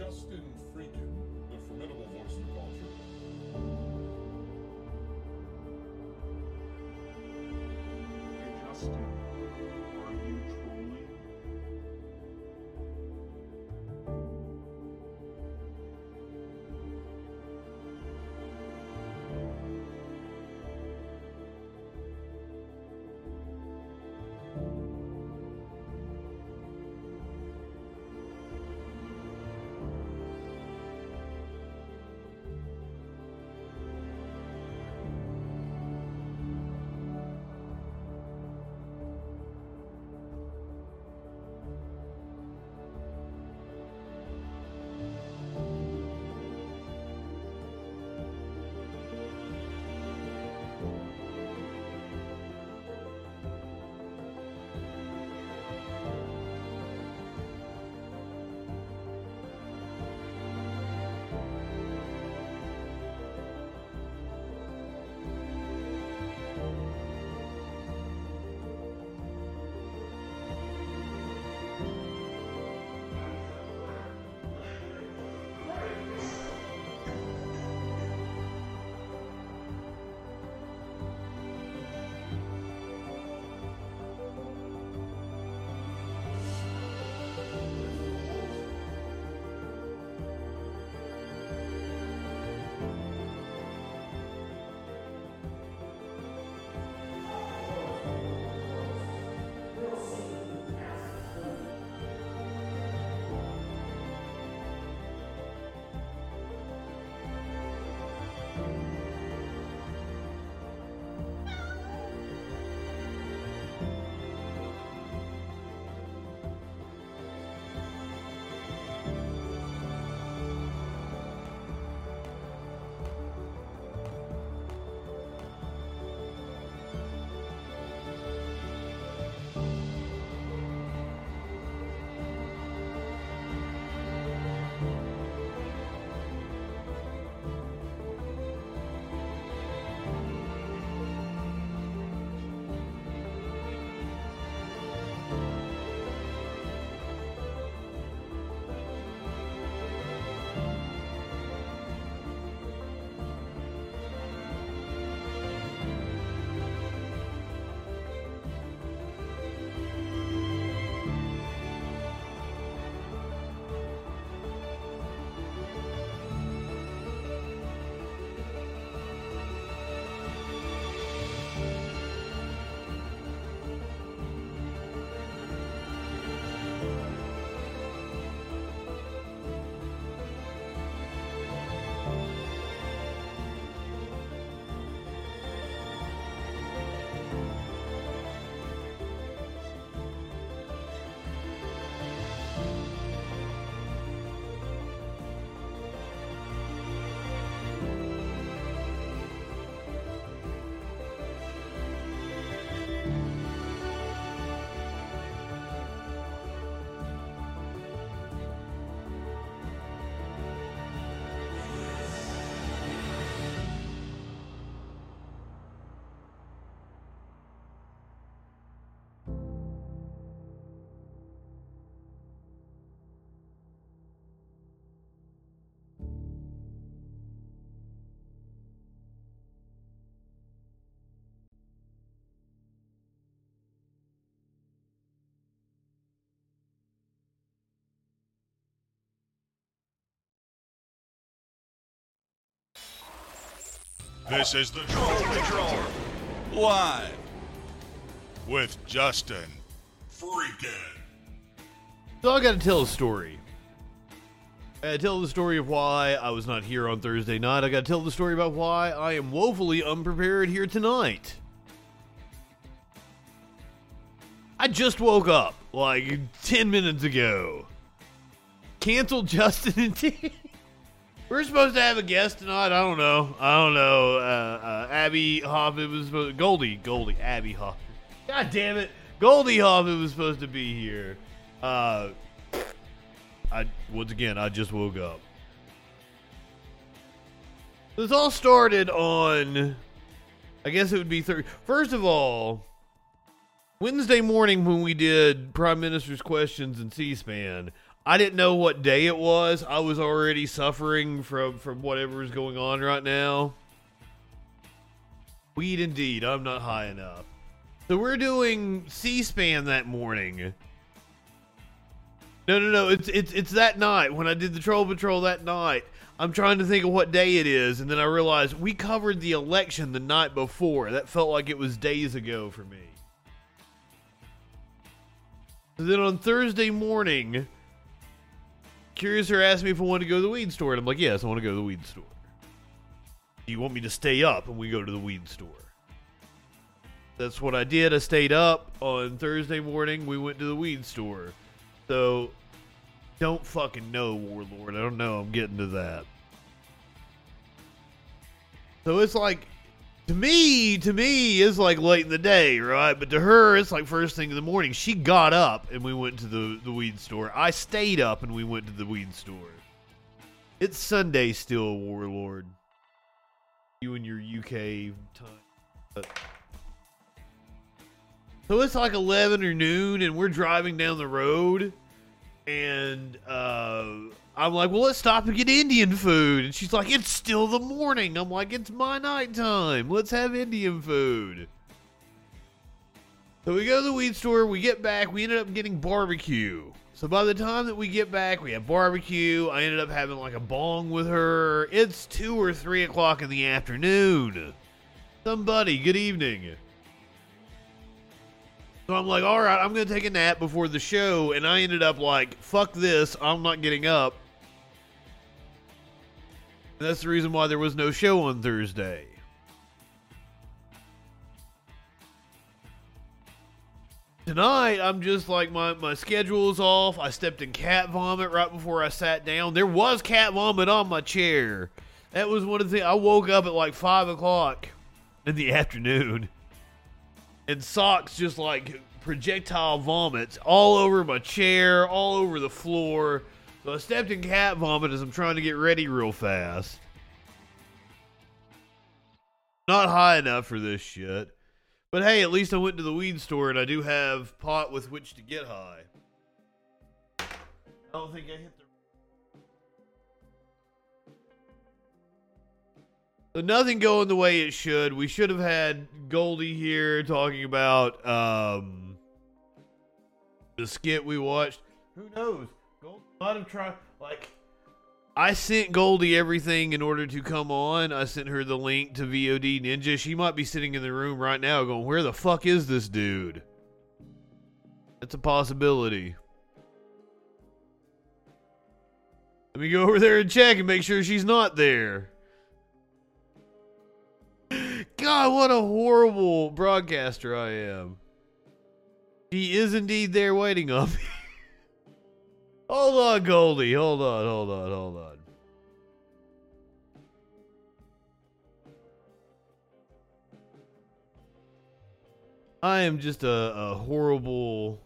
Justin Freakin, the formidable voice of culture. Hey Justin, are you This is the Troll Patrol live with Justin Freakin. So I got to tell a story. I got to tell the story of why I was not here on Thursday night. I got to tell the story about why I am woefully unprepared here tonight. I just woke up like 10 minutes ago. Canceled Justin and T. We're supposed to have a guest tonight. I don't know. I don't know. Uh, uh, Abby Hoffman was supposed Goldie. Goldie. Abby Hoffman. God damn it. Goldie Hoffman was supposed to be here. Uh, I once again I just woke up. This all started on I guess it would be third. First of all, Wednesday morning when we did Prime Minister's questions and C-SPAN, I didn't know what day it was. I was already suffering from from whatever is going on right now. Weed indeed. I'm not high enough. So we're doing C-SPAN that morning. No, no, no. It's it's it's that night when I did the troll patrol that night. I'm trying to think of what day it is, and then I realized we covered the election the night before. That felt like it was days ago for me. Then on Thursday morning, Curiouser asked me if I wanted to go to the weed store, and I'm like, yes, I want to go to the weed store. Do you want me to stay up and we go to the weed store? That's what I did. I stayed up on Thursday morning. We went to the weed store. So, don't fucking know, Warlord. I don't know. I'm getting to that. So it's like, to me, to me, it's like late in the day, right? But to her, it's like first thing in the morning. She got up and we went to the, the weed store. I stayed up and we went to the weed store. It's Sunday still, Warlord. You and your UK time. So it's like 11 or noon, and we're driving down the road, and uh, I'm like, well, let's stop and get Indian food. And she's like, it's still the morning. I'm like, it's my nighttime. Let's have Indian food. So we go to the weed store, we get back, we ended up getting barbecue. So by the time that we get back, we have barbecue. I ended up having like a bong with her. It's two or three o'clock in the afternoon. Somebody, good evening. So I'm like, all right, I'm going to take a nap before the show. And I ended up like, fuck this, I'm not getting up. And that's the reason why there was no show on Thursday. Tonight, I'm just like, my, my schedule's off. I stepped in cat vomit right before I sat down. There was cat vomit on my chair. That was one of the things. I woke up at like 5 o'clock in the afternoon and socks just like projectile vomits all over my chair, all over the floor. So I stepped in cat vomit as I'm trying to get ready real fast. Not high enough for this shit. But hey, at least I went to the weed store and I do have pot with which to get high. I don't think I hit Nothing going the way it should. We should have had Goldie here talking about um, the skit we watched. Who knows? Goldie might have. Like, I sent Goldie everything in order to come on. I sent her the link to VOD Ninja. She might be sitting in the room right now going, Where the fuck is this dude? That's a possibility. Let me go over there and check and make sure she's not there. God, what a horrible broadcaster I am. She is indeed there waiting on me. hold on, Goldie. Hold on, hold on, hold on. I am just a, a horrible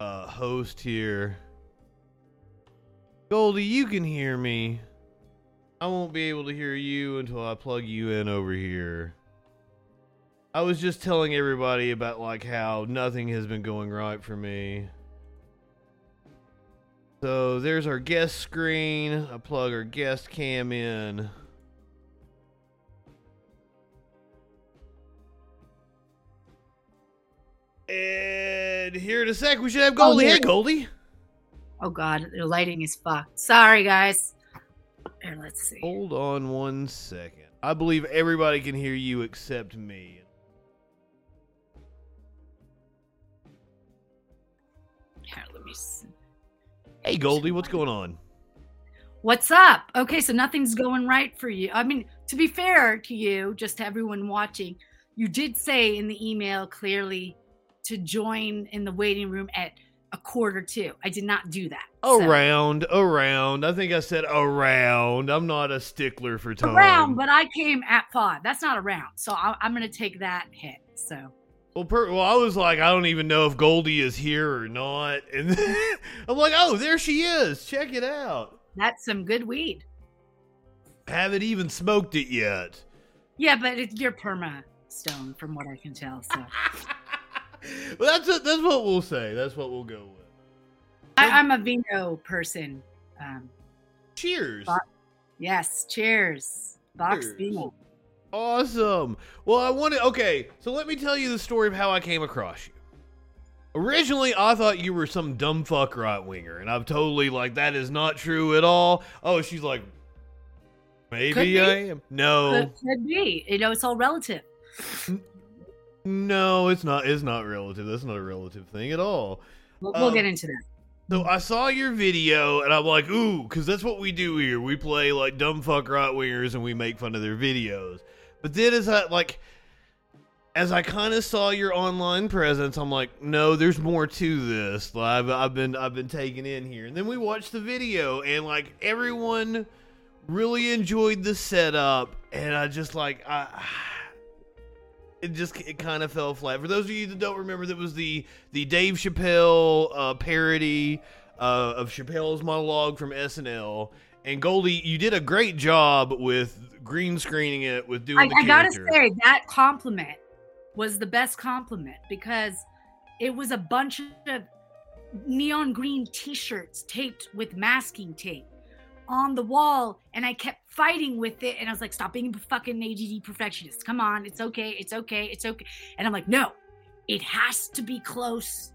uh, host here. Goldie, you can hear me. I won't be able to hear you until I plug you in over here. I was just telling everybody about like how nothing has been going right for me. So there's our guest screen. I plug our guest cam in. And here in a sec, we should have Goldie. here hey. Oh, Goldie. Oh god, the lighting is fucked. Sorry guys. Here, let's see. Hold on one second. I believe everybody can hear you except me. Here, let me see. Hey, Goldie, what's going on? What's up? Okay, so nothing's going right for you. I mean, to be fair to you, just to everyone watching, you did say in the email clearly to join in the waiting room at a quarter to. I did not do that. So- Around, around. I think I said around. I'm not a stickler for time. around, but I came at five. That's not around. So I, I'm going to take that hit. So well, per, well, I was like, I don't even know if Goldie is here or not, and I'm like, oh, there she is. Check it out. that's some good weed. Haven't even smoked it yet. Yeah, but it, you're perma stone from what I can tell. So well, that's that's what we'll say. That's what we'll go with. I, I'm a vino person. Um, Cheers. But- yes, cheers. Box Cheers. vino. Awesome. Well, I wanted. Okay, so let me tell you the story of how I came across you. Originally, I thought you were some dumb fuck right winger, and I'm totally like that is not true at all. Oh, she's like, maybe. I am. No, Could, could be. You know, it's all relative. No, it's not. It's not relative. That's not a relative thing at all. We'll, we'll Um, get into that. So I saw your video and I'm like, ooh, because that's what we do here. We play like dumb fuck right wingers and we make fun of their videos. But then as I like, as I kind of saw your online presence, I'm like, no, there's more to this. Like, I've, I've been I've been taken in here, and then we watched the video and like everyone really enjoyed the setup, and I just like I. It just it kind of fell flat. For those of you that don't remember, that was the the Dave Chappelle uh, parody uh, of Chappelle's monologue from SNL. And Goldie, you did a great job with green screening it, with doing I, the I gotta say that compliment was the best compliment because it was a bunch of neon green T-shirts taped with masking tape on the wall, and I kept fighting with it. And I was like, "Stop being a fucking ADD perfectionist. Come on, it's okay, it's okay, it's okay." And I'm like, "No, it has to be close."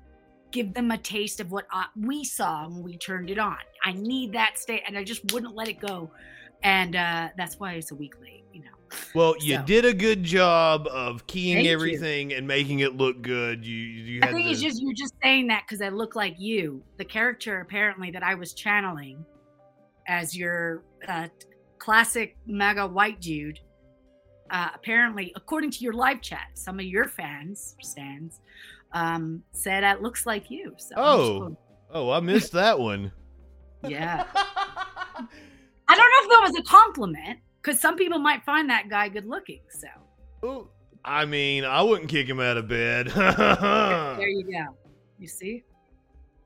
Give them a taste of what uh, we saw when we turned it on. I need that state, and I just wouldn't let it go, and uh, that's why it's a week late. You know. Well, you So- did a good job of keying Thank you. everything and making it look good. You you I think it's just you're just saying that because I look like you, the character apparently that I was channeling as your uh, classic mega white dude. Uh, apparently, according to your live chat, some of your fans stands um, said that looks like you. So Oh. going- oh, I missed that one. yeah. I don't know if that was a compliment because some people might find that guy good looking. So Ooh, I mean, I wouldn't kick him out of bed. there you go. You see,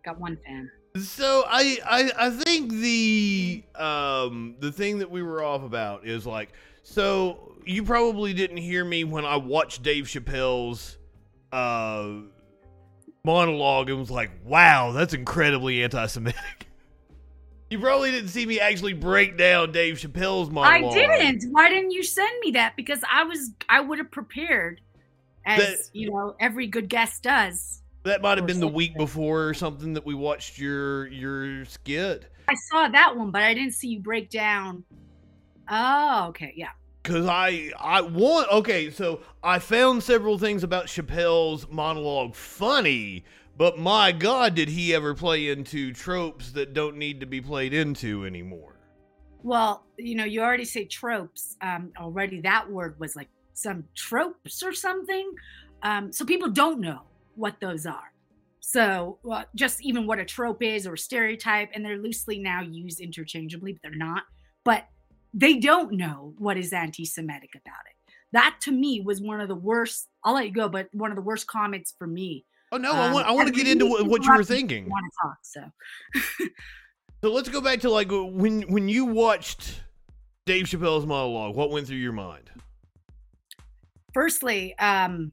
got one fan. So I, I I think the um the thing that we were off about is like so you probably didn't hear me when I watched Dave Chappelle's uh monologue and was like, wow, that's incredibly anti-Semitic. You probably didn't see me actually break down Dave Chappelle's monologue. I didn't. Why didn't you send me that? Because I was I would have prepared as That- you know every good guest does. That might have been the week before or something that we watched your your skit. I saw that one, but I didn't see you break down. Oh, okay, yeah. Cause I I want okay, so I found several things about Chappelle's monologue funny, but my God, did he ever play into tropes that don't need to be played into anymore? Well, you know, you already say tropes. Um, already that word was like some tropes or something. Um, so people don't know what those are. So well, just even what a trope is or stereotype, and they're loosely now used interchangeably, but they're not. But they don't know what is anti-Semitic about it. That to me was one of the worst. I'll let you go, but one of the worst comments for me. Oh no, I Um, want I want to get into what, what you were interrupt you if thinking. Want to talk? So So let's go back to like when when you watched Dave Chappelle's monologue. What went through your mind? firstly, um,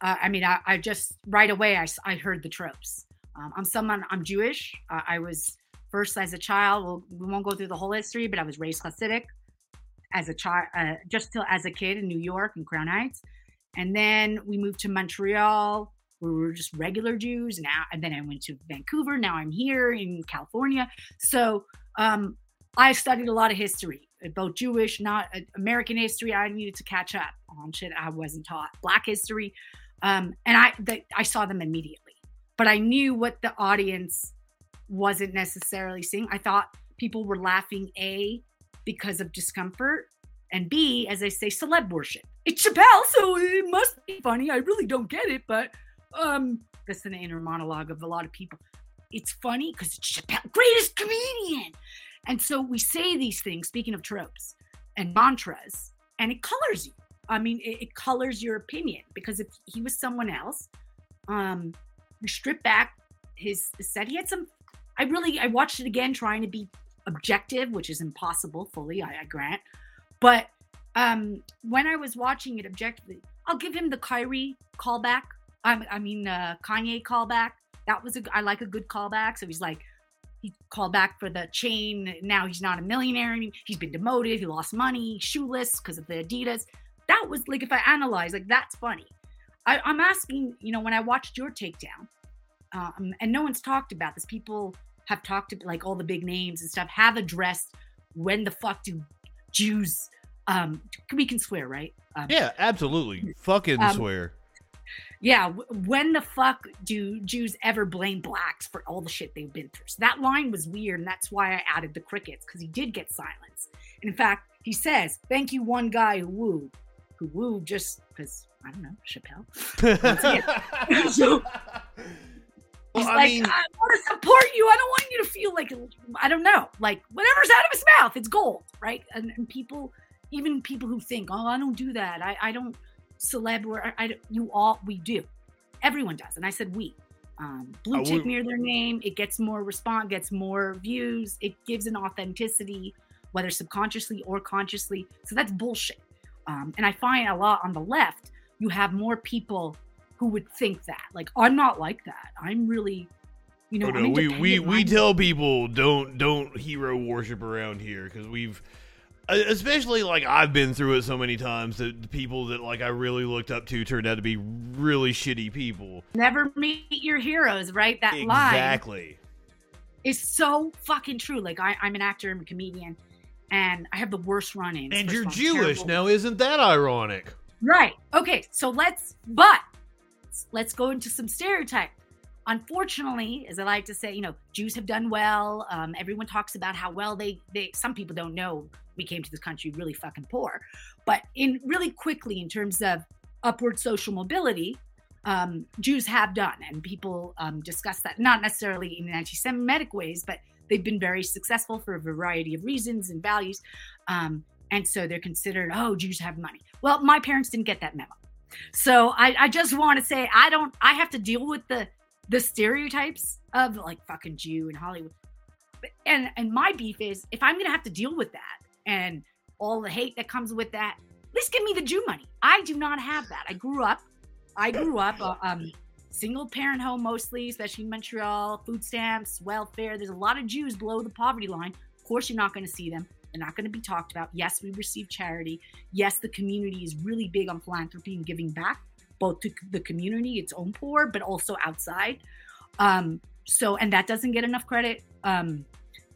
uh, I mean, I, I just right away I, I heard the tropes. Um, I'm someone I'm Jewish. Uh, I was first as a child. We'll, we won't go through the whole history, but I was raised Hasidic as a child, uh, just till as a kid in New York and Crown Heights, and then we moved to Montreal. Where we were just regular Jews now, and then I went to Vancouver. Now I'm here in California. So um, I studied a lot of history, uh, both Jewish, not uh, American history. I needed to catch up on shit I wasn't taught. Black history, um, and I the, I saw them immediately, but I knew what the audience wasn't necessarily seeing. I thought people were laughing a because of discomfort, and b as I say, celeb worship. It's Chappelle, so it must be funny. I really don't get it, but um, that's an inner monologue of a lot of people. It's funny because it's Chappelle, greatest comedian. And so we say these things, speaking of tropes and mantras, and it colors you. I mean, it, it colors your opinion because if he was someone else, um, you strip back his set. He had some. I really, I watched it again, trying to be objective, which is impossible fully. I, I grant, but um, when I was watching it objectively, I'll give him the Kyrie callback. I, I mean, uh, Kanye callback. That was a. I like a good callback. So he's like, he called back for the chain. Now he's not a millionaire. He's been demoted. He lost money, shoeless because of the Adidas. That was like, if I analyze, like, that's funny. I, I'm asking, you know, when I watched your takedown, um, and no one's talked about this. People have talked about like all the big names and stuff have addressed when the fuck do Jews um we can swear right um, Yeah, absolutely. Fucking Um, swear. yeah when the fuck do Jews ever blame blacks for all the shit they've been through so that line was weird and that's why I added the crickets because he did get silence and in fact he says thank you one guy who wooed who wooed just because I don't know Chappelle So- well, He's I like, mean, I want to support you. I don't want you to feel like, I don't know, like whatever's out of his mouth, it's gold, right? And, and people, even people who think, oh, I don't do that. I, I don't celeb or I, I you all, we do. Everyone does. And I said, we. Um, blue tick near their name, it gets more response, gets more views, it gives an authenticity, whether subconsciously or consciously. So that's bullshit. Um, and I find a lot on the left, you have more people who would think that. Like, I'm not like that. I'm really, you know, oh, no, we we we minded." tell people don't don't hero worship around here because we've especially like I've been through it so many times that the people that like I really looked up to turned out to be really shitty people. never meet your heroes, right? That line Exactly. is so fucking true. Like, I, I'm an actor, I'm a comedian, and I have the worst run-ins. And you're of all, I'm Jewish terrible. now, isn't that ironic? Right. Okay. So let's, but let's go into some stereotype. Unfortunately, as I like to say, you know, Jews have done well. Um, everyone talks about how well they, they, some people don't know we came to this country really fucking poor. But in really quickly, in terms of upward social mobility, um, Jews have done, and people um, discuss that not necessarily in anti Semitic ways, but they've been very successful for a variety of reasons and values. Um, and so they're considered, oh, Jews have money. Well, my parents didn't get that memo. So I, I just want to say I don't I have to deal with the the stereotypes of like fucking Jew in Hollywood. And and my beef is if I'm gonna have to deal with that and all the hate that comes with that, at least give me the Jew money. I do not have that. I grew up, I grew up uh, um single parent home mostly, especially in Montreal, food stamps, welfare. There's a lot of Jews below the poverty line. Of course, you're not going to see them. They're not going to be talked about. Yes, we receive charity. Yes, the community is really big on philanthropy and giving back, both to the community, its own poor, but also outside. Um, so, and that doesn't get enough credit um,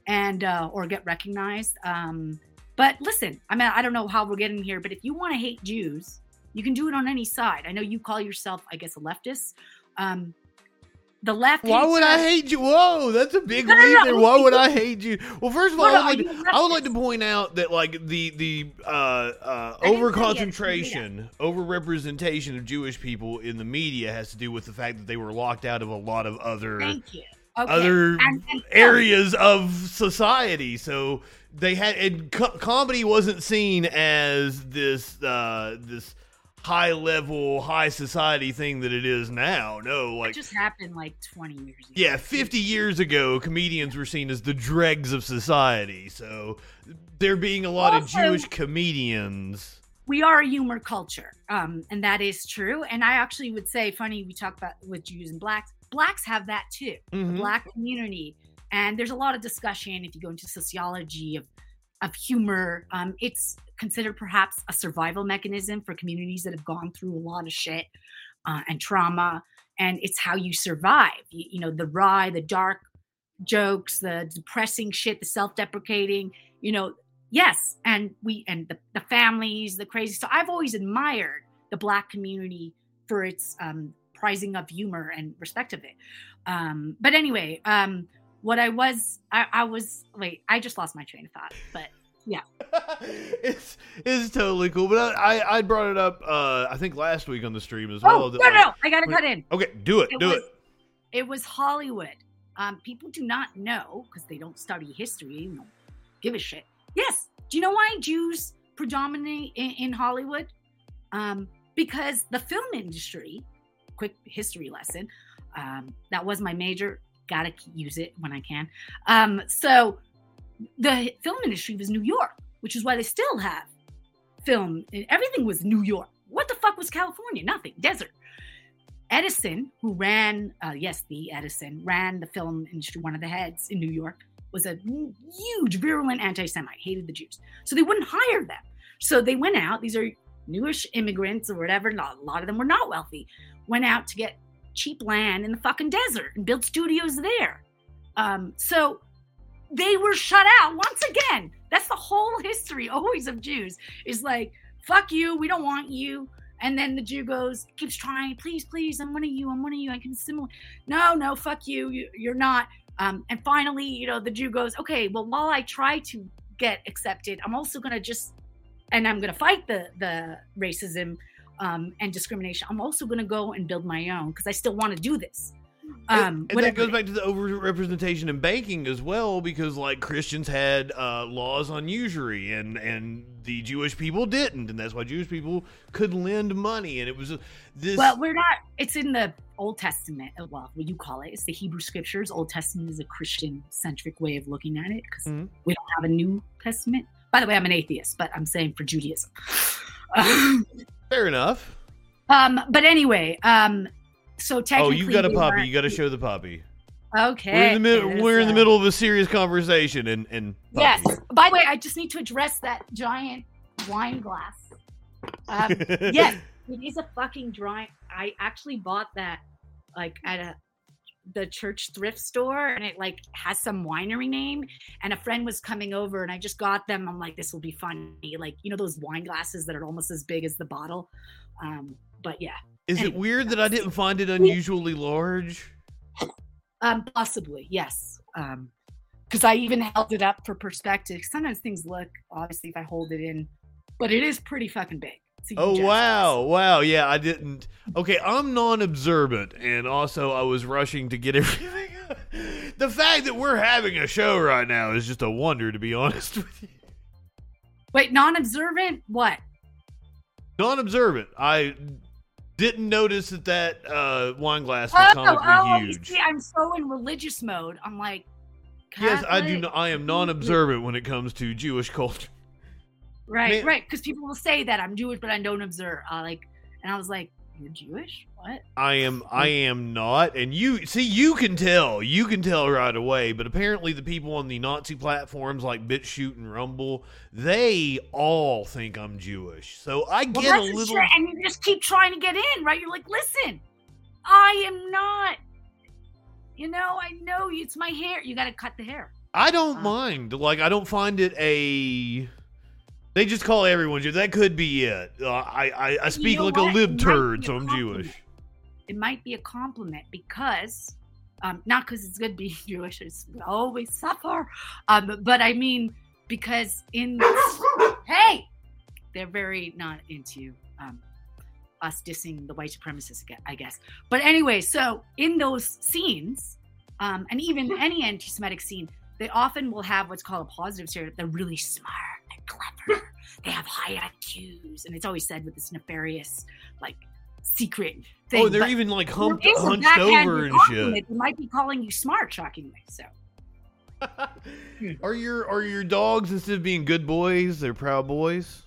and uh, or get recognized. Um, but listen, I mean, I don't know how we're getting here, but if you want to hate Jews, you can do it on any side. I know you call yourself, I guess, a leftist. Um, the left. Why would I hate you? Whoa, that's a big No, no, leap no. Why would I hate you? Well, first of all, I would like to, would like to point out that like the the uh, uh, over concentration, over representation of Jewish people in the media has to do with the fact that they were locked out of a lot of other Thank you. Okay. other And- and- areas of society. So they had and co- comedy wasn't seen as this uh, this high level, high society thing that it is now. No, like It just happened like 20 years ago. yeah, 50 years ago, comedians were seen as the dregs of society. So there being a lot of Jewish comedians. we are a humor culture um, and that is true and i actually would say funny we talk about with jews and blacks blacks have that too the Mhm. black community and there's a lot of discussion if you go into sociology of of humor um, it's considered perhaps a survival mechanism for communities that have gone through a lot of shit uh, and trauma and it's how you survive. You, you know the wry the dark jokes the depressing shit the self-deprecating you know yes and we and the, the families the crazy so i've always admired the black community for its um prizing of humor and respect of it. Um but anyway um what i was i, I was wait i just lost my train of thought but it's it's totally cool, but I, I brought it up uh I think last week on the stream as oh well. no that, like- no. I gotta cut in. Okay, do it, it do was, it. it was hollywood. Um people do not know because they don't study history you know give a shit. Yes. Do you know why jews predominate in, in hollywood? Um because the film industry quick history lesson um that was my major gotta use it when i can. Um so the film industry was new york which is why they still have film everything was new york what the fuck was california nothing desert Edison, who ran, uh, yes, the Edison ran the film industry, one of the heads in New York, was a huge, virulent anti-Semite, hated the Jews. So they wouldn't hire them. So they went out. These are newish immigrants or whatever. A lot of them were not wealthy. Went out to get cheap land in the fucking desert and built studios there. Um, so they were shut out once again. That's the whole history always of Jews is like, fuck you, we don't want you. And then the Jew goes, keeps trying, please, please, I'm one of you, I'm one of you, I can assimilate. No, no, fuck you, you you're not. Um, and finally, you know, the Jew goes, okay, well, while I try to get accepted, I'm also gonna just, and I'm gonna fight the the racism um, and discrimination. I'm also gonna go and build my own because I still want to do this. Um, and, and that goes back to the overrepresentation in banking as well, because like Christians had uh, laws on usury, and and the Jewish people didn't, and that's why Jewish people could lend money, and it was this. Well, we're not. It's in the Old Testament. uh, Well, what you call it? It's the Hebrew Scriptures. Old Testament is a Christian-centric way of looking at it because Mhm. we don't have a New Testament. By the way, I'm an atheist, but I'm saying for Judaism. Fair enough. um, but anyway, um, so Oh, you've got a puppy. You got to show the puppy. Okay, We're in the middle. We're in the middle of a serious conversation, and and Yes. By the way, I just need to address that giant wine glass. Um, yes, it is a fucking giant. I actually bought that like at a the church thrift store, and it like has some winery name. And a friend was coming over, and I just got them. I'm like, this will be funny. Like you know those wine glasses that are almost as big as the bottle. Um, but yeah, Is it weird that I didn't find it unusually large? um, possibly yes. Um, because I even held it up for perspective. Sometimes things look obviously if I hold it in, but it is pretty fucking big. Oh wow, wow, yeah, I didn't. Okay, I'm non-observant, and also I was rushing to get everything. the fact that we're having a show right now is just a wonder, to be honest with you. Wait, non-observant? What? Non-observant, I didn't notice that that uh, wine glass was Oh, comically oh, huge. see, I'm so in religious mode. I'm like, Yes, I do. I am non-observant when it comes to Jewish culture. Right, Man- right. Because people will say that I'm Jewish, but I don't observe. Uh, like, and I was like, you're Jewish? What? I am I am not and you see you can tell you can tell right away but apparently the people on the Nazi platforms like BitChute and Rumble they all think I'm Jewish so I Well, get a little shit, and you just keep trying to get in, right? You're like, listen, I am not. You know, I know it's my hair. You got to cut the hair. I don't Uh, mind like I don't find it a they just call everyone Jewish that could be it uh, I, I I speak know like what? a It lib turd be so a I'm compliment. Jewish It might be a compliment because, um, not because it's good being Jewish. It's always suffer. Um, but I mean because in hey, they're very not into um, us dissing the white supremacists, aga- I guess. But anyway, so in those scenes, um, and even any anti-Semitic scene, they often will have what's called a positive stereotype. They're really smart and clever. they have high IQs, and it's always said with this nefarious, like, secret thing. oh they're But even like humped hunched over and shit They might be calling you smart, shockingly. So are your are your dogs instead of being good boys they're proud boys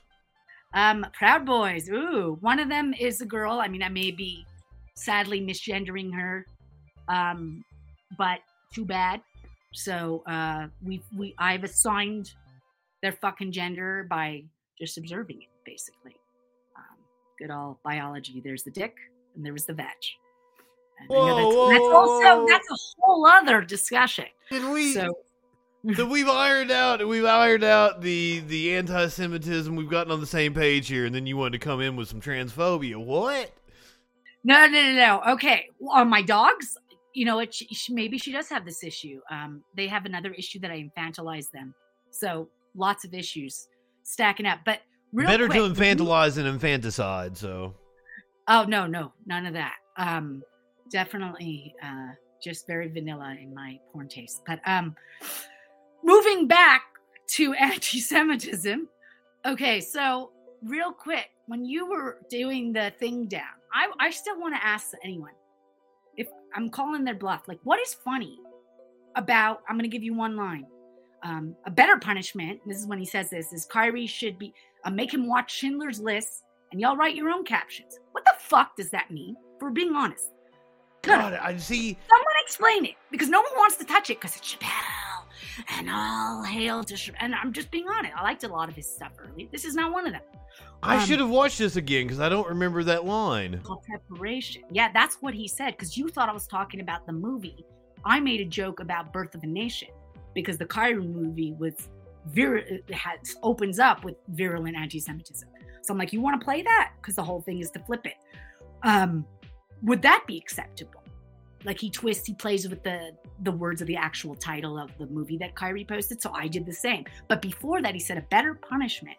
Um, Proud Boys. Ooh, one of them is a girl. I mean, I may be sadly misgendering her, um, but too bad. So uh, we we I've assigned their fucking gender by just observing it, basically. Um, good old biology. There's the dick, and there was the veg. And I know Whoa, that's, whoa, that's also that's a whole other discussion. Did we? So So we've ironed out we've ironed out the the anti-Semitism. We've gotten on the same page here, and then you wanted to come in with some transphobia. What? No, no, no, no. Okay, on my dogs, you know, it, she, she- maybe she does have this issue. Um, they have another issue that I infantilize them. So lots of issues stacking up. But real Better quick, to infantilize than infanticide. So Oh no, no, none of that. Um, definitely, uh, just very vanilla in my porn taste. But um, moving back to anti-Semitism. Okay, so real quick, when you were doing the thing down, I I still want to ask anyone if I'm calling their bluff. Like, what is funny about? I'm going to give you one line. Um, a better punishment. This is when he says this: is Kyrie should be uh, make him watch Schindler's List and y'all write your own captions. What the fuck does that mean? For being honest, God, I see. Someone explain it because no one wants to touch it because it's Chappelle and all hail to Chappelle. And I'm just being honest. I liked a lot of his stuff early. This is not one of them. I Um, should have watched this again because I don't remember that line. Preparation. Yeah, that's what he said because you thought I was talking about the movie. I made a joke about Birth of a Nation because the Kyrie movie was vir- has opens up with virulent anti-Semitism. So I'm like, you want to play that because the whole thing is to flip it. Um, would that be acceptable? Like he twists, he plays with the the words of the actual title of the movie that Kyrie posted. So I did the same. But before that, he said a better punishment.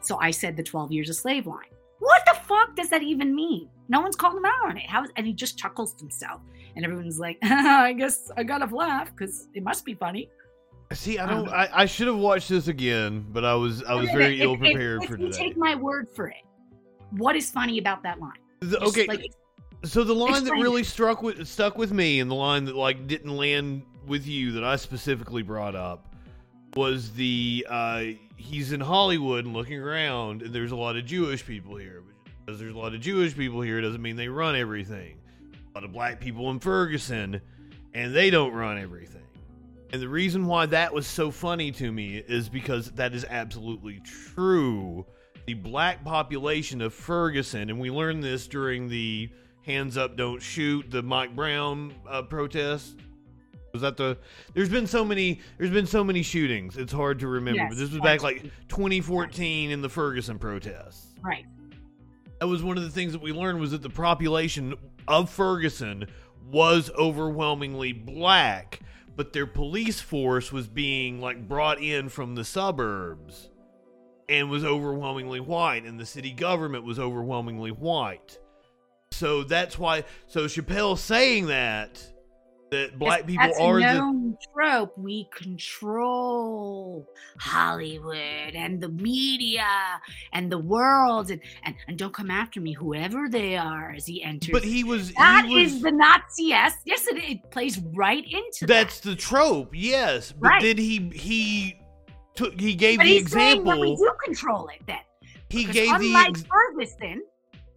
So I said the 12 years of slave line. What the fuck does that even mean? No one's called him out on it. How is, and he just chuckles to himself. And everyone's like, I guess I gotta laugh because it must be funny. See, I Um, don't. I, I should have watched this again, but I was I was very ill prepared if for you today. take my word for it. What is funny about that line? The- Just, okay, like, so the line that really struck with stuck with me, and the line that like didn't land with you that I specifically brought up was the uh, he's in Hollywood and looking around, and there's a lot of Jewish people here. But because there's a lot of Jewish people here, doesn't mean they run everything. A lot of black people in Ferguson, and they don't run everything. And the reason why that was so funny to me is because that is absolutely true. The black population of Ferguson, and we learned this during the Hands Up, Don't Shoot, the Mike Brown uh, protest. Was that the? There's been so many. There's been so many shootings. It's hard to remember. Yes, but this was back like 2014 in the Ferguson protests right. that was one of the things that we learned was that the population of Ferguson was overwhelmingly black, but their police force was being like brought in from the suburbs and was overwhelmingly white, and the city government was overwhelmingly white. So that's why. So Chappelle saying that that black people That's are a the known trope. We control Hollywood and the media and the world, and, and and don't come after me, whoever they are, as he enters. but he was That he was is the Nazi. Yes, yes, it, it plays right into that's that. the trope yes but Right. then he he took he gave But the he's saying that we do control it. Then he Because gave the unlike ex- Ferguson,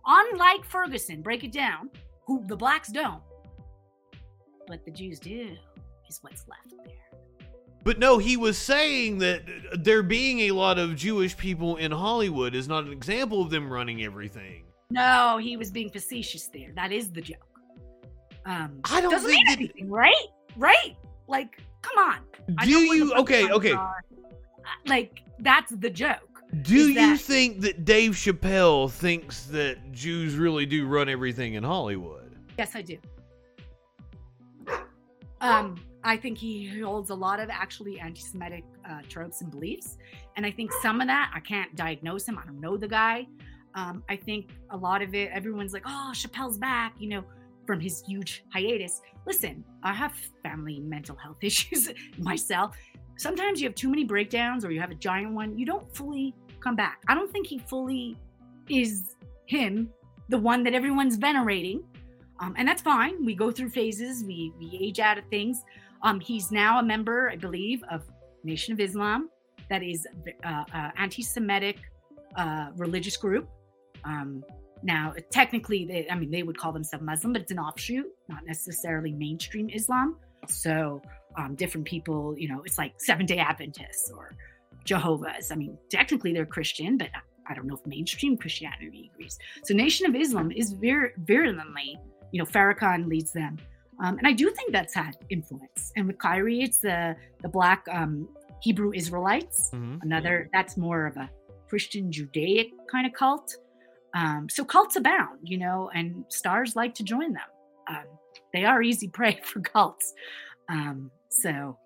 unlike Ferguson, break it down. Who the blacks don't, but the Jews do. Is what's left there. But no, he was saying that there being a lot of Jewish people in Hollywood is not an example of them running everything. No, he was being facetious there. That is the joke. Um, I don't doesn't think mean that- anything, right? Right? Like, come on. Do you okay, okay. are. Uh, Like, that's the joke. Do Is you that- think that Dave Chappelle thinks that Jews really do run everything in Hollywood? Yes, I do. Um, I think he holds a lot of actually anti-Semitic uh, tropes and beliefs, and I think some of that I can't diagnose him. I don't know the guy. Um, I think a lot of it, everyone's like, "Oh, Chappelle's back," you know, from his huge hiatus. Listen, I have family mental health issues myself. Sometimes you have too many breakdowns, or you have a giant one. You don't fully come back. I don't think he fully is him, the one that everyone's venerating um, and that's fine. We go through phases. We we age out of things. Um, he's now a member, I believe, of Nation of Islam, that is uh, uh, anti-Semitic uh, religious group. Um, now, technically, they, I mean, they would call themselves Muslim, but it's an offshoot, not necessarily mainstream Islam. So, um, different people, you know, it's like Seven Day Adventists or Jehovah's. I mean, technically they're Christian, but I don't know if mainstream Christianity agrees. So, Nation of Islam is very virulently you know, Farrakhan leads them. Um, and I do think that's had influence. And with Kyrie, it's the the black um, Hebrew Israelites. Mhm. Another that's more of a Christian Judaic kind of cult. Um, so cults abound, you know, and stars like to join them. Um, they are easy prey for cults. Um, so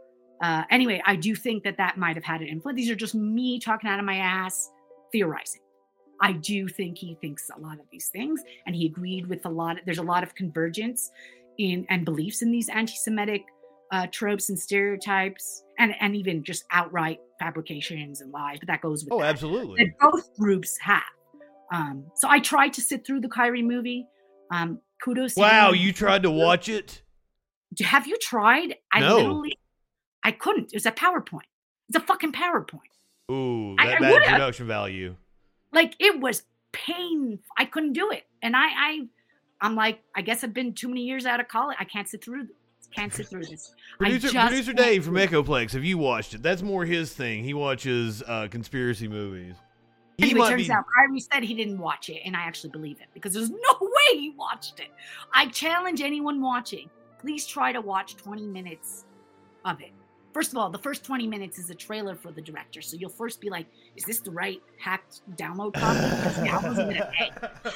uh, anyway, I do think that that might have had an influence. These are just me talking out of my ass, theorizing. I do think he thinks a lot of these things, and he agreed with a lot. Of, there's a lot of convergence in and beliefs in these anti-Semitic uh, tropes and stereotypes, and and even just outright fabrications and lies. But that goes with Oh, that, absolutely. that both groups have. Um, so I tried to sit through the Kyrie movie. Um, kudos. Wow, you tried to watch it? Have you tried? I No. literally, I couldn't. It was a PowerPoint. It's a fucking PowerPoint. Ooh, that I bad production value. Like it was pain i couldn't do it and i i I'm like, I guess I've been too many years out of college. I can't sit through. Can't sit through this. Producer, Producer Dave from. Echoplex, have you watched it? That's more his thing. He watches uh, conspiracy movies. He Anyway, turns be- out Kyrie said he didn't watch it, and I actually believe it because there's no way he watched it. I challenge anyone watching, please try to watch 20 minutes of it. First of all, the first 20 minutes is a trailer for the director, so you'll first be like, "Is this the right hacked download copy?" Because I wasn't gonna pay.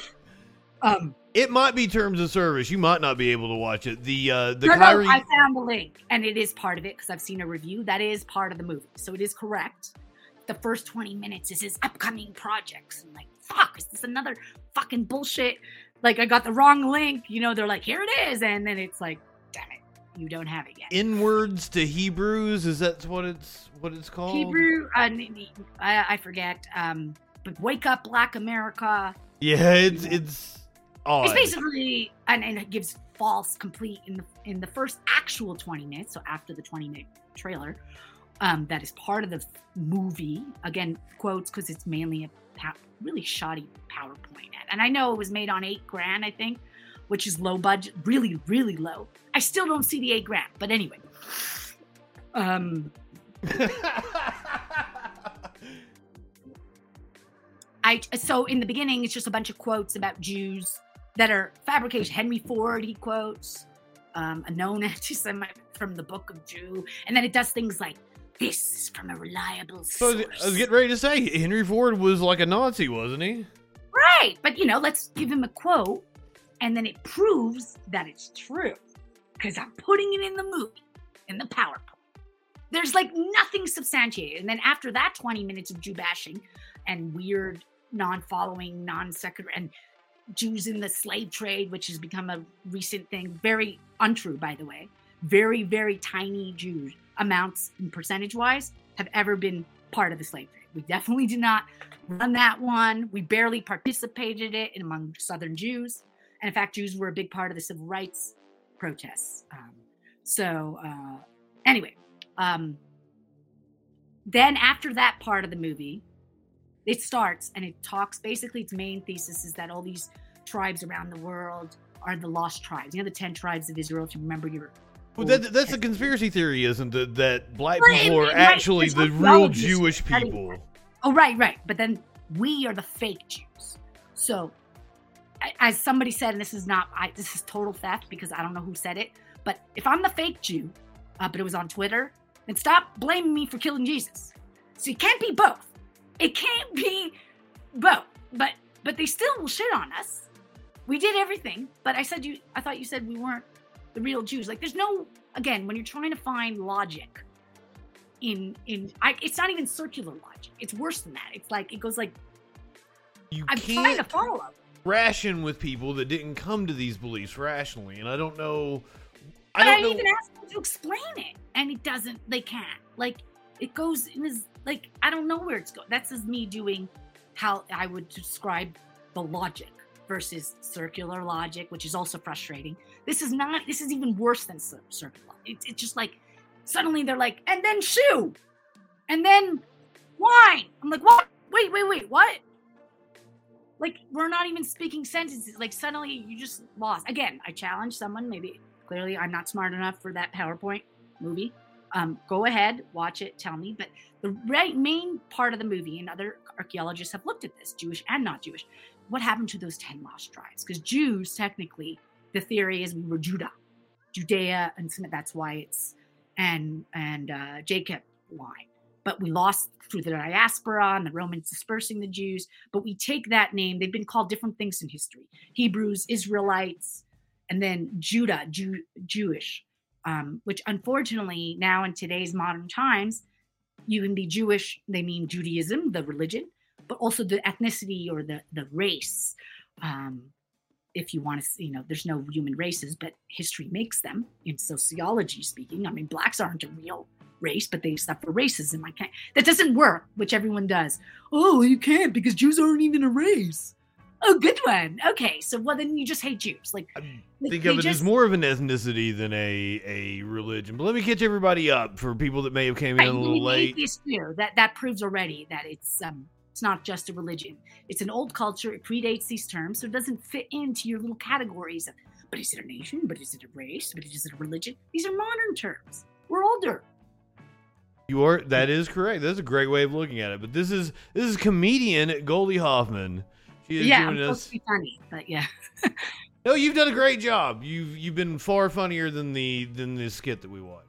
Um, It might be terms of service. You might not be able to watch it. The uh, the no, Kyrie. no, I found the link, and it is part of it because I've seen a review. That is part of the movie, so it is correct. The first 20 minutes is his upcoming projects. I'm like, fuck, is this another fucking bullshit? Like, I got the wrong link. You know, they're like, here it is. And then it's like, damn it, you don't have it yet. Inwards to Hebrews. Is that what it's what it's called? Hebrew, uh, I, I forget. Um, but Wake Up Black America. Yeah, it's it's odd. It's basically, and, and it gives false complete in the in the first actual 20 minutes. So after the 20 minute trailer, um, that is part of the movie. Again, quotes because it's mainly a really shoddy PowerPoint ad. And I know it was made on eight grand, I think, which is low budget, really, really low. I still don't see the eight grand, but anyway. Um, I so in the beginning, it's just a bunch of quotes about Jews that are fabrication. Henry Ford, he quotes um, a known anti-Semite from the Book of Jew, and then it does things like this is from a reliable So source. was- I was getting ready to say Henry Ford was like a Nazi, wasn't he? right, but you know, let's give him a quote, and then it proves that it's true because I'm putting it in the movie in the PowerPoint. There's like nothing substantiated, and then after that, 20 minutes of Jew bashing and weird non-following, non-secular, and Jews in the slave trade, which has become a recent thing. Very untrue, by the way. Very, very tiny Jews amounts, and percentage wise, have ever been part of the slave trade. We definitely did not run that one. We barely participated in it among Southern Jews. And in fact, Jews were a big part of the civil rights protests. Um, so, uh, anyway, um, then after that part of the movie, it starts and it talks basically its main thesis is that all these tribes around the world are the lost tribes. You know, the 10 tribes of Israel, if you remember your. Well, that, that's a conspiracy theory, isn't it? That black people are right, actually the real Jewish people. Oh, right, right. But then we are the fake Jews. So, as somebody said, and this is not, I, this is total theft because I don't know who said it, but if I'm the fake Jew, uh, but it was on Twitter, then stop blaming me for killing Jesus. So it can't be both. It can't be both. But but they still will shit on us. We did everything, but I said you. I thought you said we weren't the real Jews. Like there's no again when you're trying to find logic in in I, it's not even circular logic. It's worse than that. It's like it goes like You I'm trying to can't follow. Ration with people that didn't come to these beliefs rationally, and I don't know. I But I, don't know. even asked them to explain it, and it doesn't. They can't. Like it goes in this. Like I don't know where it's going. That's just me doing how I would describe the logic versus circular logic, which is also frustrating. This is not. This is even worse than circular. It's it's just like suddenly they're like, and then shoe, and then wine. I'm like, what? Wait, wait, wait, what? Like we're not even speaking sentences. Like suddenly you just lost. Again, I challenge someone. Maybe clearly I'm not smart enough for that PowerPoint movie. Um, go ahead, watch it, tell me. But the right main part of the movie, and other archaeologists have looked at this, Jewish and not Jewish. What happened to those ten lost tribes? Because Jews, technically, the theory is we were Judah, Judea, and that's why it's and and uh, Jacob line. But we lost through the diaspora and the Romans dispersing the Jews. But we take that name; they've been called different things in history: Hebrews, Israelites, and then Judah, Jew, Jewish. Um, which unfortunately now in today's modern times, you can be Jewish. They mean Judaism, the religion, but also the ethnicity or the the race. Um, if you want to, you know, there's no human races, but history makes them in sociology speaking. I mean, blacks aren't a real race, but they suffer racism. I can't. That doesn't work, which everyone does. Oh, you can't because Jews aren't even a race. Oh, good one. Okay, so well then you just hate Jews. Like, I think of it as more of an ethnicity than a a religion. But let me catch everybody up for people that may have came in a little late. too. That that proves already that it's um It's not just a religion. It's an old culture. It predates these terms, so it doesn't fit into your little categories of, but is it a nation? But is it a race? But is it a religion? These are modern terms. We're older. You are that is correct. That's a great way of looking at it. But this is this is comedian Goldie Hoffman. She is yeah, I'm doing supposed us. to be funny, but yeah. No, you've done a great job. You've you've been far funnier than the than the skit that we watched.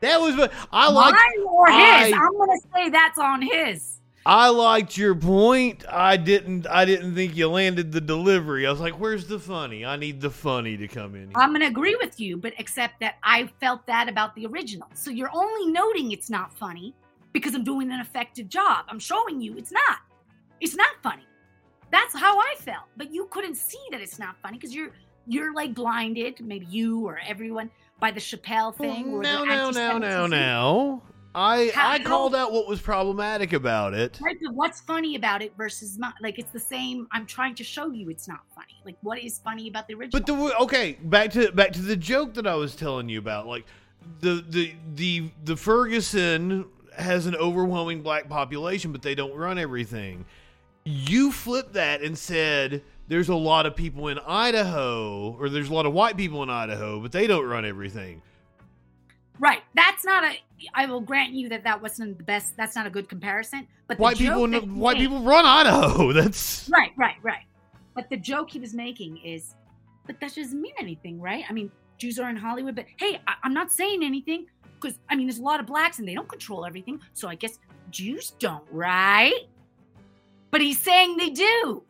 That was I liked. Mine or his. I- I'm gonna say that's on his. I liked your point. I didn't. I didn't think you landed the delivery. I was like, "Where's the funny? I need the funny to come in." Here. I'm gonna agree with you, but except that I felt that about the original. So you're only noting it's not funny because I'm doing an effective job. I'm showing you it's not. It's not funny. That's how I felt. But you couldn't see that it's not funny because you're you're like blinded, maybe you or everyone, by the Chappelle thing. Mm, or no, the no, no, no, no. I How- I called out what was problematic about it. Right, but what's funny about it versus not? Like it's the same. I'm trying to show you it's not funny. Like what is funny about the original? But the okay, back to back to the joke that I was telling you about. Like the the the the Ferguson has an overwhelming black population, but they don't run everything. You flipped that and said there's a lot of people in Idaho, or there's a lot of white people in Idaho, but they don't run everything. Right. That's not a. I will grant you that that wasn't the best. That's not a good comparison. But the White joke people, white made- people run Idaho. That's Right, right, right. But the joke he was making is, but that doesn't mean anything, right? I mean, Jews are in Hollywood, but hey, I, I'm not saying anything because I mean, there's a lot of blacks and they don't control everything. So I guess Jews don't, right? But he's saying they do.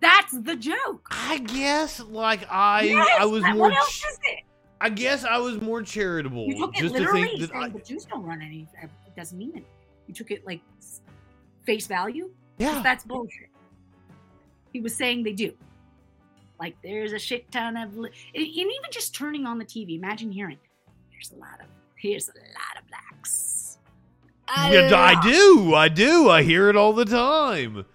That's the joke. I guess like I Yes, I was what more. else is it? I guess I was more charitable. You took it just to literally, think that saying I, the Jews don't run any. Uh, it doesn't mean it. You took it like face value. yeah. that's bullshit. He was saying they do. Like there's a shit ton of, and even just turning on the TV. Imagine hearing, "There's a lot of, here's a lot of blacks." Yeah, I do. I do. I hear it all the time.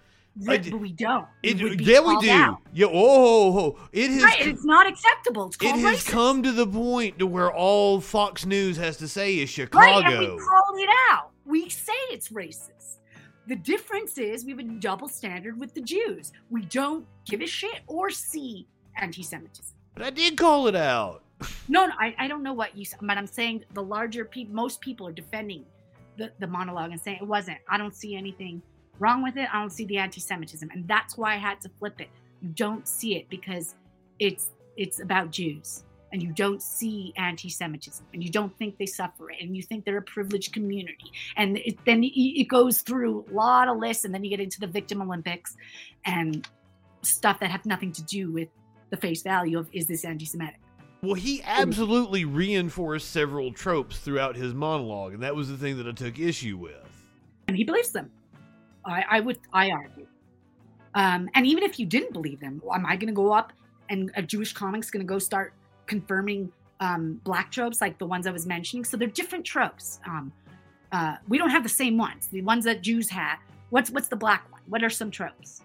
But, we don't. It, yeah, we do. out. Yeah. Oh, it has. Right, it's not acceptable. It's it has racist. come to the point to where all Fox News has to say is Chicago. Right, and we called it out. We say it's racist. The difference is we have a double standard with the Jews. We don't give a shit or see anti-Semitism. but I did call it out. No, no, I, I don't know what you said, but I'm saying the larger people, most people are defending the, the monologue and saying it wasn't. I don't see anything wrong with it. I don't see the anti-Semitism, and that's why I had to flip it. You don't see it because it's it's about Jews, and you don't see anti-Semitism, and you don't think they suffer it, and you think they're a privileged community, and it, then it, it goes through a lot of lists, and then you get into the Victim Olympics, and stuff that have nothing to do with the face value of is this anti-Semitic. Well, he absolutely reinforced several tropes throughout his monologue, and that was the thing that I took issue with. and he believes them. I, I would, I argue. Um, and even if you didn't believe them, am I going to go up and a Jewish comic's going to go start confirming um, black tropes like the ones I was mentioning? So they're different tropes. Um, uh, we don't have the same ones. The ones that Jews have. What's what's the black one? What are some tropes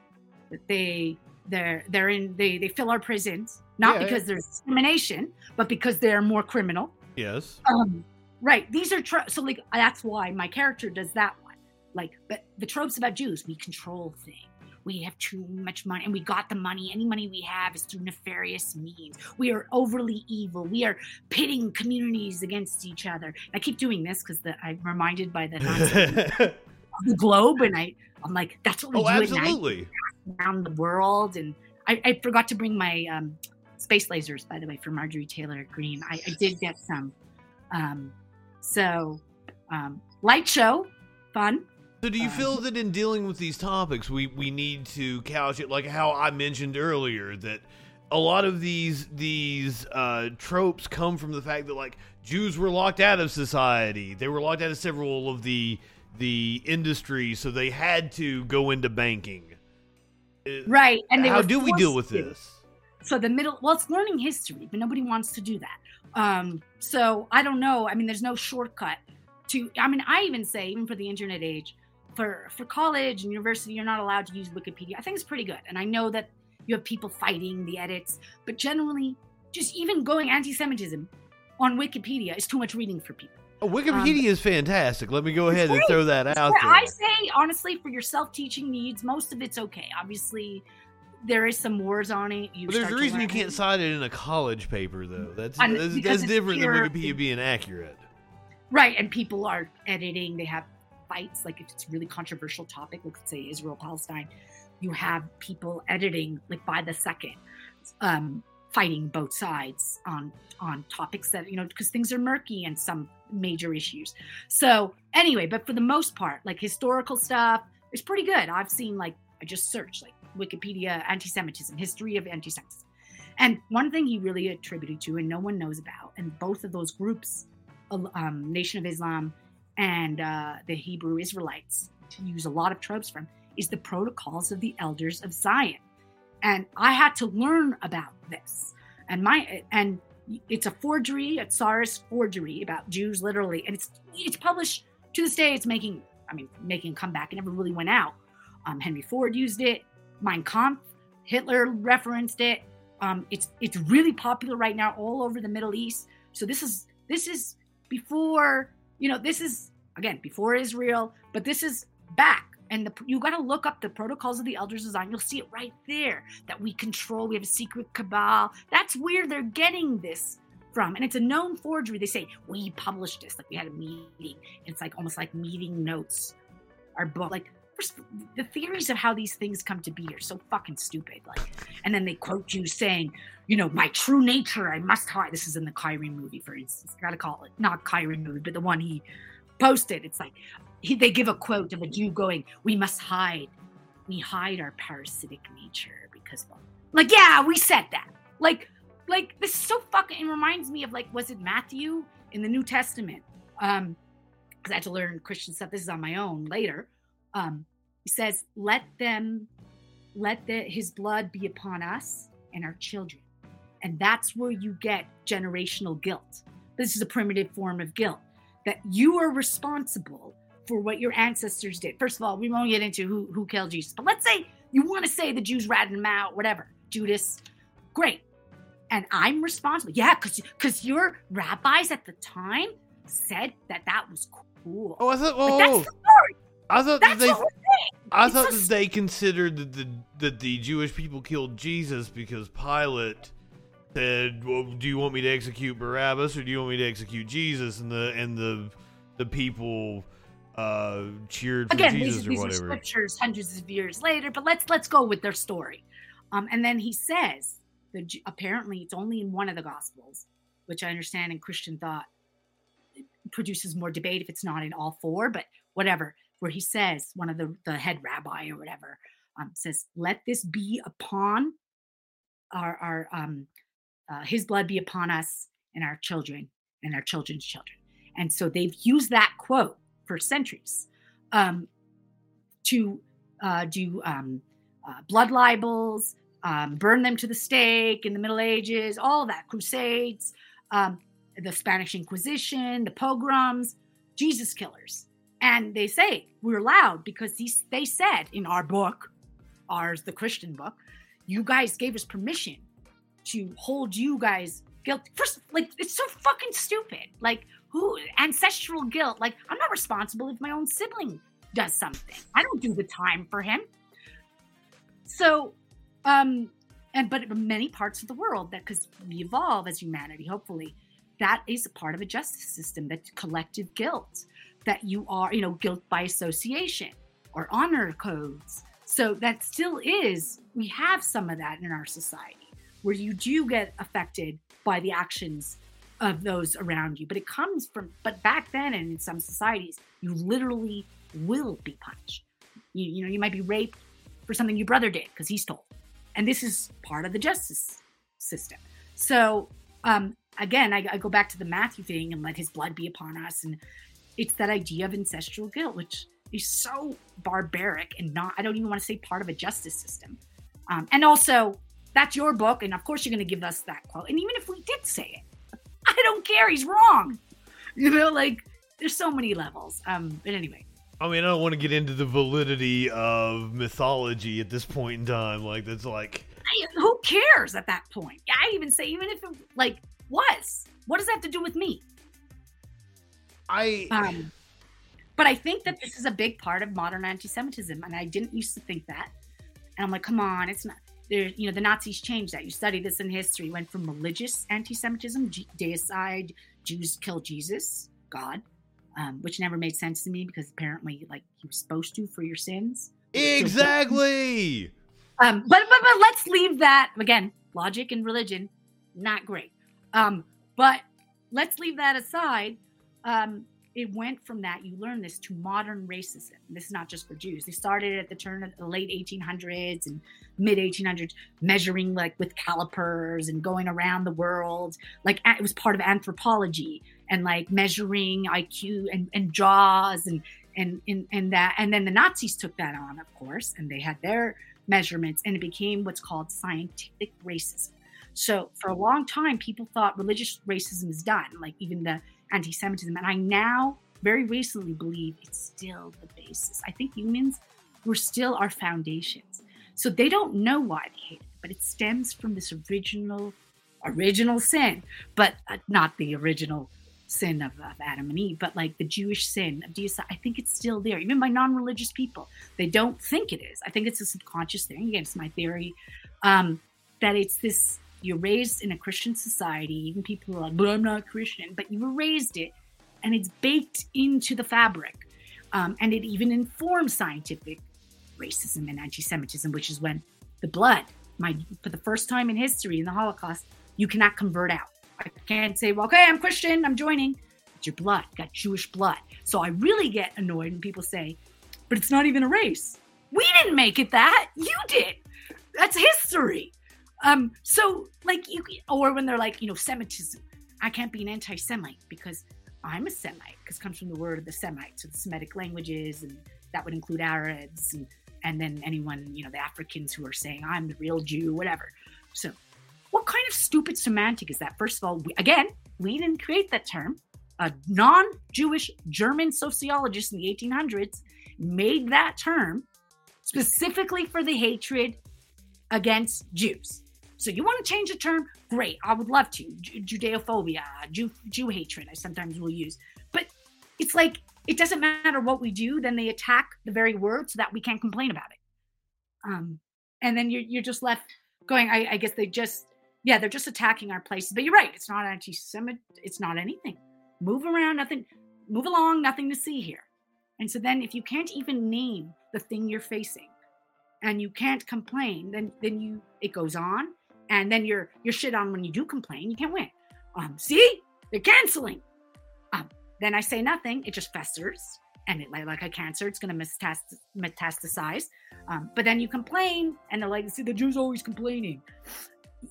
that they they're they're in they they fill our prisons not Yeah. because there's discrimination, but because they're more criminal. Yes. Um, right. These are tropes. So, like, that's why my character does that one. Like, but the tropes about Jews, we control things. We have too much money, and we got the money. Any money we have is through nefarious means. We are overly evil. We are pitting communities against each other. I keep doing this because I'm reminded by the oh, the globe, and I, I'm like, that's what we do at night around the world. And I, I forgot to bring my um, space lasers, by the way, for Marjorie Taylor Greene. I, I did get some. Um, so, um, light show, fun. So, do you Um, feel that in dealing with these topics, we we need to couch it like how I mentioned earlier that a lot of these these uh, tropes come from the fact that like Jews were locked out of society, they were locked out of several of the the industries, so they had to go into banking. Uh, Right. And they how do we deal with this? So the middle, well, it's learning history, but nobody wants to do that. Um, so I don't know. I mean, there's no shortcut to. I mean, I even say, even for the internet age, for for college and university, you're not allowed to use Wikipedia. I think it's pretty good, and I know that you have people fighting the edits, but generally, just even going anti-Semitism on Wikipedia is too much reading for people. Oh, Wikipedia um, is fantastic. Let me go ahead and throw that out there. I say honestly, for your self-teaching needs, most of it's okay. Obviously, there is some wars on it. You But there's a reason you can't cite it in a college paper, though. That's And that's, that's different pure- than Wikipedia being accurate. Right, and people are editing. They have fights. Like if it's a really controversial topic, like say Israel Palestine, you have people editing like by the second, um, fighting both sides on on topics that you know because things are murky and some major issues. So anyway, but for the most part, like historical stuff is pretty good. I've seen like I just searched like Wikipedia anti-Semitism, history of anti-Semitism. And one thing he really attributed to, and no one knows about, and both of those groups um, Nation of Islam and uh, the Hebrew Israelites to use a lot of tropes from is the protocols of the elders of Zion. And I had to learn about this. And my and it's a forgery, a Tsarist forgery about Jews literally. And it's it's published to this day, it's making I mean making a comeback. It never really went out. Um, Henry Ford used it, Mein Kampf, Hitler referenced it. Um, it's it's really popular right now all over the Middle East. So this is this is before you know this is again before Israel, but this is back. And the, you got to look up the protocols of the elders Zion. You'll see it right there that we control. We have a secret cabal. That's where they're getting this from, and it's a known forgery. They say we published this, like we had a meeting. It's like almost like meeting notes. Our book, like the theories of how these things come to be are so fucking stupid. Like, and then they quote you saying, you know, my true nature, I must hide. This is in the Kyrie movie, for instance. Gotta call it not Kyrie movie, but the one he posted. It's like he, they give a quote of a Jew going, "We must hide. We hide our parasitic nature because, like, yeah, we said that. Like, like this is so fucking. It reminds me of like, was it Matthew in the New Testament? Um, because I had to learn Christian stuff. This is on my own later. Um, he says, "Let them, let the, His blood be upon us and our children." And that's where you get generational guilt. This is a primitive form of guilt that you are responsible for what your ancestors did. First of all, we won't get into who, who killed Jesus, but let's say you want to say the Jews ratted him out, whatever, Judas, great. And I'm responsible. Yeah, because because your rabbis at the time said that that was cool. Oh, I thought. But Oh, that's the story. I thought that they. I It's thought so that they considered that the that the Jewish people killed Jesus because Pilate said, "Well, do you want me to execute Barabbas or do you want me to execute Jesus?" And the and the the people uh cheered for again Jesus these, or these are whatever. scriptures hundreds of years later but let's let's go with their story um, and then he says that apparently it's only in one of the gospels which i understand in christian thought produces more debate if it's not in all four but whatever where he says one of the the head rabbi or whatever um, says let this be upon our our um uh, his blood be upon us and our children and our children's children and so they've used that quote for centuries um, to uh, do um, uh, blood libels, um, burn them to the stake in the Middle Ages, all that, crusades, um, the Spanish Inquisition, the pogroms, Jesus killers. And they say we're loud because they said in our book, ours, the Christian book, you guys gave us permission to hold you guys guilty. First, like, it's so fucking stupid. Like, who ancestral guilt like i'm not responsible if my own sibling does something i don't do the time for him so um and but many parts of the world that because we evolve as humanity hopefully that is a part of a justice system that's collective guilt that you are you know guilt by association or honor codes so that still is we have some of that in our society where you do get affected by the actions of those around you. But it comes from, but back then and in some societies, you literally will be punished. You, you know, you might be raped for something your brother did because he stole. And this is part of the justice system. So, um, again, I, I go back to the Matthew thing and let his blood be upon us. And it's that idea of ancestral guilt, which is so barbaric and not, I don't even want to say part of a justice system. Um, and also, that's your book. And of course, you're going to give us that quote. And even if we did say it, I don't care. He's wrong. You know, like there's so many levels. Um, but anyway, I mean, I don't want to get into the validity of mythology at this point in time. Like that's like I, who cares at that point? I even say, even if it like was, what does that have to do with me? I Um, but I think that this is a big part of modern anti-Semitism, and I didn't used to think that. And I'm like, come on, it's not. There, you know, the Nazis changed that. You study this in history. Went from religious anti-Semitism, G- deicide, Jews kill Jesus, God, um, which never made sense to me because apparently, like, he was supposed to for your sins. exactly. Um, but, but but let's leave that again. Logic and religion, not great. Um, but let's leave that aside. Um, it went from that you learn this to modern racism. This is not just for Jews. They started at the turn of the late 1800s and mid 1800s, measuring like with calipers and going around the world. Like it was part of anthropology and like measuring IQ and, and jaws and and and and that. And then the Nazis took that on, of course, and they had their measurements, and it became what's called scientific racism. So for a long time, people thought religious racism is done, like even the anti-Semitism, and I now very recently believe it's still the basis. I think humans were still our foundations. So they don't know why they hate it, but it stems from this original, original sin, but uh, not the original sin of, of Adam and Eve, but like the Jewish sin of deicide. I think it's still there, even by non-religious people. They don't think it is. I think it's a subconscious thing. Again, it's my theory um, that it's this. You're raised in a Christian society. Even people are like, "But I'm not Christian." But you were raised it, and it's baked into the fabric, um, and it even informs scientific racism and anti-Semitism, which is when the blood, my for the first time in history in the Holocaust, you cannot convert out. I can't say, well, okay, I'm Christian, I'm joining. It's your blood, got Jewish blood. So I really get annoyed when people say, but it's not even a race. We didn't make it that. You did. That's history. Um, so like you or when they're like, you know, Semitism. I can't be an anti-Semite because I'm a Semite, because comes from the word of the Semites, so the Semitic languages, and that would include Arabs and and then anyone, you know, the Africans who are saying I'm the real Jew, whatever. So what kind of stupid semantic is that? First of all, we, again, we didn't create that term. A non Jewish German sociologist in the 1800s made that term specifically for the hatred against Jews. So you want to change the term? Great, I would love to. Ju- Judeophobia, Jew, Jew hatred, I sometimes will use. But it's like, it doesn't matter what we do, then they attack the very word so that we can't complain about it. Um, and then you're, you're just left going, I, I guess they just yeah, they're just attacking our places. But you're right, it's not anti Semitic. it's not anything. Move around, nothing, move along, nothing to see here. And so then if you can't even name the thing you're facing and you can't complain, then then you it goes on and then you're you're shit on when you do complain, you can't win. Um, see? They're canceling. Um, then I say nothing, it just festers. And it like, like a cancer, it's gonna metast- metastasize. Um, but then you complain, and they're like, see, the Jews always complaining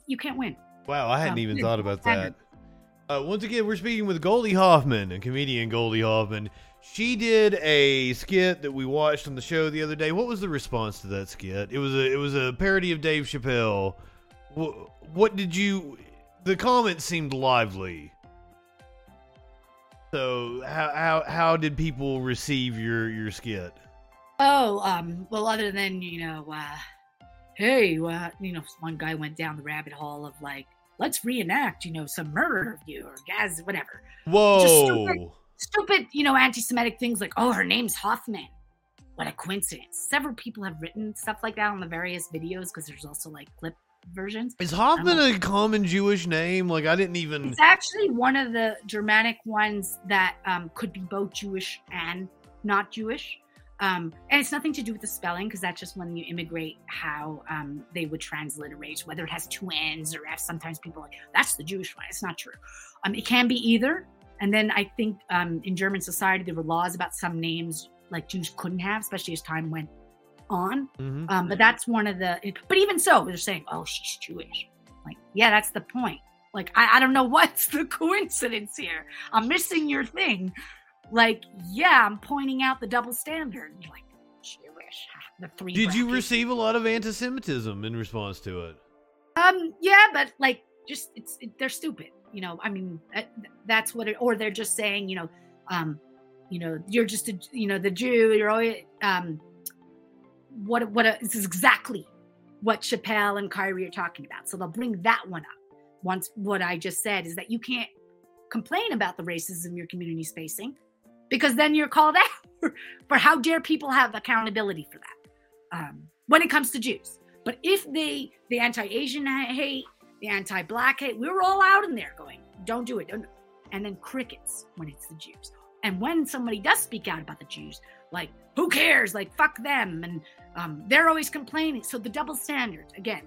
you can't win. Wow, I hadn't Um, even thought about that. Uh, once again, we're speaking with Goldie Hoffman, a comedian Goldie Hoffman. She did a skit that we watched on the show the other day. What was the response to that skit? It was a it was a parody of Dave Chappelle. What, did you? The comments seemed lively. So how how how did people receive your your skit? Oh, um, well, other than you know, uh, hey, uh, you know, one guy went down the rabbit hole of like, let's reenact, you know, some murder of you or guys, whatever. Whoa! Stupid, you know, anti-Semitic things like, oh, her name's Hoffman. What a coincidence. Several people have written stuff like that on the various videos because there's also like clip versions. Is Hoffman a common Jewish name? Like I didn't even. It's actually one of the Germanic ones that um, could be both Jewish and not Jewish. Um, and it's nothing to do with the spelling because that's just when you immigrate how um, they would transliterate, whether it has two N's or F. Sometimes people are like, that's the Jewish one. It's not true. Um, it can be either. And then I think um, in German society, there were laws about some names like Jews couldn't have, especially as time went on. Mhm. Um, but that's one of the. But even so, they're saying, "Oh, she's Jewish." Like, yeah, that's the point. Like, I, I don't know what's the coincidence here. I'm missing your thing. Like, yeah, I'm pointing out the double standard. You're like Jewish. The three. Did you receive a lot of anti-Semitism in response to it? Um, yeah, but like, just it's it, they're stupid. You know, I mean, that, that's what it. Or they're just saying, you know, um, you know, you're just a, you know, the Jew. You're always um, what what a, this is exactly what Chappelle and Kyrie are talking about. So they'll bring that one up. Once what I just said is that you can't complain about the racism your community is facing because then you're called out. but how dare people have accountability for that um, when it comes to Jews? But if they, the anti-Asian hate, the anti-black hate, we're all out in there going, "Don't do it," don't. and then crickets when it's the Jews. And when somebody does speak out about the Jews, like who cares? Like fuck them, and um, they're always complaining. So the double standards again,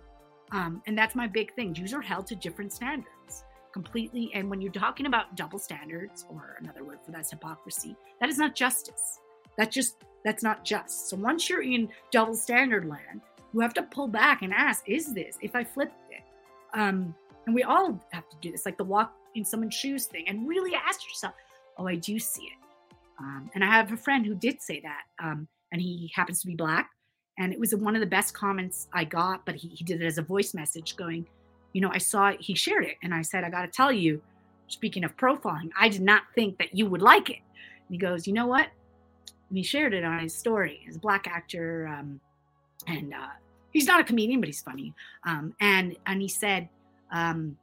um, and that's my big thing. Jews are held to different standards completely. And when you're talking about double standards, or another word for that's hypocrisy, that is not justice. That's just that's not just. So once you're in double standard land, you have to pull back and ask, is this if I flip it? Um, and we all have to do this, like the walk in someone's shoes thing, and really ask yourself, oh, I do see it. Um, and I have a friend who did say that, um, and he happens to be black. And it was one of the best comments I got, but he, he did it as a voice message going, you know, I saw it, he shared it. And I said, I got to tell you, speaking of profiling, I did not think that you would like it. And he goes, you know what? And he shared it on his story. He's a black actor. Um, and uh, he's not a comedian, but he's funny. Um, and, and he said um,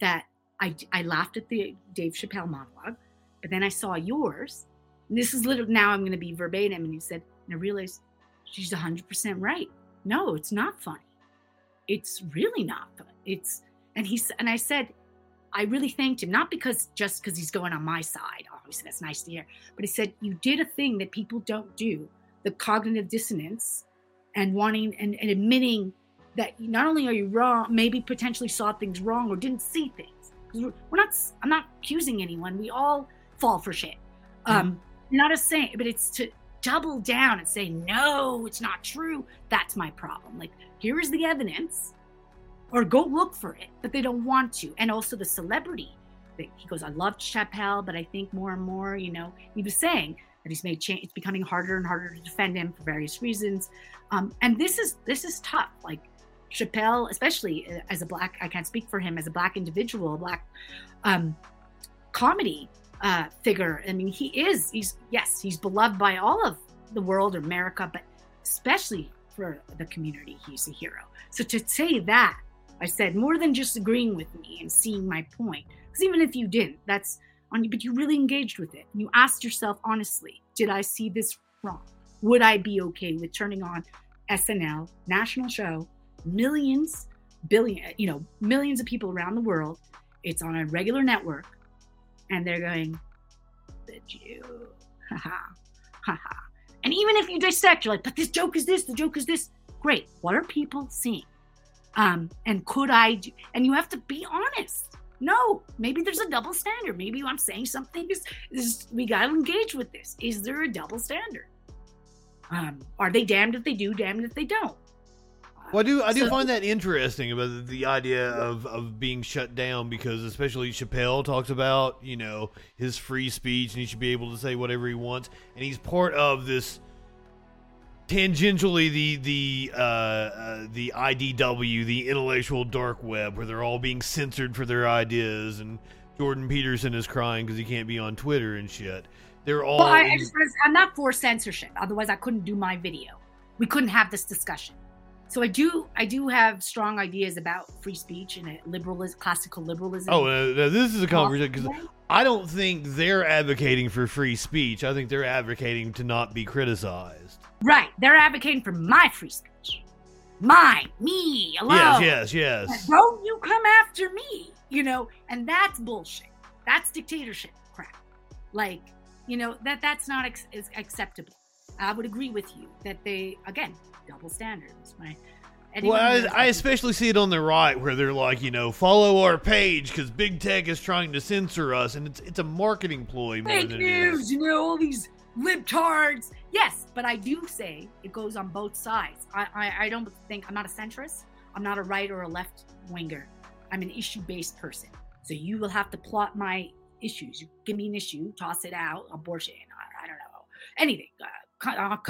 that I, I laughed at the Dave Chappelle monologue, but then I saw yours. And this is little, now I'm going to be verbatim. And he said, and I realized she's 100% right. No, it's not funny. It's really not funny. It's, and he's, and I said, I really thanked him, not because just because he's going on my side. Obviously, that's nice to hear. But he said, You did a thing that people don't do the cognitive dissonance and wanting and, and admitting that not only are you wrong, maybe potentially saw things wrong or didn't see things. We're, we're not, I'm not accusing anyone. We all fall for shit. Um, mm-hmm. Not a saying, but it's to double down and say, no, it's not true. That's my problem. Like, here is the evidence, or go look for it, but they don't want to. And also the celebrity. That he goes, I love Chappelle, but I think more and more, you know, he was saying that he's made change. It's becoming harder and harder to defend him for various reasons. Um, and this is this is tough. Like Chappelle, especially uh, as a black, I can't speak for him as a black individual, black um, comedy uh, figure. I mean, he is, he's, yes, he's beloved by all of the world, or America, but especially for the community, he's a hero. So to say that, I said more than just agreeing with me and seeing my point, because even if you didn't, that's on you, but you really engaged with it. and You asked yourself honestly, did I see this wrong? Would I be okay with turning on SNL, national show, millions, billion, you know, millions of people around the world? It's on a regular network and they're going, the Jew, haha, haha. And even if you dissect, you're like, but this joke is this, the joke is this. Great. What are people seeing? Um, and could I do, and you have to be honest. No, maybe there's a double standard. Maybe I'm saying something is, is we got to engage with this. Is there a double standard? Um, are they damned if they do, damned if they don't? Well, I do. I do so, find that interesting about the idea of, of being shut down because, especially Chappelle talks about you know his free speech and he should be able to say whatever he wants, and he's part of this tangentially the the uh, uh, the IDW, the intellectual dark web, where they're all being censored for their ideas, and Jordan Peterson is crying because he can't be on Twitter and shit. They're all. Well, I, I'm not for censorship. Otherwise, I couldn't do my video. We couldn't have this discussion so I do I do have strong ideas about free speech and liberalism, classical liberalism. Oh, uh, this is a conversation because I don't think they're advocating for free speech. I think they're advocating to not be criticized. Right, they're advocating for my free speech, mine, me alone. Yes, yes, yes. Don't you come after me? You know, and that's bullshit. That's dictatorship crap. Like, you know that that's not ex- acceptable. I would agree with you that they again double standards. Right? well, I, I, especially see it on the right where they're like, you know, follow our page because big tech is trying to censor us, and it's it's a marketing ploy. Fake news, you know, all these libtards. Yes, but I do say it goes on both sides. I, I, I don't think I'm not a centrist. I'm not a right or a left winger. I'm an issue based person. So you will have to plot my issues. You give me an issue, toss it out, abortion. I, I don't know anything. Uh,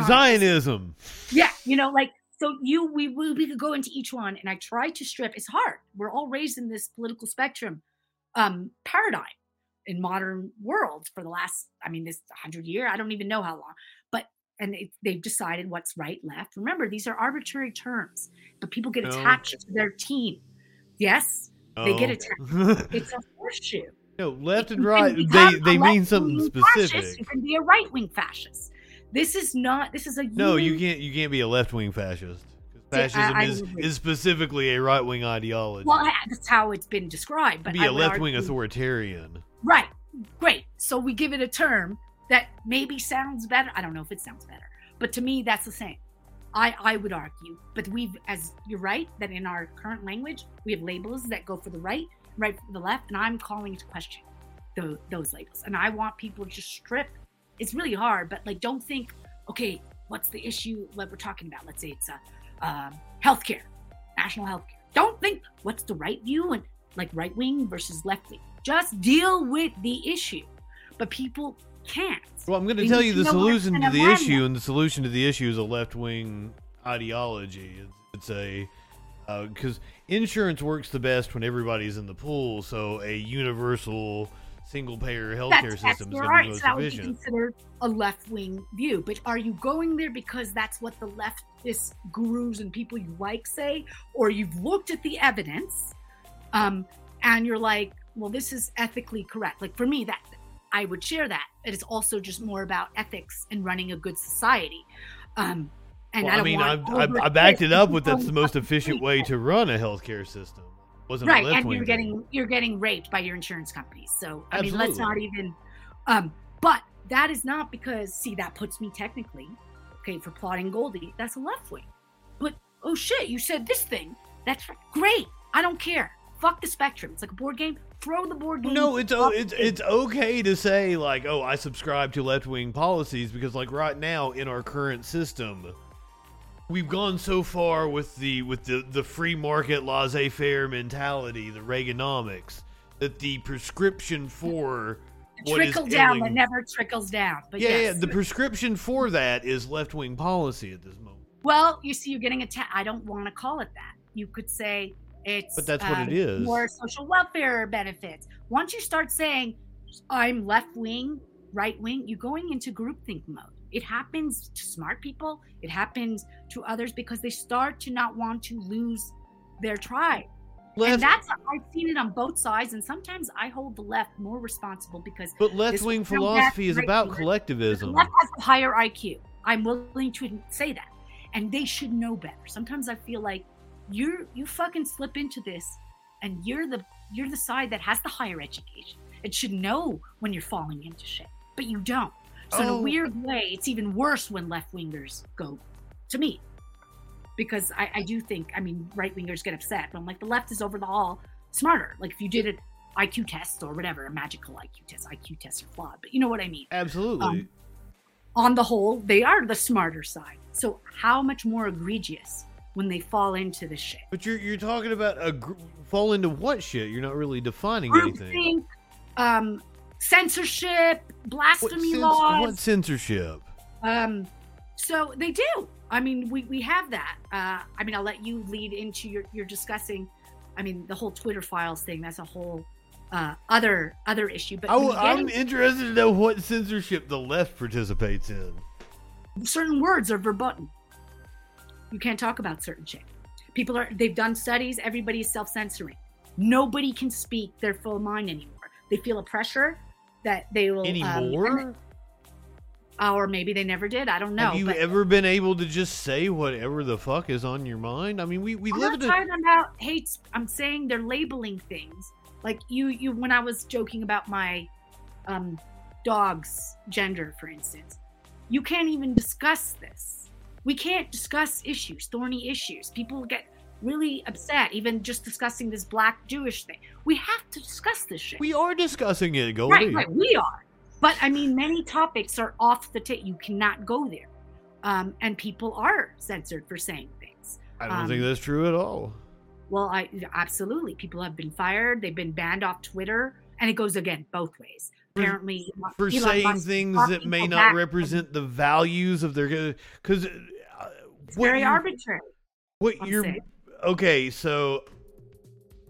Zionism. Yeah, you know, like so you we, we we could go into each one, and I try to strip. It's hard. We're all raised in this political spectrum um, paradigm in modern worlds for the last, I mean, this hundred year. I don't even know how long, but and it, they've decided what's right, left. Remember, these are arbitrary terms, but people get attached to their team. Yes, they get attached. it's a horseshoe. No, left and right, they they mean something fascist, specific. You can be a right wing fascist. This is not. This is a No, you can't. You can't be a left wing fascist. See, I- Fascism I is, is specifically a right wing ideology. Well, I, that's how it's been described. But be I a left wing authoritarian. Right. Great. So we give it a term that maybe sounds better. I don't know if it sounds better, but to me, that's the same. I, I would argue, but we've, as you're right, that in our current language, we have labels that go for the right, right for the left, and I'm calling into question tho- those labels. And I want people to just strip. It's really hard, but like, don't think, okay, what's the issue that we're talking about? Let's say it's uh, um healthcare, national healthcare. Don't think what's the right view and like right wing versus left wing. Just deal with the issue. But people can't. Well, I'm going to tell you the know where it's solution to the issue, them. and the solution to the issue is a left wing ideology. It's, it's a because insurance works the best when everybody's in the pool. So a universal single payer healthcare That's, that's system is going to right. So that would be considered a left wing view. But are you going there because that's what the leftist gurus and people you like say, or you've looked at the evidence, um, and you're like, well, this is ethically correct. Like for me, that I would share that. It is also just more about ethics and running a good society. Um, and well, I, I don't mean, I, I, I backed it up with that's the most efficient way to run a healthcare system. Wasn't right and you're thing. getting you're getting raped by your insurance companies so i mean let's not even um but that is not because see that puts me technically okay for plotting goldie that's a left wing. But oh shit you said this thing that's great i don't care. Fuck the spectrum it's like a board game throw the board game No, it's o- it's it's okay to say like, oh, I subscribe to left wing policies because like right now in our current system, we've gone so far with the with the the free market laissez faire mentality, the Reaganomics, that the prescription for what trickle down that ailing- never trickles down but yeah, yeah, the prescription for that is left wing policy at this moment. Well, you see, you're getting attacked. I don't want to call it that. You could say it's. But that's what um, it is. More social welfare benefits. Once you start saying, "I'm left wing, right wing," you're going into groupthink mode. It happens to smart people. It happens to others because they start to not want to lose their tribe. Left, and that's I've seen it on both sides. And sometimes I hold the left more responsible because but left wing philosophy is about right, collectivism. the left has a higher IQ. I'm willing to say that, and they should know better. Sometimes I feel like you're you fucking slip into this, and you're the you're the side that has the higher education. It should know when you're falling into shit, but you don't. So in Oh. a weird way, it's even worse when left wingers go. To me, because I, I do think I mean right wingers get upset, but I'm like the left is over the all smarter. Like if you did an IQ test or whatever, a magical IQ test, IQ tests are flawed, but you know what I mean Absolutely. um, on the whole, they are the smarter side. So how much more egregious when they fall into this shit? But you're you're talking about a gr- fall into what shit? You're not really defining anything. Groupthink, um, censorship, What, blasphemy cens- laws. what censorship? Um, so they do. I mean, we, we have that. Uh, I mean, I'll let you lead into your, your discussing. I mean, the whole Twitter files thing. That's a whole uh, other other issue. But I, when you w- get I'm interested to know what censorship the left participates in. certain words are verboten. You can't talk about certain shit. People are they've done studies, everybody's self-censoring. Nobody can speak their full mind anymore. They feel a pressure that they will um, Anymore? and- or maybe they never did. I don't know. Have you but ever been able to just say whatever the fuck is on your mind? I mean, we, we I'm live not in a. talking about hates. I'm saying they're labeling things. Like you you when I was joking about my um dog's gender, for instance. You can't even discuss this. We can't discuss issues, thorny issues. People get really upset, even just discussing this black Jewish thing. We have to discuss this shit. We are discussing it, Goldie. right, right, we are. But I mean, many topics are off the table. You cannot go there. Um, and people are censored for saying things. I don't um, think that's true at all. Well, I absolutely. People have been fired. They've been banned off Twitter, and it goes again both ways. For- Apparently, For Elon saying Musk things that may not represent the values of their. Because. Uh, It's very you- arbitrary. What I'm you're saying. Okay? So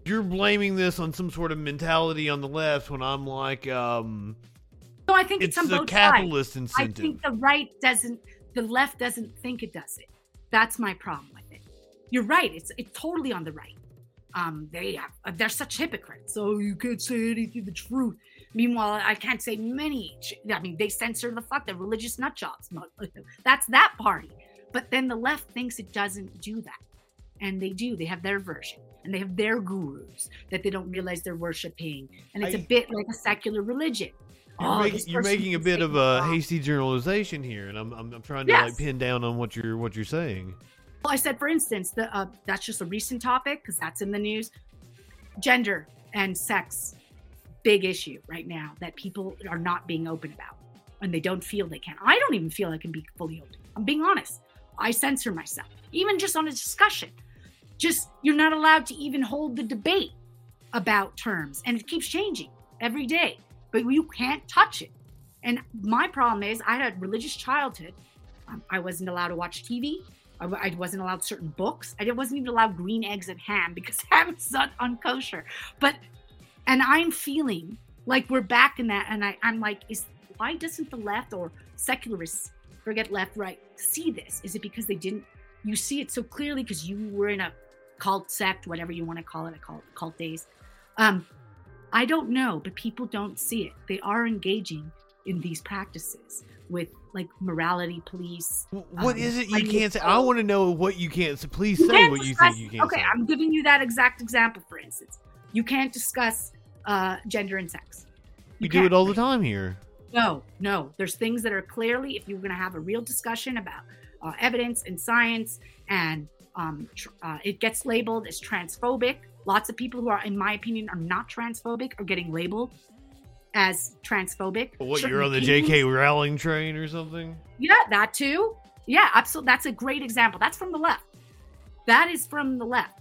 you're blaming this on some sort of mentality on the left when I'm like, um, No, I think it's, it's a capitalist sides. I think the right doesn't, the left doesn't think it does it. That's my problem with it. You're right. It's it's totally on the right. Um, they have, uh, they're such hypocrites. So you can't say anything the truth. Meanwhile, I can't say many. I mean, they censor the fuck the religious nut jobs. That's that party. But then the left thinks it doesn't do that, and they do. They have their version, and they have their gurus that they don't realize they're worshiping, and it's a I- bit like a secular religion. You're, Oh, making, you're making a bit of a hasty generalization here, and I'm I'm, I'm trying to like pin down on what you're what you're saying. Well, I said, for instance, the, uh, that's just a recent topic because that's in the news. Gender and sex, big issue right now that people are not being open about and they don't feel they can. I don't even feel I can be fully open. I'm being honest. I censor myself, even just on a discussion. Just you're not allowed to even hold the debate about terms, and it keeps changing every day, but you can't touch it. And my problem is, I had a religious childhood. Um, I wasn't allowed to watch TV. I wasn't allowed certain books. I wasn't even allowed green eggs and ham because ham is not unkosher. But, and I'm feeling like we're back in that. And I, I'm like, is why doesn't the left or secularists, forget left, right, see this? Is it because they didn't? You see it so clearly because you were in a cult sect, whatever you want to call it, a call it cult days. Um, I don't know, but people don't see it. They are engaging in these practices with like morality police. What Um, is it you can't say? I want to know what you can't say. Please You say what you think you can't okay, say. I'm giving you that exact example, for instance. You can't discuss uh, gender and sex. we do it all the time here. No, no. There's things that are clearly, if you're going to have a real discussion about uh, evidence and science, and um, tr- uh, it gets labeled as transphobic. Lots of people who are, in my opinion, are not transphobic are getting labeled as transphobic. What Certain you're on the J.K. Rowling train or something? Yeah, that too. Yeah, absolutely. That's a great example. That's from the left. That is from the left.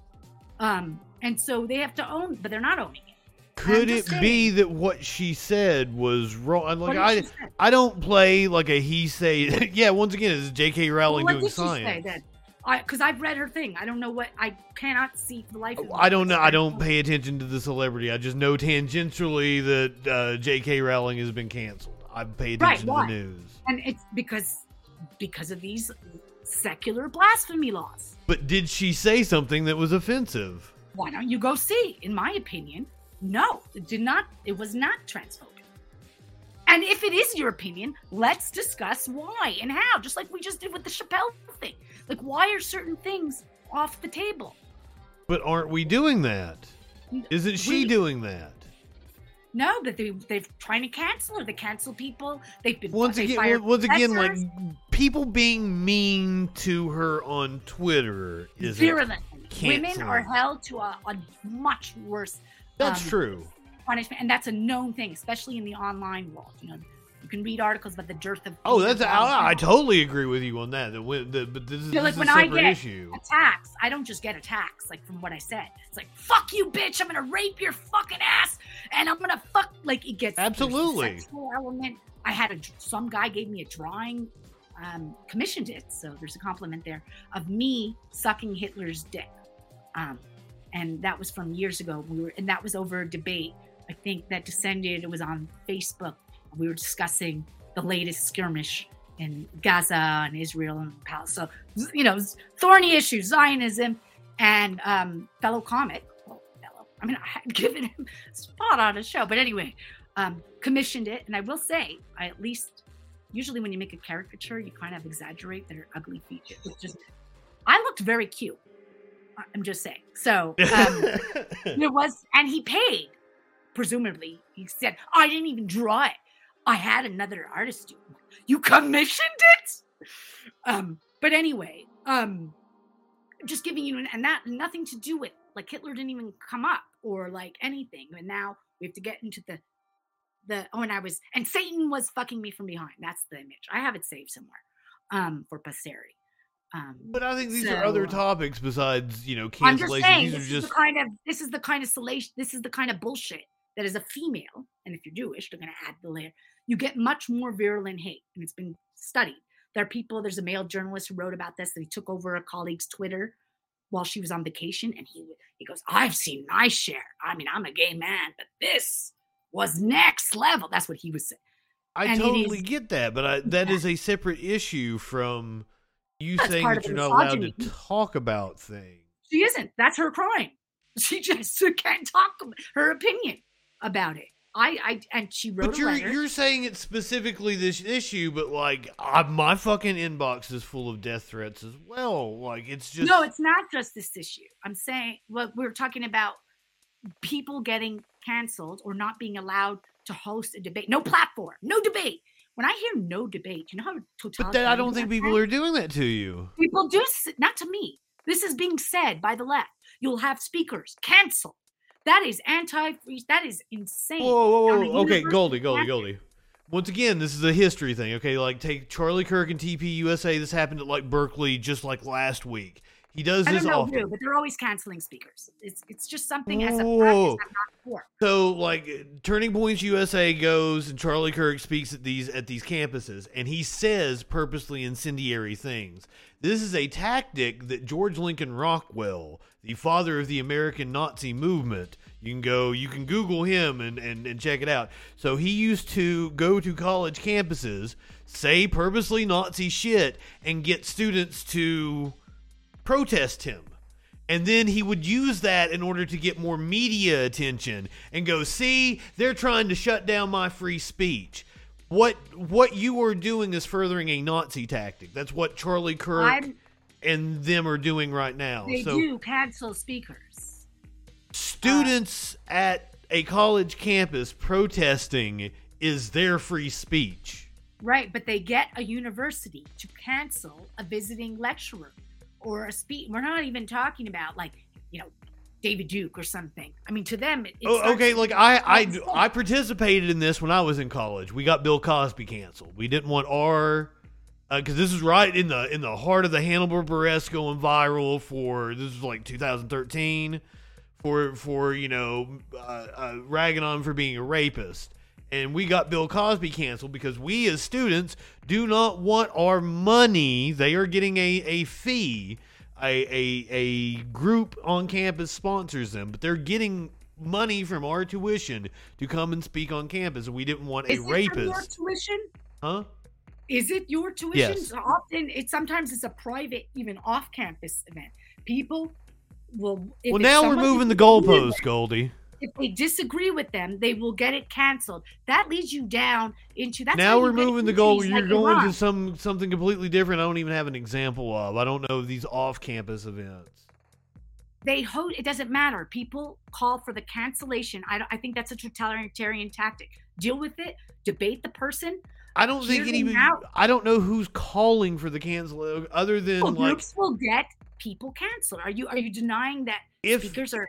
Um, and so they have to own, but they're not owning it. Could it just be that what she said was wrong? I'm Like I. I don't play like a he say. yeah, once again, it's J.K. Rowling what doing did she say science. Because I've read her thing. I don't know what I cannot see for the life. of I don't know. I don't pay attention to the celebrity. I just know tangentially that uh, J.K. Rowling has been canceled. I pay Right, attention to the news. And it's because because of these secular blasphemy laws. But did she say something that was offensive? Why don't you go see? In my opinion, no, it did not. It was not transphobic. And if it is your opinion, let's discuss why and how, just like we just did with the Chappelle thing. Like, why are certain things off the table? But aren't we doing that? Isn't she We- doing that? No, but they they've trying to cancel her. They cancel people. They've been Once they again, once again, like people being mean to her on Twitter is virulently. Women are held to a, a much worse That's um, true. punishment, and that's a known thing, especially in the online world. You know, you can read articles about the dearth of. Oh, that's I, I totally agree with you on that. The, the, but this is, Feel like is when a I separate get issue. attacks. I don't just get attacks like from what I said. It's like fuck you, bitch. I'm gonna rape your fucking ass, and I'm gonna fuck like it gets Absolutely. sexual element. I had a some guy gave me a drawing, um, commissioned it, so there's a compliment there of me sucking Hitler's dick, um, and that was from years ago. We were and that was over a debate. I think that descended. It was on Facebook. We were discussing the latest skirmish in Gaza and Israel and Palestine. So, you know, thorny issues, Zionism, and um, fellow comic, well, fellow, I mean, I had given him a spot on a show, but anyway, um, commissioned it. And I will say, I at least, usually when you make a caricature, you kind of exaggerate their ugly features. It's just, I looked very cute. I'm just saying. So, um, there was, and he paid, presumably. He said, I didn't even draw it. I had another artist. You commissioned it? Um, but anyway, um, just giving you, and that nothing to do with like Hitler didn't even come up or like anything. And now we have to get into the, the, oh, and I was, and Satan was fucking me from behind. That's the image. I have it saved somewhere, um, for posterity. Um, but I think these are other topics besides you know I'm just saying These this are is just the kind of this is the kind of salation this is the kind of bullshit that is a female, and if you're Jewish, they're gonna add the layer. You get much more virulent hate, and it's been studied. There are people, there's a male journalist who wrote about this that he took over a colleague's Twitter while she was on vacation, and he he goes, I've seen my share. I mean, I'm a gay man, but this was next level. That's what he was saying. I and totally is- get that, but I, that Yeah. is a separate issue from you That's saying that you're not allowed to talk about things. She isn't. That's her crime. She just can't talk her opinion about it. I, I and she wrote But you're you're saying it's specifically this issue, but like I, my fucking inbox is full of death threats as well. Like it's just no, it's not just this issue. I'm saying what we're talking about people getting canceled or not being allowed to host a debate. No platform, no debate. When I hear no debate, you know how But totalitarian that, I don't think people are doing that to you. People do not to me. This is being said by the left. You'll have speakers cancel. That is anti-free. That is insane. Whoa, whoa, whoa. Okay, Goldie, Goldie. Goldie. Once again, this is a history thing. Okay, like take Charlie Kirk and TP USA. This happened at like Berkeley just like last week. He does I this don't know often. who, but they're always canceling speakers. It's it's just something as a Whoa. practice I'm not for. So like Turning Points USA goes and Charlie Kirk speaks at these at these campuses and he says purposely incendiary things. This is a tactic that George Lincoln Rockwell, the father of the American Nazi movement, you can go you can Google him and, and, and check it out. So he used to go to college campuses, say purposely Nazi shit, and get students to protest him. And then he would use that in order to get more media attention and go, see, they're trying to shut down my free speech. What what you are doing is furthering a Nazi tactic. That's what Charlie Kirk I'm- and them are doing right now. They so do cancel speakers. students at a college campus protesting is their free speech. Right, but they get a university to cancel a visiting lecturer or a speech. We're not even talking about like, you know, David Duke or something. I mean, to them, it, it Oh, okay. Like I, I, I participated in this when I was in college. We got Bill Cosby canceled. We didn't want our, because this is right in the in the heart of the Hannibal Buress going viral for this was like 2013, for for you know uh, uh, ragging on for being a rapist. And we got Bill Cosby canceled because we as students do not want our money. They are getting a, a fee. A, a, a group on campus sponsors them, but they're getting money from our tuition to come and speak on campus. And we didn't want a rapist. Is it from your rapist. tuition? Huh? Is it your tuition? Yes. So Often, it sometimes it's a private, even off-campus event. People will. Well, now we're moving the goalposts, Goldie. If they disagree with them, they will get it canceled. That leads you down into that's now we're moving the goal. You're going Iran. to some something completely different. I don't even have an example of. I don't know these off-campus events. They host. It doesn't matter. People call for the cancellation. I, don't- I think that's a totalitarian tactic. Deal with it. Debate the person. I don't think it even. out. I don't know who's calling for the cancel other than Well, like groups will get people canceled. Are you are you denying that if speakers are,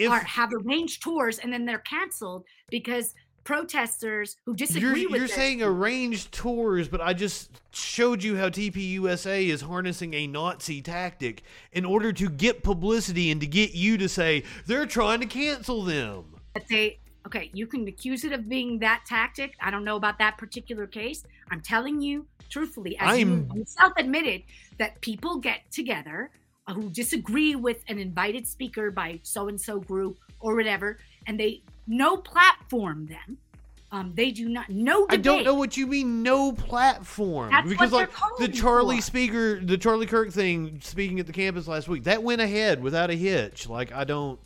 if are have arranged tours and then they're canceled because protesters who disagree you're, with you're them- saying arranged tours, but I just showed you how TPUSA is harnessing a Nazi tactic in order to get publicity and to get you to say they're trying to cancel them. that they okay you can accuse it of being that tactic i don't know about that particular case i'm telling you truthfully as I'm- you yourself admitted that people get together who disagree with an invited speaker by so and so group or whatever and they no platform them um, they do not no I don't know what you mean no platform That's because like the Charlie for. speaker, the Charlie Kirk thing speaking at the campus last week, that went ahead without a hitch. Like I don't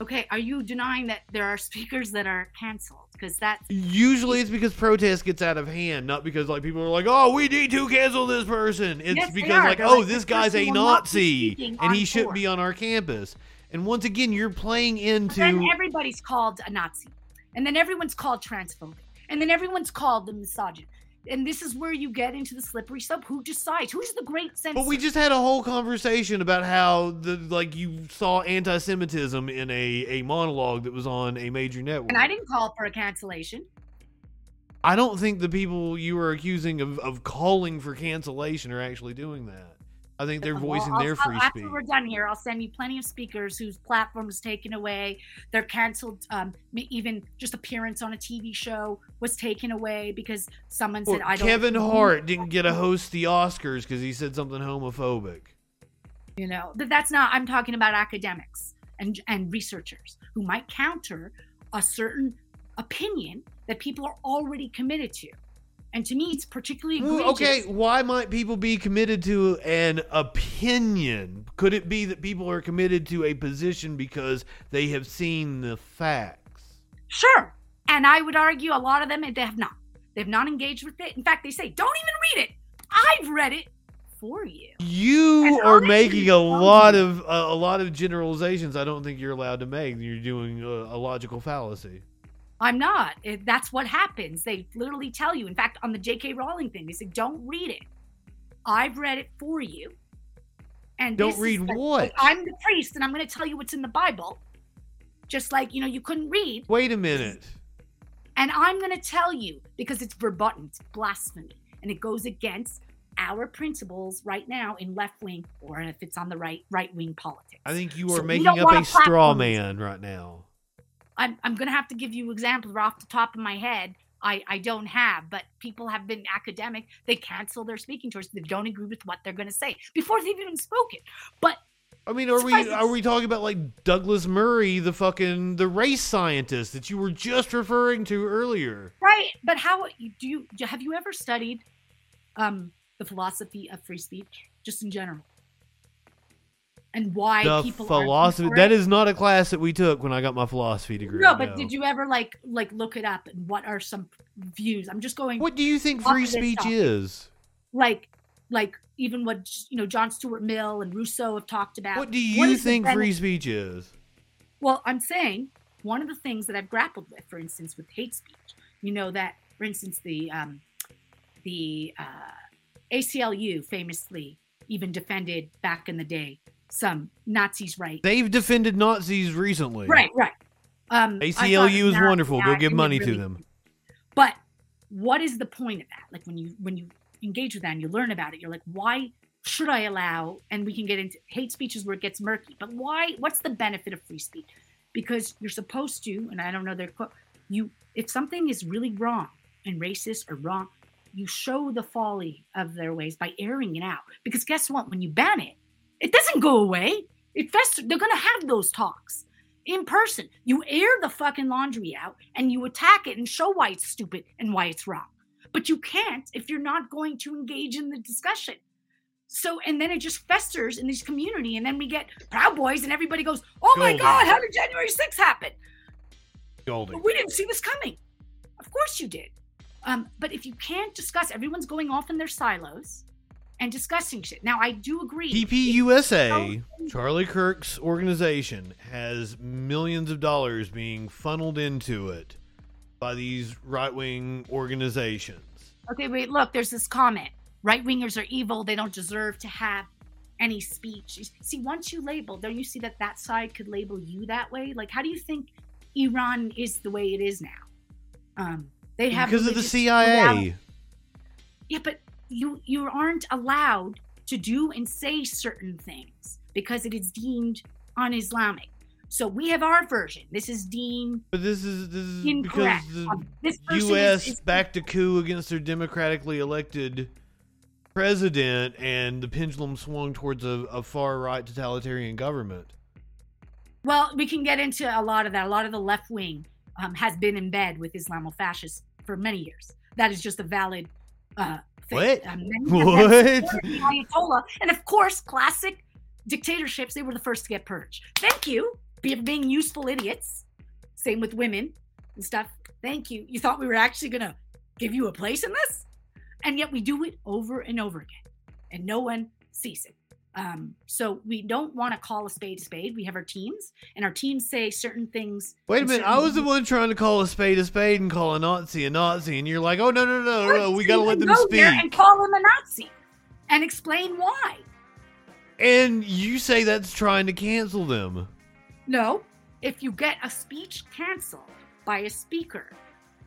okay are you denying that there are speakers that are canceled because that's Usually it's because protest gets out of hand, not because like people are like, "Oh, we need to cancel this person." It's Yes, because like, They're "Oh, like, this guy's a person will not be Nazi and he shouldn't be on our campus." And once again, you're playing into then everybody's called a Nazi, and then everyone's called transphobic, and then everyone's called the misogynist. And this is where you get into the slippery slope. Who decides? Who's the great censor? But we just had a whole conversation about how the like you saw anti-Semitism in a a monologue that was on a major network. and I didn't call for a cancellation. I don't think the people you were accusing of, of calling for cancellation are actually doing that. I think they're Well, voicing I'll- their free after speech. we're done here, I'll send you plenty of speakers whose platform was taken away. They're canceled. Um, even just appearance on a TV show was taken away because someone Well, said, "I don't." Kevin Hart didn't get a host the Oscars because he said something homophobic. you know but that's not i'm talking about academics and and researchers who might counter a certain opinion that people are already committed to And to me, it's particularly egregious. okay, why might people be committed to an opinion? Could it be that people are committed to a position because they have seen the facts? Sure. And I would argue a lot of them they have not. They've not engaged with it. In fact, they say, "Don't even read it. I've read it for you." You are making a lot of uh, a lot of generalizations. I don't think you're allowed to make. You're doing a, a logical fallacy. I'm not. It, that's what happens. They literally tell you. In fact, on the J.K. Rowling thing, they said, "Don't read it. I've read it for you." And Don't is read what? like, I'm the priest, and I'm going to tell you what's in the Bible. Just like you know, you couldn't read, Wait a minute. and I'm going to tell you because it's verboten, it's blasphemy, and it goes against our principles right now in left wing, or if it's on the right right wing politics. I think you are we making up a a straw man right now. I'm I'm gonna have to give you examples off the top of my head. I I don't have, but people have been academic. They cancel their speaking tours. They don't agree with what they're gonna say before they've even spoken. But I mean, are we are we talking about like Douglas Murray, the fucking the race scientist that you were just referring to earlier? right, but how do you have you ever studied um the philosophy of free speech just in general? And why the people philosophy that is not a class that we took when I got my philosophy degree. no, but did you ever like like look it up and what are some views? I'm just going What do you think free speech topic. is? like like even what you know John Stuart Mill and Rousseau have talked about. What do you the think free speech is? Well, I'm saying one of the things that I've grappled with, for instance, with hate speech, you know that, for instance, the um, the uh, ACLU famously even defended back in the day some Nazis' right. They've defended Nazis recently. right, right. Um, ACLU is wonderful. Go give money really- to them. But what is the point of that? Like when you when you engage with that and you learn about it, you're like, why should I allow? And we can get into hate speech is where it gets murky. But why? What's the benefit of free speech? Because you're supposed to, and I don't know their quote. You, if something is really wrong and racist or wrong, you show the folly of their ways by airing it out. Because guess what? When you ban it, it doesn't go away. It fester. They're gonna have those talks in person. You air the fucking laundry out and you attack it and show why it's stupid and why it's wrong. But you can't if you're not going to engage in the discussion. So, and then it just festers in this community, and then we get Proud Boys, and everybody goes, "Oh my Golden. God, how did January 6th happen? Goldie. We didn't see this coming." Of course you did. Um, but if you can't discuss, everyone's going off in their silos and discussing shit. Now, I do agree. TPUSA, Charlie Kirk's organization, has millions of dollars being funneled into it by these right wing organizations. Okay, wait, look, there's this comment. Right wingers are evil. They don't deserve to have any speech. See, once you label, don't you see that that side could label you that way? Like, how do you think Iran is the way it is now? Um, they have Because of the CIA. Yeah, but you you aren't allowed to do and say certain things because it is deemed un-Islamic. So we have our version. This is deemed But this is this is incorrect. because the Um, U.S. is- is- backed a coup against their democratically elected president, and the pendulum swung towards a, a far right totalitarian government. Well, we can get into a lot of that. A lot of the left wing um, has been in bed with Islamofascists for many years. That is just a valid uh. What? Um, them What? Ayatollah, and of course, classic dictatorships. They were the first to get purged. Thank you for being useful idiots. Same with women and stuff. Thank you. You thought we were actually gonna give you a place in this, and yet we do it over and over again, and no one sees it. Um, so we don't want to call a spade a spade. We have our teams, and our teams say certain things. Wait a minute, I was the one trying to call a spade a spade and call a Nazi a Nazi, and you're like, oh no no no no, we gotta let them Go there and call him a Nazi, and explain why. And you say that's trying to cancel them. No, if you get a speech canceled by a speaker,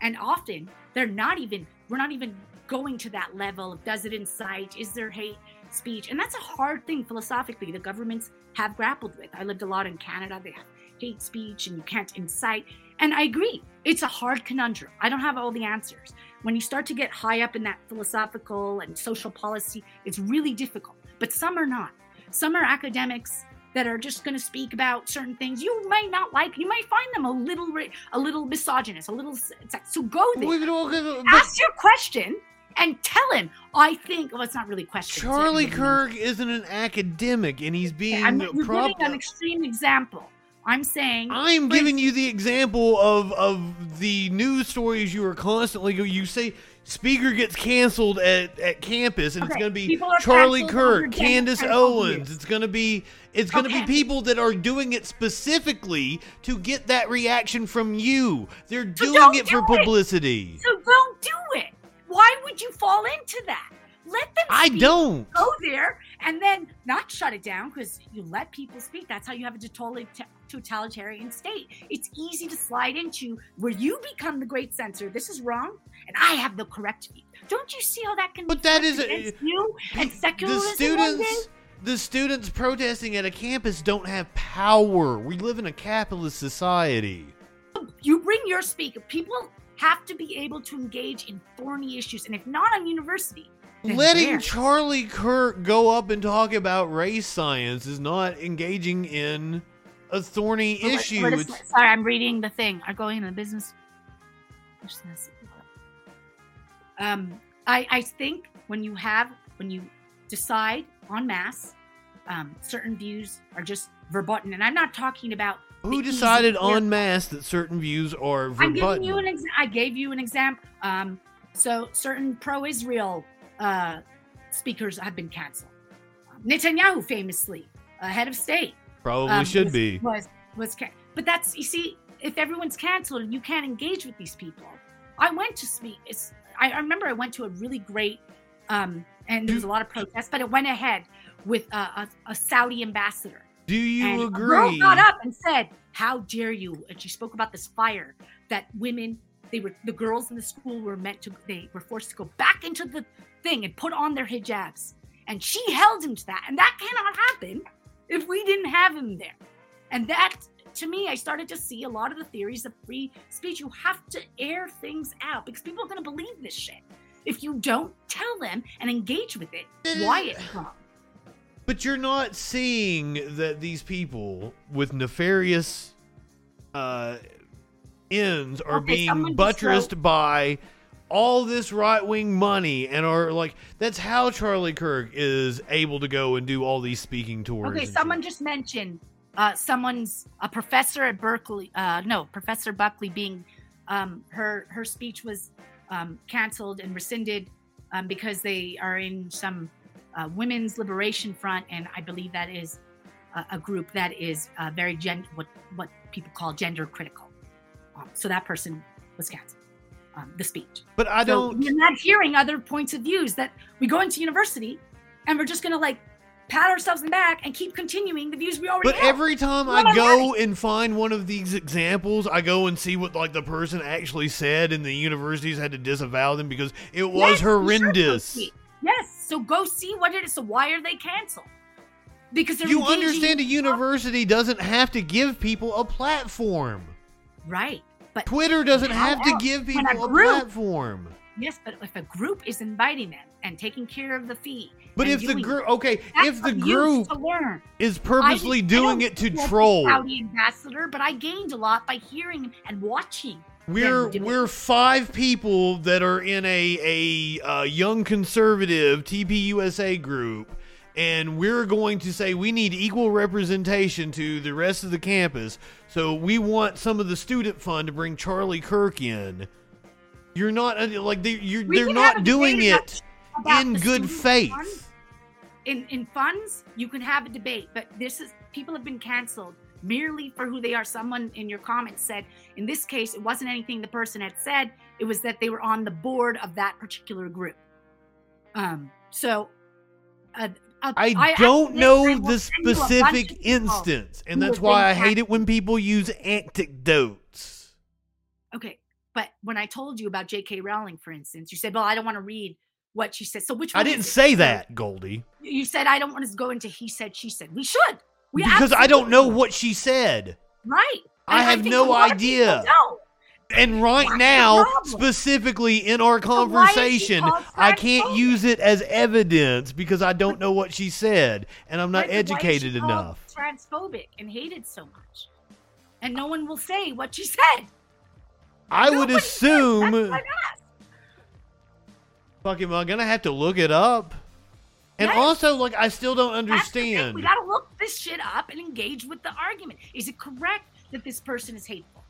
and often they're not even, we're not even going to that level of does it incite, is there hate speech? And that's a hard thing philosophically. The governments have grappled with. I lived a lot in Canada. They have hate speech and you can't incite. And I agree, it's a hard conundrum. I don't have all the answers. When you start to get high up in that philosophical and social policy, it's really difficult. But some are not. Some are academics that are just going to speak about certain things you might not like. You might find them a little, a little misogynist, a little. sex- So go there, Wait, okay, but- ask your question, and tell him. I think. Well, it's not really questions. Charlie It's- Kirk isn't an academic, and he's being I'm you're propped giving an extreme example. I'm saying. I'm giving you the example of of the news stories you are constantly go. You say speaker gets canceled at, at campus, and it's going to be Charlie Kirk, Candace Owens. It's going to be it's going to Okay. be people that are doing it specifically to get that reaction from you. They're doing don't it for do it. publicity. So don't do it. Why would you fall into that? Let them. I don't. go there and then not shut it down because you let people speak. That's how you have a totalitarian state. It's easy to slide into where you become the great censor. This is wrong, and I have the correct view. Don't you see how that can? But be that a- you and the secularism. day? students the students protesting at a campus don't have power. We live in a capitalist society. You bring your speaker. People have to be able to engage in thorny issues, and if not on university, Letting where? Charlie Kirk go up and talk about race science is not engaging in a thorny issue. what is- It's- sorry, I'm reading the thing. I'm going into business. Um, I I think when you have when you decide en masse, um, certain views are just verboten, and I'm not talking about. Who decided on mass that certain views are I'm giving you an verboten? ex- I gave you an example. Um, so certain pro-Israel uh, speakers have been canceled. Netanyahu, famously, uh, head of state, Probably um, should was, be. was was ca- but that's you see if everyone's canceled you can't engage with these people i went to speak it's i, I remember i went to a really great um and there was a lot of protests but it went ahead with a, a, a saudi ambassador Do you and a girl got up and said how dare you? And she spoke about this fire that women they were the girls in the school were meant to they were forced to go back into the thing and put on their hijabs. And she held him to that. And that cannot happen if we didn't have him there. And that to me i started to see a lot of the theories of free speech. You have to air things out because people are going to believe this shit. If you don't tell them and engage with it why it's wrong But you're not seeing that these people with nefarious uh, ends are Okay, being buttressed by all this right wing money and are like that's how Charlie Kirk is able to go and do all these speaking tours. Okay, someone shit. just mentioned uh, someone's a professor at Berkeley. Uh, no, Professor Buckley being um, her her speech was um, canceled and rescinded um, because they are in some uh, women's liberation front, and I believe that is a, a group that is uh, very gen what what people call gender critical. Um, so that person was canceled. Um, the speech. But I don't. We're not hearing other points of views that we go into university and we're just gonna like pat ourselves in the back and keep continuing the views we already But have. every time What I go and find one of these examples, I go and see what like the person actually said, and the universities had to disavow them because it was Yes, you should go horrendous. Yes, so go see what it is. So why are they canceled? Because You understand a university doesn't have to give people a platform. right? But Twitter doesn't have to give people a a platform. yes, but if a group is inviting them and taking care of the fee, But if the group, okay, if the group used to learn. is purposely I doing don't it to the troll, Saudi ambassador, but I gained a lot by hearing and watching. We're it. we're five people that are in a a uh, young conservative TPUSA group, and we're going to say we need equal representation to the rest of the campus. So we want some of the student fund to bring Charlie Kirk in. You're not uh, like they, you're, they're not doing it in good faith. funds. In in funds, you can have a debate, but this is people have been canceled merely for who they are. Someone in your comments said, in this case, it wasn't anything the person had said; it was that they were on the board of that particular group. Um, so. Uh, uh, I after don't know the send you a bunch specific instance, and that's why I hate it when people use anecdotes. Okay, but when I told you about J.K. Rowling, for instance, you said, "Well, I don't want to read what she said." So which I didn't is it? say that, Goldie, You said I don't want to go into he said she said. We should. We because I don't know what she said. Right. I And have no a lot of people idea. And right That's the now, specifically in our So why is she conversation, called I can't use it as evidence because I don't know what she said, and I'm not Right, but why is she educated enough. Transphobic and hated so much, and no one will say what she said. I would Nobody does. assume That's what I'm I gonna have to look it up? And Yes. also, like, I still don't That's the thing. understand. We gotta look this shit up and engage with the argument. Is it correct that this person is hateful?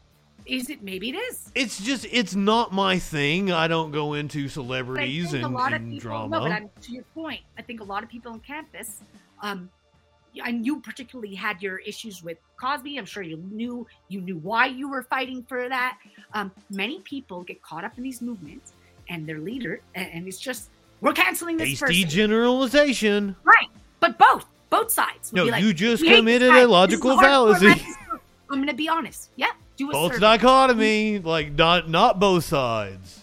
Is it? Maybe it is. It's just, it's not my thing. I don't go into celebrities and, a lot of and people, drama. No, but I'm, to your point, I think a lot of people on campus, um, and you particularly had your issues with Cosby. I'm sure you knew you knew why you were fighting for that. Um, many people get caught up in these movements, and their leader, and it's just we're canceling this Hasty person. generalization. right, but both both sides. No, be like, you just committed a logical This is hardcore fallacy. I'm going to be honest. Yeah, do a False survey. dichotomy, like not not both sides.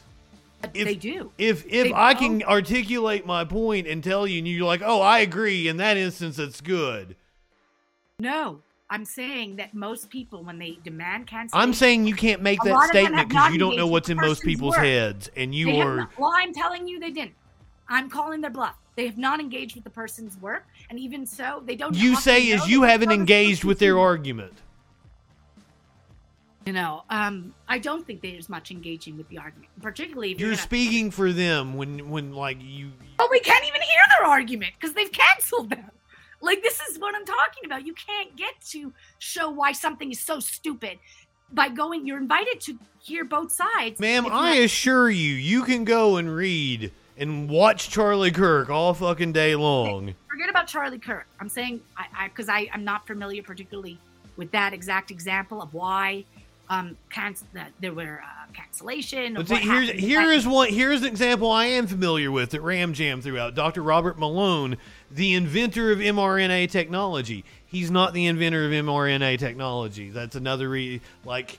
if- they do. If if They I can articulate my point and tell you, and you're like, oh, I agree. In that instance, it's good. No, I'm saying that most people, when they demand cancellation, I'm saying you can't make that lot of them statement because you don't know what's in most people's work. heads, and you They are. not- well, I'm telling you, they didn't. I'm calling their bluff. They have not engaged with the person's work, and even so, they don't. You say is you haven't engaged with their argument. You know, um, I don't think there's much engaging with the argument, particularly if you're, You're gonna, speaking for them when when like you. Oh, we can't even hear their argument because they've canceled them. Like this is what I'm talking about. You can't get to show why something is so stupid by going. You're invited to hear both sides. Ma'am, I not- assure you, you can go and read and watch Charlie Kirk all fucking day long. forget about Charlie Kirk. I'm saying I because I, I'm not familiar particularly with that exact example of why um canc- that there were uh, cancellation. See, what here's here is one here's an example I am familiar with that Ram Jam threw out. Dr. Robert Malone, the inventor of mRNA technology. He's not the inventor of mRNA technology. That's another re like.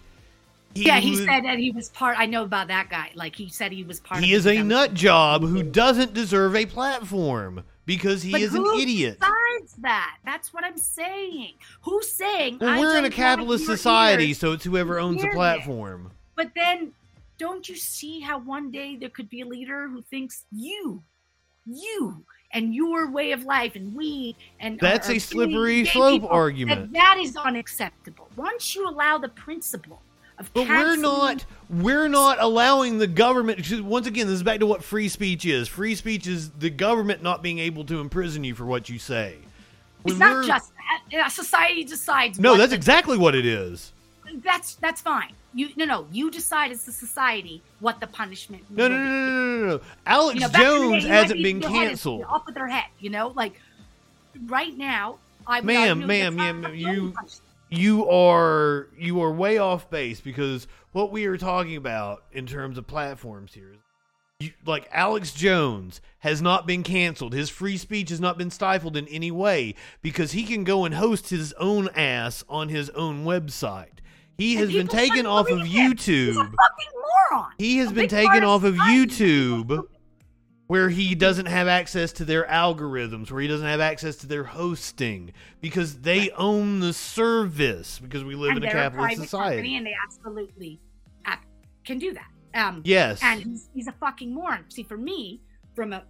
He yeah, he was- said that he was part. I know about that guy. Like he said he was part. he is a nut job who doesn't deserve a platform because he But is an idiot. Besides that. That's what I'm saying. Who's saying? Well, we're in a capitalist society, ears so it's whoever owns the platform. But then, don't you see how one day there could be a leader who thinks you, you, and your way of life, and we, and That's are- a slippery slope people, argument. That, that is unacceptable. Once you allow the principle But we're not we're not allowing the government once again this is back to what free speech is. Free speech is the government not being able to imprison you for what you say. It's not just that. Society decides. No, that's the- exactly what it is. that's that's fine. You no no. You decide as a society what the punishment. No, no, no, no, no, no, no. Alex You know, day, Jones hasn't been your head is canceled. Off with their head, you know, like right now. I Ma'am, ma'am, ma'am, you-. You are you are way off base because what we are talking about in terms of platforms here is you, like Alex Jones has not been canceled. His free speech has not been stifled in any way because he can go and host his own ass on his own website. He has been taken off of him. He's a YouTube. fucking moron. He has A been taken off of YouTube where he doesn't have access to their algorithms, where he doesn't have access to their hosting because they own the service because we live and in a capitalist private society. and they absolutely ap- can do that. Um, Yes. and he's, he's a fucking moron. See, for me, from a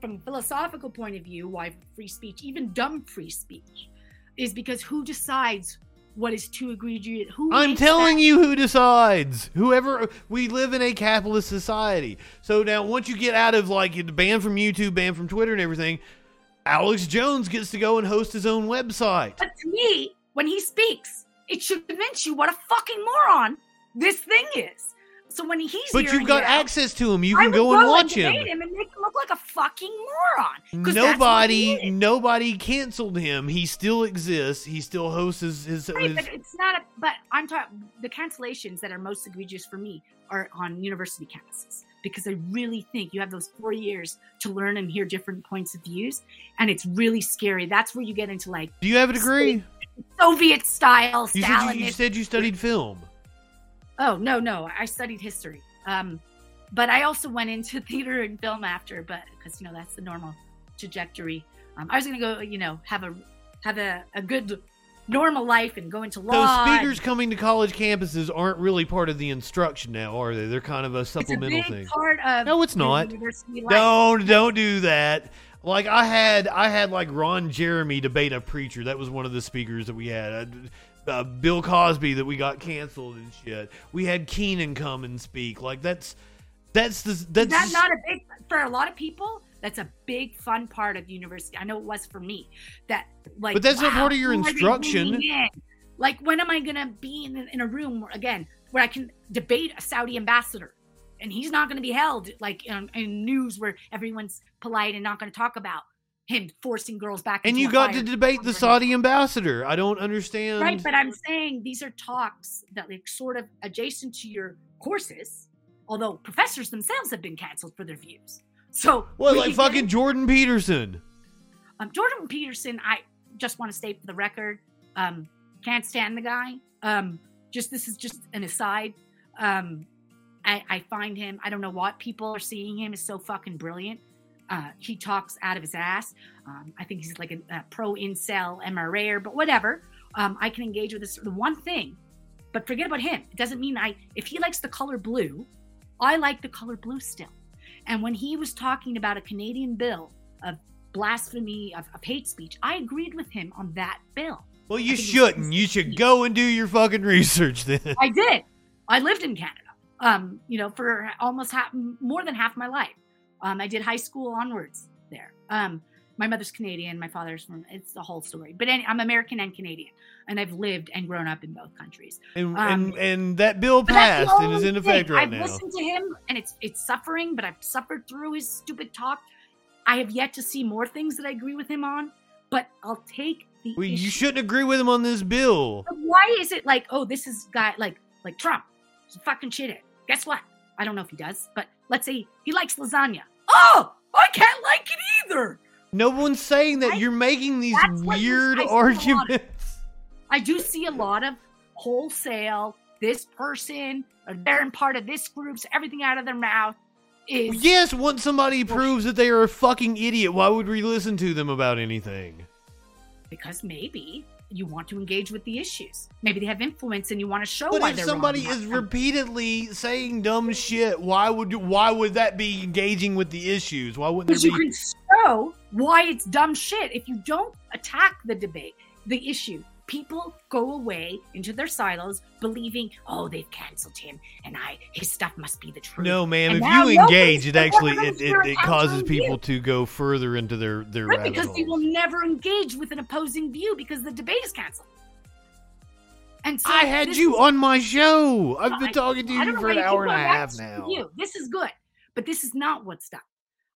from a philosophical point of view, why free speech, even dumb free speech, is because who decides what is too egregious? Who I'm telling that- you who decides. Whoever we live in a capitalist society. So now once you get out of like banned from YouTube, banned from Twitter and everything, Alex Jones gets to go and host his own website. But to me, when he speaks, it should convince you what a fucking moron this thing is. So when he's But you've got out, access to him. You I can go and watch him. him and make like a fucking moron. 'Cause that's what he Nobody nobody canceled him. He still exists. He still hosts his, his, Right, his but it's not a. But I'm talking the cancellations that are most egregious for me are on university campuses because I really think you have those four years to learn and hear different points of views, and it's really scary. That's where you get into like Do you have a degree? Soviet style, You said you, you said you studied film. Oh no, no, I studied history. Um, but I also went into theater and film after, but because you know that's the normal trajectory. Um, I was gonna go, you know, have a have a, a good normal life and go into So law. and- speakers coming to college campuses aren't really part of the instruction now, are they? They're kind of a a supplemental big thing. part of No, it's not. Don't don't do that. Like I had I had like Ron Jeremy debate a preacher. That was one of the speakers that we had. Uh, uh, Bill Cosby that we got canceled and shit. We had Keenan come and speak. Like that's That's the that's that not a big for a lot of people? That's a big fun part of university. I know it was for me. That like, But that's not part of your who are they instruction. Like, when am I gonna be in, in a room again where I can debate a Saudi ambassador, and he's not gonna be held like in, in news where everyone's polite and not gonna talk about him forcing girls back. and you got to debate the Saudi ambassador. I don't understand. Right, but I'm saying these are talks that like sort of adjacent to your courses, although professors themselves have been canceled for their views. So Well, we like fucking Jordan Peterson. um, Jordan Peterson, I just want to state for the record, um, can't stand the guy. Um, just this is just an aside. Um, I, I find him. I don't know what people are seeing him is so fucking brilliant. Uh, he talks out of his ass. Um, I think he's like a, a pro incel MRAer, but whatever. Um, I can engage with this. The one thing, but forget about him. It doesn't mean I. If he likes the color blue, I like the color blue still. And when he was talking about a Canadian bill of blasphemy of, of hate speech, I agreed with him on that bill. Well, you shouldn't. You should go and do your fucking research then. I did. I lived in Canada. Um, you know, for almost half, more than half my life. Um, I did high school onwards there. Um, my mother's Canadian, my father's from. It's the whole story. But any, I'm American and Canadian, and I've lived and grown up in both countries. And Um, and, and that bill passed and is in effect thing. right I've now. listened to him, and it's it's suffering, but I've suffered through his stupid talk. I have yet to see more things that I agree with him on, but I'll take the. Well, you shouldn't agree with him on this bill. But why is it like, oh, this is guy like like Trump? He's a fucking shithead. Guess what? I don't know if he does, but let's say he likes lasagna. Oh, I can't like it either. No one's saying that. I- You're making these weird I of- arguments. I do see a lot of wholesale. This person, or they're in part of this group's everything out of their mouth is Yes, once somebody proves that they are a fucking idiot, why would we listen to them about anything? because maybe you want to engage with the issues. Maybe they have influence, and you want to show But why if they're somebody wrong is repeatedly saying dumb shit, why would why would that be engaging with the issues? Why wouldn't there you be? Show why it's dumb shit. If you don't attack the debate, the issue, people go away into their silos believing, oh, they've canceled him, and I his stuff must be the truth. No, ma'am. And If you engage, it actually it, it, it causes people you. to go further into their their Right, because they holes. will never engage with an opposing view because the debate is canceled. And so I had you is- on my show. I've been I- talking to you for an hour and a half now. You. This is good, but this is not what's done.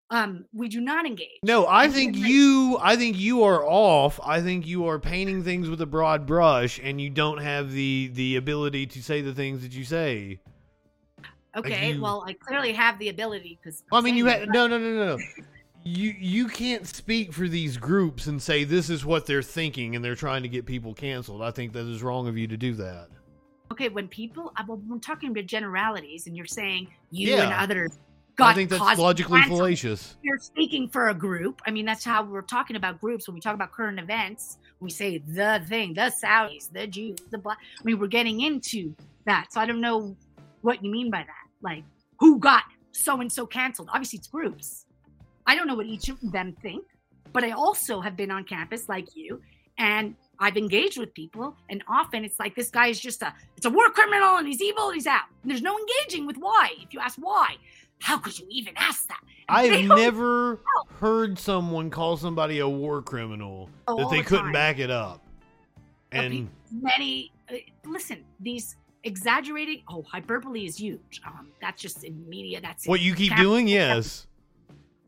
Um, we do not engage. No, I And think like, you I think you are off. I think you are painting things with a broad brush and you don't have the the ability to say the things that you say. Okay, you- well, I clearly have the ability because. I mean, you had no no no no no. You you can't speak for these groups and say this is what they're thinking and they're trying to get people canceled. I think that is wrong of you to do that. Okay, when people, i'm, we're talking about generalities, and you're saying you and Yeah. others I think that's logically canceled. fallacious. You're speaking for a group. I mean, that's how we're talking about groups. When we talk about current events, we say the thing, the Saudis, the Jews, the black. I mean, we're getting into that. So I don't know what you mean by that. Like, who got so and so canceled? Obviously, it's groups. I don't know what each of them think, but I also have been on campus like you, and I've engaged with people, and often it's like this guy is just a it's a war criminal and he's evil and he's out. And there's no engaging with why. If you ask why, how could you even ask that? I've never heard someone call somebody a war criminal know that they the couldn't time. back it up. And many uh, listen these exaggerating oh hyperbole is huge um that's just in media that's what you keep cap- doing, yes.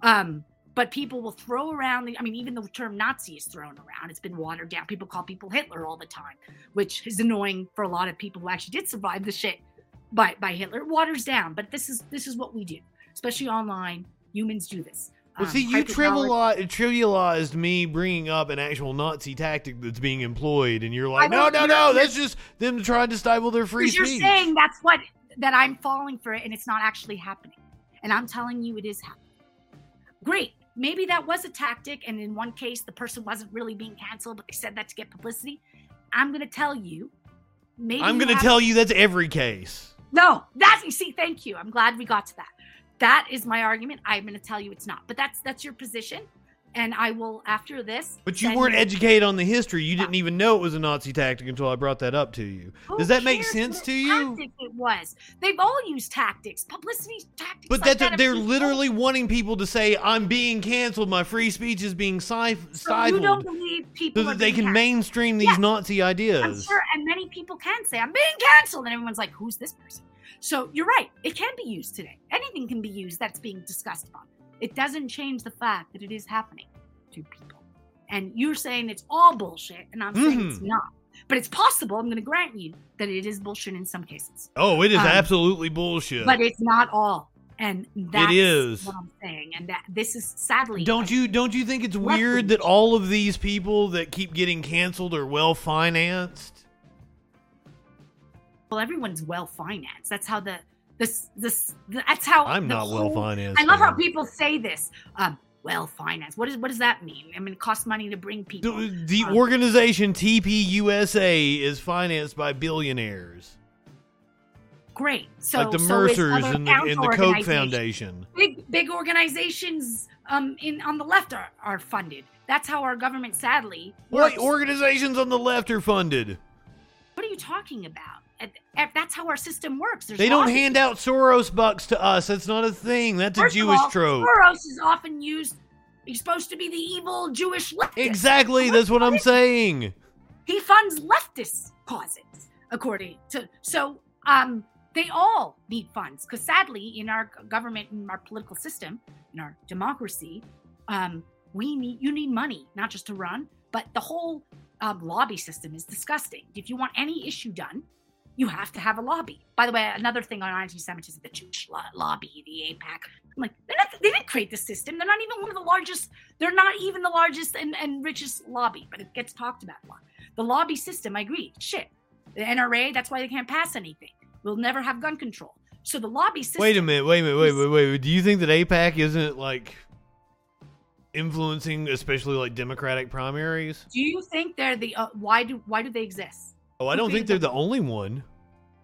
um but people will throw around the i mean even the term nazi is thrown around it's been watered down people call people hitler all the time which is annoying for a lot of people who actually did survive the shit by by hitler it waters down but this is this is what we do especially online humans do this Well, Um, see, you trivialized, trivialized me bringing up an actual Nazi tactic that's being employed, and you're like, no, no, no, that's just them trying to stifle their free Because you're saying that's what that I'm falling for it and it's not actually happening. And I'm telling you it is happening. Great. Maybe that was a tactic, and in one case the person wasn't really being canceled, but they said that to get publicity. I'm gonna tell you. Maybe I'm going to tell you that's every case. No, that's you see, thank you. I'm glad we got to that. That is my argument. I'm gonna tell you it's not. But that's that's your position. and I will after this. But you weren't educated on the history. You didn't even know it was a Nazi tactic until I brought that up to you. Does that make sense to you? Tactic it was. They've all used tactics, publicity tactics. But like that's that they're literally wanting people to say I'm being canceled. My free speech is being stif- So you don't stifled, believe people so are that they can canceled. mainstream these Yeah. Nazi I'm ideas. sure, and many people can say I'm being canceled, and everyone's like, "Who's this person?" So you're right; it can be used today. Anything can be used that's being discussed upon. It doesn't change the fact that it is happening to people. And you're saying it's all bullshit, and I'm saying it's Mhm. not. But it's possible. I'm going to grant you that it is bullshit in some cases, Oh, it is Um, absolutely bullshit. but it's not all. And that's what I'm saying. And that this is sadly Don't you don't you think it's weird that all of these people that keep getting canceled are well financed? Well, everyone's well financed. That's how the this this that's how I'm not well financed. I love how people say this. Um, well financed. What is what does that mean? I mean, it costs money to bring people. The, the Um, organization TPUSA is financed by billionaires, Great. So like the so Mercers and the, and the Koch. Foundation. Big big organizations um in on the left are, are funded. That's how our government sadly What works. organizations on the left are funded? what are you talking about? That's how our system works. There's They don't hand out Soros bucks to us. That's not a thing. That's a First of Jewish all, trope. Soros is often used. He's supposed to be the evil Jewish leftist. Exactly. That's what I'm saying. he funds leftist causes according to so um they all need funds because sadly in our government in our political system in our democracy um we need you need money not just to run but the whole um, lobby system is disgusting if you want any issue done you have to have a lobby by the way another thing on anti-semitism the jewish lo- lobby the AIPAC i'm like they're not, they didn't create the system they're not even one of the largest they're not even the largest and, and richest lobby but it gets talked about a lot the lobby system, I agree. Shit. The NRA, that's why they can't pass anything. We'll never have gun control. So the lobby system. Wait a minute. Wait a minute. Wait, wait, wait. Do you think that AIPAC isn't like influencing, especially like Democratic primaries? Do you think they're the uh, why do why do they exist? Oh, I don't think they're the only one.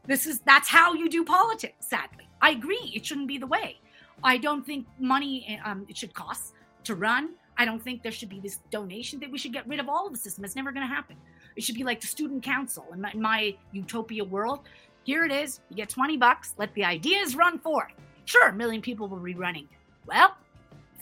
This is that's how you do politics. Sadly, I agree. It shouldn't be the way. I don't think money um, it should cost to run. I don't think there should be this donation that we should get rid of all of the system. It's never going to happen. It should be like the student council in my, in my utopia world. Here it is. You get 20 bucks. Let the ideas run forth. Sure, a million people will be running. Well,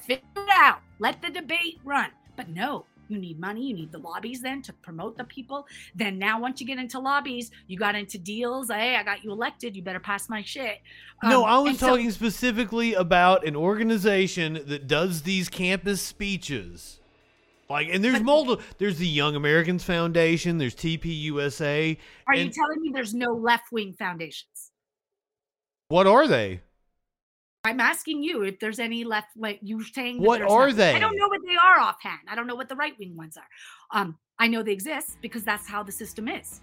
figure it out. Let the debate run. But no, you need money. You need the lobbies then to promote the people. Then now, once you get into lobbies, you got into deals. Hey, I got you elected. You better pass my shit. No, Um, I was and so- talking specifically about an organization that does these campus speeches. Like, and there's multiple. There's the Young America's Foundation. There's TPUSA. Are you telling me there's no left wing foundations? What are they? I'm asking you if there's any left. Like you saying, What are not. they? I don't know what they are offhand. I don't know what the right wing ones are. Um, I know they exist because that's how the system is.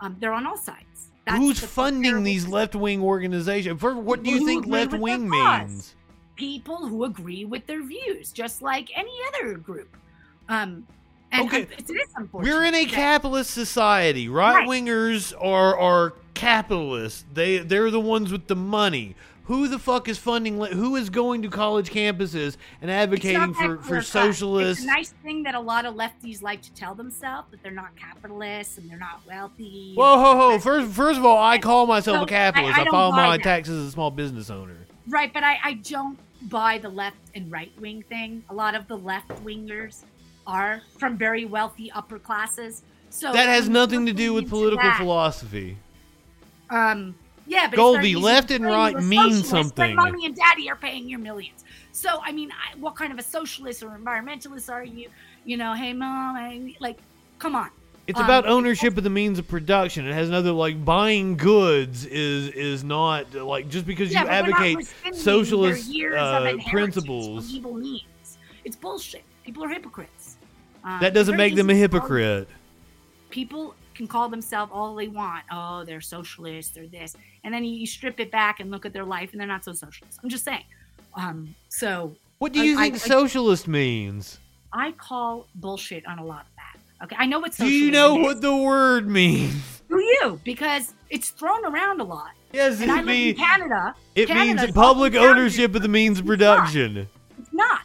Um, they're on all sides. That's Who's the funding these left wing organizations? For what do you who think left wing means? People who agree with their views, just like any other group. Um, and Okay. it is unfortunate. We're in a capitalist society. Right wingers are are capitalists. They they're the ones with the money. Who the fuck is funding? Who is going to college campuses and advocating for, for clear cut. socialist? It's a nice thing that a lot of lefties like to tell themselves that they're not capitalists and they're not wealthy. Whoa, ho, ho! First, first of all, I call myself So, a capitalist. I- I, I file my that. taxes as a small business owner. Right, but I, I don't buy the left and right wing thing. A lot of the left wingers are from very wealthy upper classes. So That has nothing to do with political that, philosophy. Um, yeah, but Goldie, left and right mean something. Mommy and daddy are paying your millions. So I mean, I, what kind of a socialist or environmentalist are you? You know, hey mom, I, like, come on. It's Um, about ownership of the means of production. It has another like buying goods is is not like just because Yeah, you but we're not advocate socialist years uh, principles. evil means. It's bullshit. People are hypocrites. Um, That doesn't make them a easy to call- hypocrite. People can call themselves all they want. Oh, they're socialists, they're this, and then you, strip it back and look at their life, and they're not so socialist. I'm just saying. Um, so What do you I- think I- socialist means? I call bullshit on a lot of that. Okay, I know what Do you know is. what the word means? Do you? Because it's thrown around a lot. Yes, And I it, live in Canada. it means public ownership of the means of production. It's not.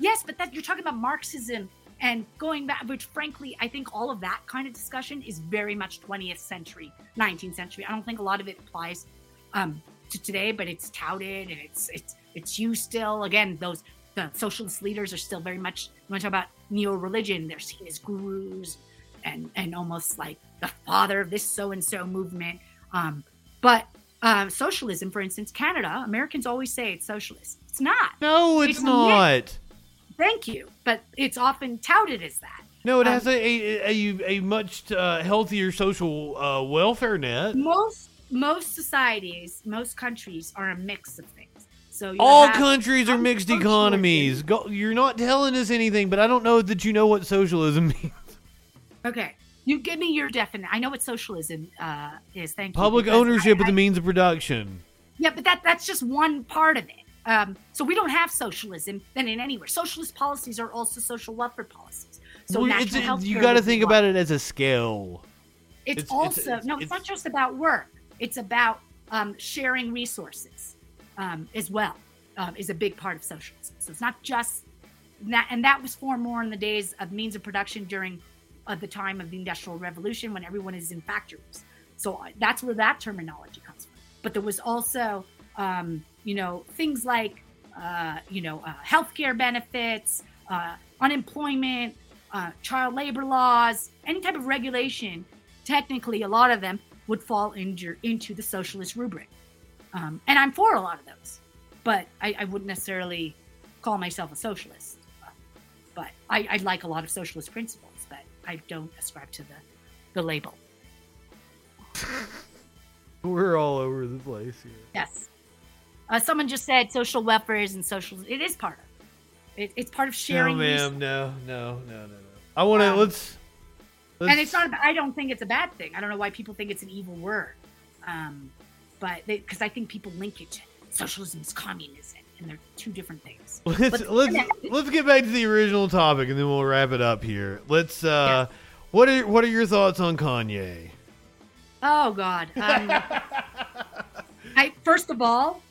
Yes, but that you're talking about Marxism and going back, which frankly, I think all of that kind of discussion is very much 20th century, 19th century. I don't think a lot of it applies um, to today, but it's touted and it's it's it's used still. Again, those the socialist leaders are still very much. You want to talk about neo-religion? They're seen as gurus and and almost like the father of this so and so movement. Um, but um, socialism, for instance, Canada, Americans always say it's socialist. It's not. No, it's, It's not. Thank you, but it's often touted as that. No, it Um, has a a, a, a much uh, healthier social uh, welfare net. Most most societies, most countries are a mix of things. So you All have- countries are mixed economies. Go, you're not telling us anything, but I don't know that you know what socialism means. Okay, you give me your definition. I know what socialism uh, is. Thank you. Public ownership I- of the means of production. Yeah, but that that's just one part of it. Um, so we don't have socialism then in anywhere. Socialist policies are also social welfare policies. So Well, national you got to think about it as a scale. It's, it's- also it's- no, it's, it's- not just about work. It's about um, sharing resources um, as well. Um, is a big part of socialism. So it's not just that, and that was formed more in the days of means of production during uh, the time of the Industrial Revolution when everyone is in factories. So uh, that's where that terminology comes from. But there was also, um, you know, things like, uh, you know, uh, healthcare benefits, uh, unemployment, uh, child labor laws, any type of regulation. Technically, a lot of them would fall into into the socialist rubric, um, and I'm for a lot of those. But I, I wouldn't necessarily call myself a socialist. But I, I like a lot of socialist principles, but I don't ascribe to the the label. We're all over the place here. Yes. Uh, someone just said social welfare isn't social. It is part of. It, it's part of sharing. no, ma'am. No, no, no, no, no. I want to Um, let's, let's. and it's not. I don't think it's a bad thing. I don't know why people think it's an evil word, um, but because I think people link it to socialism is communism, and they're two different things. Let's Let's- let's let's get back to the original topic and then we'll wrap it up here. Let's. uh What are what are your thoughts on Kanye? Oh God. Um, I first of all,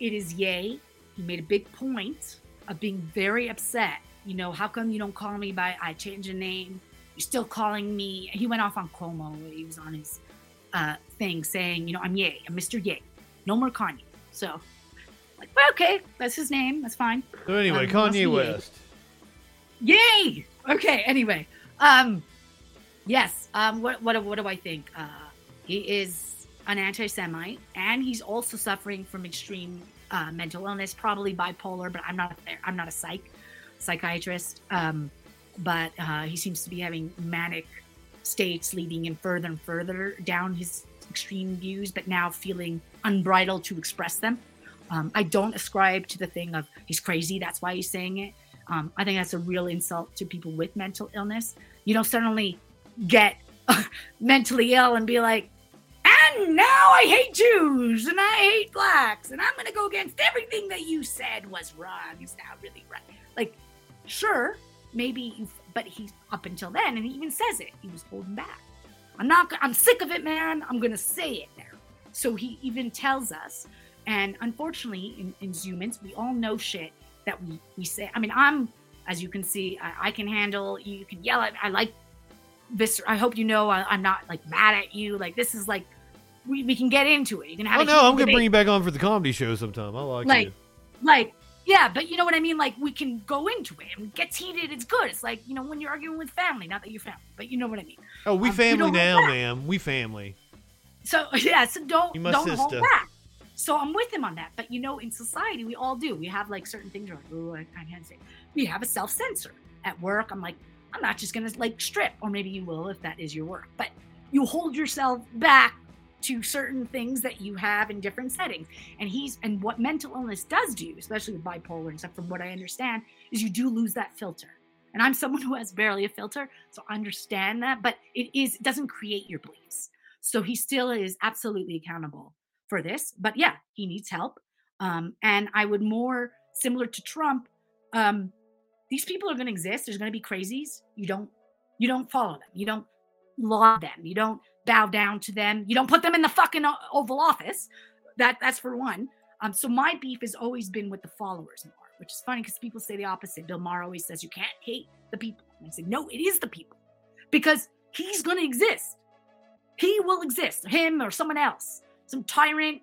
it is Ye. He made a big point of being very upset. You know, how come you don't call me by I changed the name? You're still calling me. He went off on Cuomo. He was on his uh, thing saying, you know, I'm Ye, I'm Mr. Ye. No more Kanye. So, like, well, okay, that's his name. That's fine. So anyway, Um, Kanye. West. Yay! Okay. Anyway, um, yes. Um, what what what do I think? Uh, he is an anti-Semite, and he's also suffering from extreme uh, mental illness, probably bipolar. But I'm not a, I'm not a psych psychiatrist. Um, but uh, he seems to be having manic states leading him further and further down his extreme views, but now feeling unbridled to express them. Um, I don't ascribe to the thing of he's crazy. That's why he's saying it. Um, I think that's a real insult to people with mental illness. You don't suddenly get mentally ill and be like, and now I hate Jews and I hate blacks and I'm going to go against everything that you said was wrong. Is now really right. Like, sure, maybe, but he's up until then, and he even says it. He was holding back. I'm not. I'm sick of it, man. I'm gonna say it now. So he even tells us, and unfortunately, in, in humans, we all know shit that we we say. I mean, I'm, as you can see, I, I can handle. You can yell at. I like this. I hope you know I, I'm not like mad at you. Like this is like we, we can get into it. You can have. Oh no, I'm gonna debate. bring you back on for the comedy show sometime. I like, Like, you. like yeah but you know what i mean? Like we can go into it and it gets heated it's good. It's like you know when you're arguing with family not that you're family but you know what i mean. Oh, we um, family now, ma'am. We family. so yeah so don't don't hold back. So i'm with him on that. But you know in society we all do. We have like certain things you're like oh i can't say. We have a self-censor at work. I'm like i'm not just gonna like strip. Or maybe you will if that is your work. But you hold yourself back to certain things that you have in different settings. And he's and what mental illness does do especially with bipolar and stuff from what i understand is you do lose that filter. And i'm someone who has barely a filter so i understand that but it is it doesn't create your beliefs. So he still is absolutely accountable for this but yeah he needs help. Um, and i would more similar to trump um, these people are going to exist there's going to be crazies. You don't you don't follow them. You don't laud them. You don't bow down to them you don't put them in the fucking oval office that that's for one um, so my beef has always been with the followers more which is funny because people say the opposite. Bill Maher always says you can't hate the people. And I say, no, it is the people because he's going to exist. He will exist, him or someone else, some tyrant,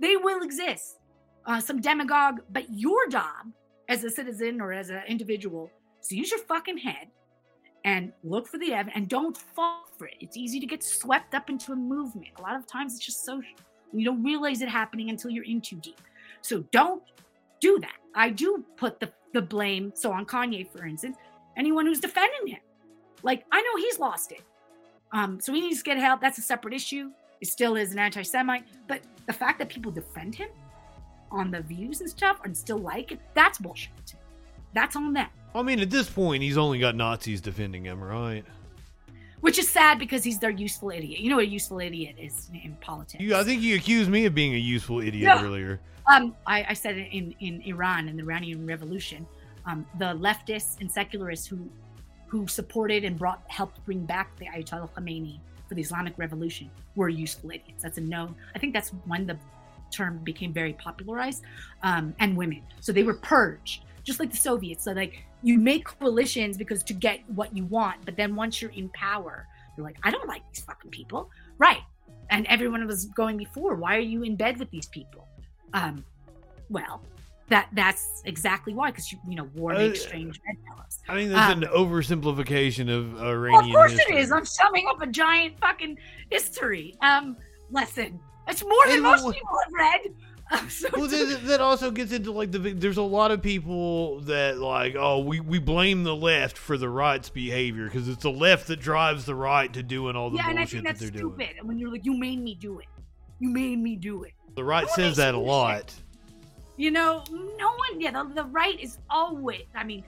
they will exist, uh, some demagogue. But your job as a citizen or as an individual is to use your fucking head and look for the evidence and don't fall for it. It's easy to get swept up into a movement. A lot of times it's just social. You don't realize it happening until you're in too deep. So don't do that. I do put the, the blame. So on Kanye, for instance, anyone who's defending him, like I know he's lost it. Um, so he needs to get help. That's a separate issue. It still is an anti-Semite, but the fact that people defend him on the views and stuff and still like it, that's bullshit. That's on them. I mean, at this point, he's only got Nazis defending him, right? Which is sad because he's their useful idiot. You know what a useful idiot is in politics. You, I think you accused me of being a useful idiot Yeah. earlier. Um, I, I said it in, in Iran in the Iranian Revolution. Um, the leftists and secularists who who supported and brought helped bring back the Ayatollah Khomeini for the Islamic Revolution were useful idiots. That's a known. I think that's when the term became very popularized. Um, and women, so they were purged, just like the Soviets. So like you make coalitions because to get what you want, but then once you're in power, you're like, I don't like these fucking people, right? And everyone was going before. Why are you in bed with these people? Um, well, that that's exactly why, because you you know war Uh, makes strange bedfellows. I think that's Um, an oversimplification of Well, Iranian of course history. it is. I'm summing up a giant fucking history um lesson. It's more than And most people have read. So well, that, that also gets into like the there's a lot of people that like oh we, we blame the left for the right's behavior because it's the left that drives the right to doing all the yeah, and I bullshit think that that's they're stupid. doing. And when you're like, you made me do it. You made me do it. The right No says that a bullshit. lot. You know, no one. Yeah, the, the right is always. I mean,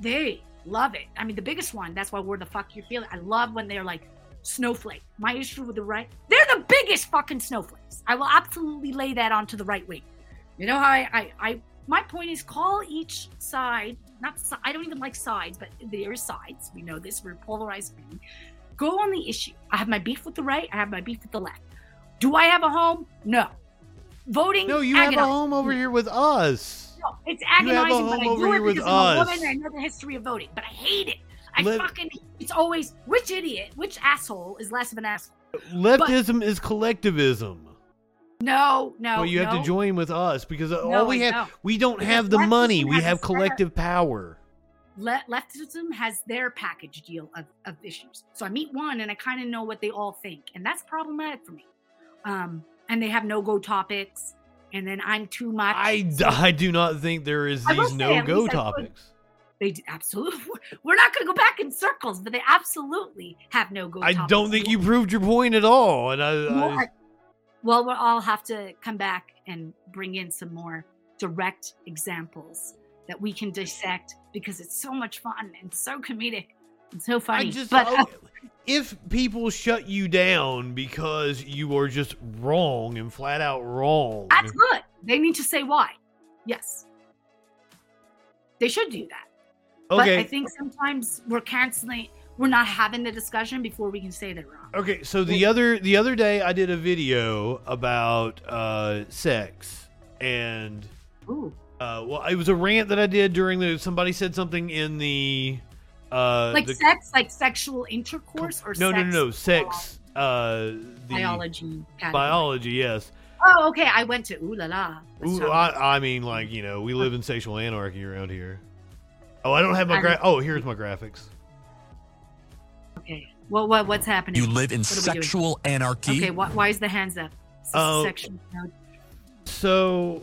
they love it. I mean, the biggest one. That's why we're the fuck you feel. I love when they're like snowflake. My issue with the right. They're the biggest fucking snowflakes. I will absolutely lay that onto the right wing. You know how I, I, I my point is call each side. Not I don't even like sides, but there are sides. We know this. We're polarized. being. Go on the issue. I have my beef with the right. I have my beef with the left. Do I have a home? No. Voting. No, you have a home over here with us. No, it's agonizing, but I do it because I'm a woman and I know the history of voting. But I hate it. I fucking. It's always which idiot, which asshole is less of an asshole. Leftism is collectivism. No, no. well, you have to join with us because all we have don't. we don't Because have the money. We have collective power. Le- leftism has their package deal of, of issues. So I meet one and I kind of know what they all think, and that's problematic for me. Um, and they have no go topics, and then I'm too much. I, I do not think there is these no go least I could- topics. They absolutely. We're not going to go back in circles, but they absolutely have no go. I don't think you proved your point at all. And I, Well, I I- well, we'll all have to come back and bring in some more direct examples that we can dissect because it's so much fun and so comedic and so I funny. just but uh, if people shut you down because you are just wrong and flat out wrong. that's good. They need to say why. Yes, they should do that. But I think sometimes we're canceling. We're not having the discussion before we can say they're wrong. Okay, so the other the other day I did a video about uh sex and Ooh, uh well it was a rant that I did during the somebody said something in the uh like the, sex, like sexual intercourse, or no, no sex no no sex uh the biology. category? biology yes Oh, okay. I went to ooh la la. Ooh, talk I, I mean, like you know, we live in sexual anarchy around here. Oh, I don't have my I'm- gra- Oh, here's my graphics. Okay. Well, what what's happening? You live in What are we doing? sexual anarchy. Okay. Why, why is the hands up? Is Oh. a section? So,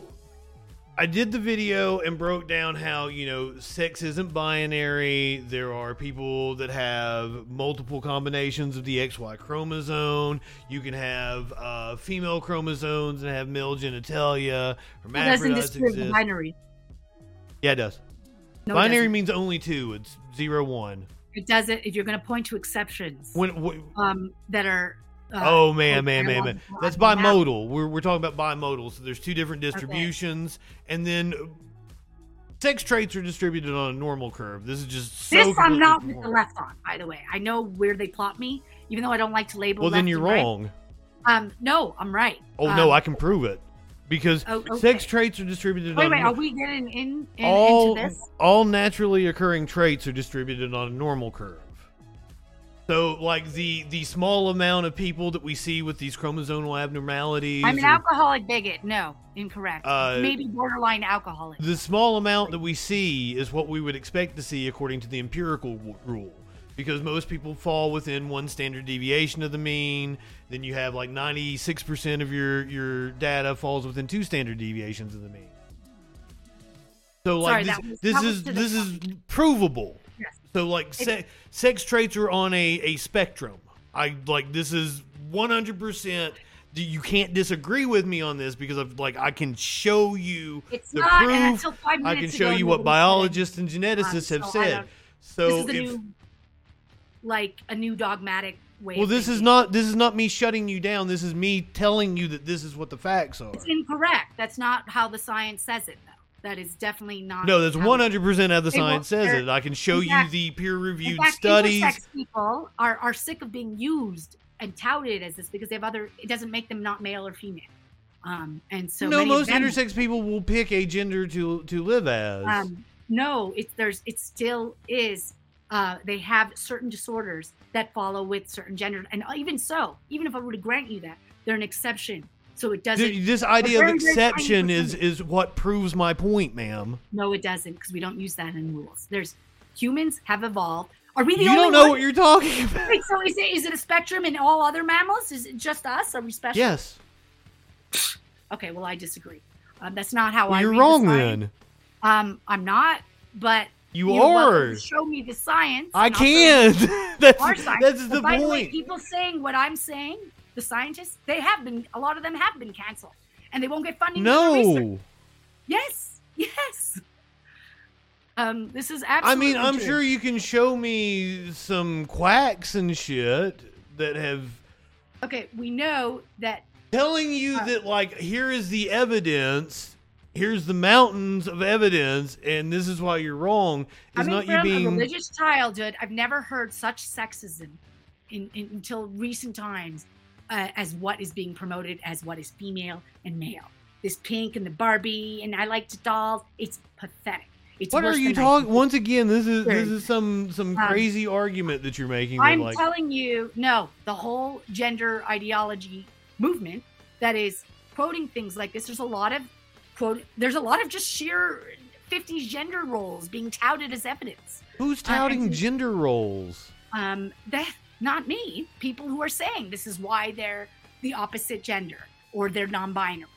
I did the video and broke down how you know sex isn't binary. There are people that have multiple combinations of the XY chromosome. You can have uh, female chromosomes and have male genitalia. It doesn't Hermaphrodites disprove the exist. binary. Yeah, it does. No, binary means only two. It's zero one. It doesn't. If you're going to point to exceptions When, when um, that are. Uh, oh man, man, man, man. That's bimodal. We're we're talking about bimodal. So there's two different distributions, and then sex traits are distributed on a normal curve. This is just so. This I'm not with the left on, by the way. I know where they plot me, even though I don't like to label. Well, then you're and right. wrong. Um, no, I'm right. Oh um, no, I can prove it. Because Oh, okay. sex traits are distributed Wait, on wait. Are we getting in, in all into this? all naturally occurring traits are distributed on a normal curve. So, like the the small amount of people that we see with these chromosomal abnormalities, I'm an or alcoholic bigot. No, incorrect. Uh, Maybe borderline alcoholic. the small amount that we see is what we would expect to see according to the empirical w- rule. Because most people fall within one standard deviation of the mean, then you have like 96% of your your data falls within two standard deviations of the mean. So Sorry, like was- this, this was is to the this is provable. Yes. So like se- sex traits are on a, a spectrum. I like this is 100% you can't disagree with me on this because of like I can show you It's the not, proof. until five I can show you what nobody said it. biologists and geneticists Um, have so said. So this is if new, like a new dogmatic way. well, this is not this is not me shutting you down. This is me telling you that this is what the facts are. It's incorrect. That's not how the science says it, though. That is definitely not. No, that's one hundred percent how the science says it. I can show in you the peer-reviewed fact, studies. people are, are sick of being used and touted as this because they have other. It doesn't make them not male or female. Um, and so no, most them- intersex people will pick a gender to to live as. Um, no, it's there's it still is. Uh, they have certain disorders that follow with certain genders, and even so, even if I were to grant you that, they're an exception. So it doesn't. This idea of very, exception is is what proves my point, ma'am. No, it doesn't, because we don't use that in rules. There's humans have evolved. Are we the You only don't know ones? what you're talking about. Wait, so is it is it a spectrum in all other mammals? Is it just us? Are we special? Yes, Okay, well I disagree. Um, that's not how well, I. you're wrong then. Um, I'm not, but You you're to Show me the science. I and I'll show you can't. that's our science. that's the by the way, point. people saying what I'm saying, the scientists, they have been. A lot of them have been canceled, and they won't get funding. for. No, Yes. Yes. Um, this is absolutely. I mean I'm true. sure you can show me some quacks and shit that have Okay, we know that telling you Uh, that like here is the evidence here's the mountains of evidence and this is why you're wrong is not you from a religious childhood, I've never heard such sexism in, in until recent times uh, as what is being promoted as what is female and male. This pink and the Barbie and I liked dolls. It's pathetic. It's what are you talking once again this is this is some some Um, crazy argument that you're making I'm like telling you, no, the whole gender ideology movement that is quoting things like this. There's a lot of quote. There's a lot of just sheer 50s gender roles being touted as evidence. who's I touting think- gender roles Um, that not me. People who are saying this is why they're the opposite gender or they're non-binary,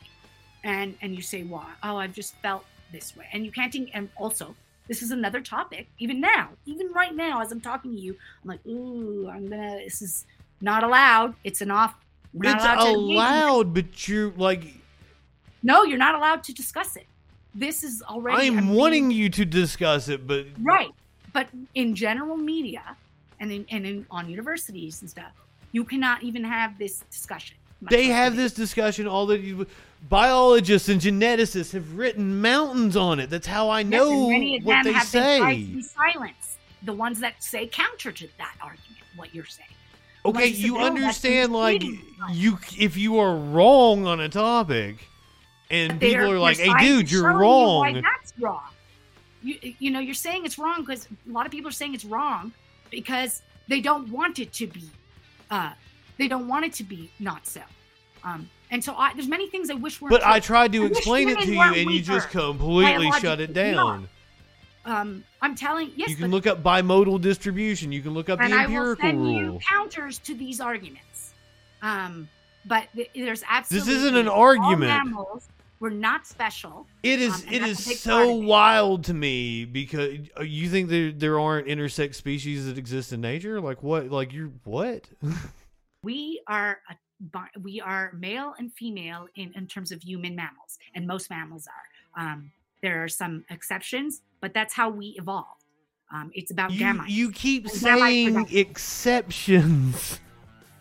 and and you say why? Oh, I've just felt this way, and you can't. think- And also, this is another topic. Even now, even right now, as I'm talking to you, I'm like, ooh, I'm gonna. This is not allowed. It's an off. not it's allowed to engage in this. allowed but you're like No, you're not allowed to discuss it. This is already. i'm wanting you to discuss it but Right. But in general media and in, and in on universities and stuff, you cannot even have this discussion. They have this discussion all the biologists and geneticists have written mountains on it. That's how I Yes, know of what them they have tried to say. be silenced. The ones that say counter to that argument, what you're saying. Okay, you say, "No, that's understand like you if you are wrong on a topic and They're- people are like, "Hey dude, you're showing you wrong." why that's wrong. You, you know, you're saying it's wrong because a lot of people are saying it's wrong because they don't want it to be. Uh, they don't want it to be not so. Um, and so I, there's many things I wish weren't. But. I tried to I explain it to you and you just completely shut it down. um, I'm telling yes, you can look up bimodal distribution. You can look up the I will empirical send you rule. counters to these arguments. Um, but th- there's absolutely this isn't an argument. mammals were not special. It is Um, it is a big part so wild to me because uh, you think there there aren't intersex species that exist in nature. Like what? Like you're what? We are a, we are male and female in, in terms of human mammals, and most mammals are. Um, there are some exceptions, but that's how we evolved. Um, it's about you, gametes. you keep And saying exceptions.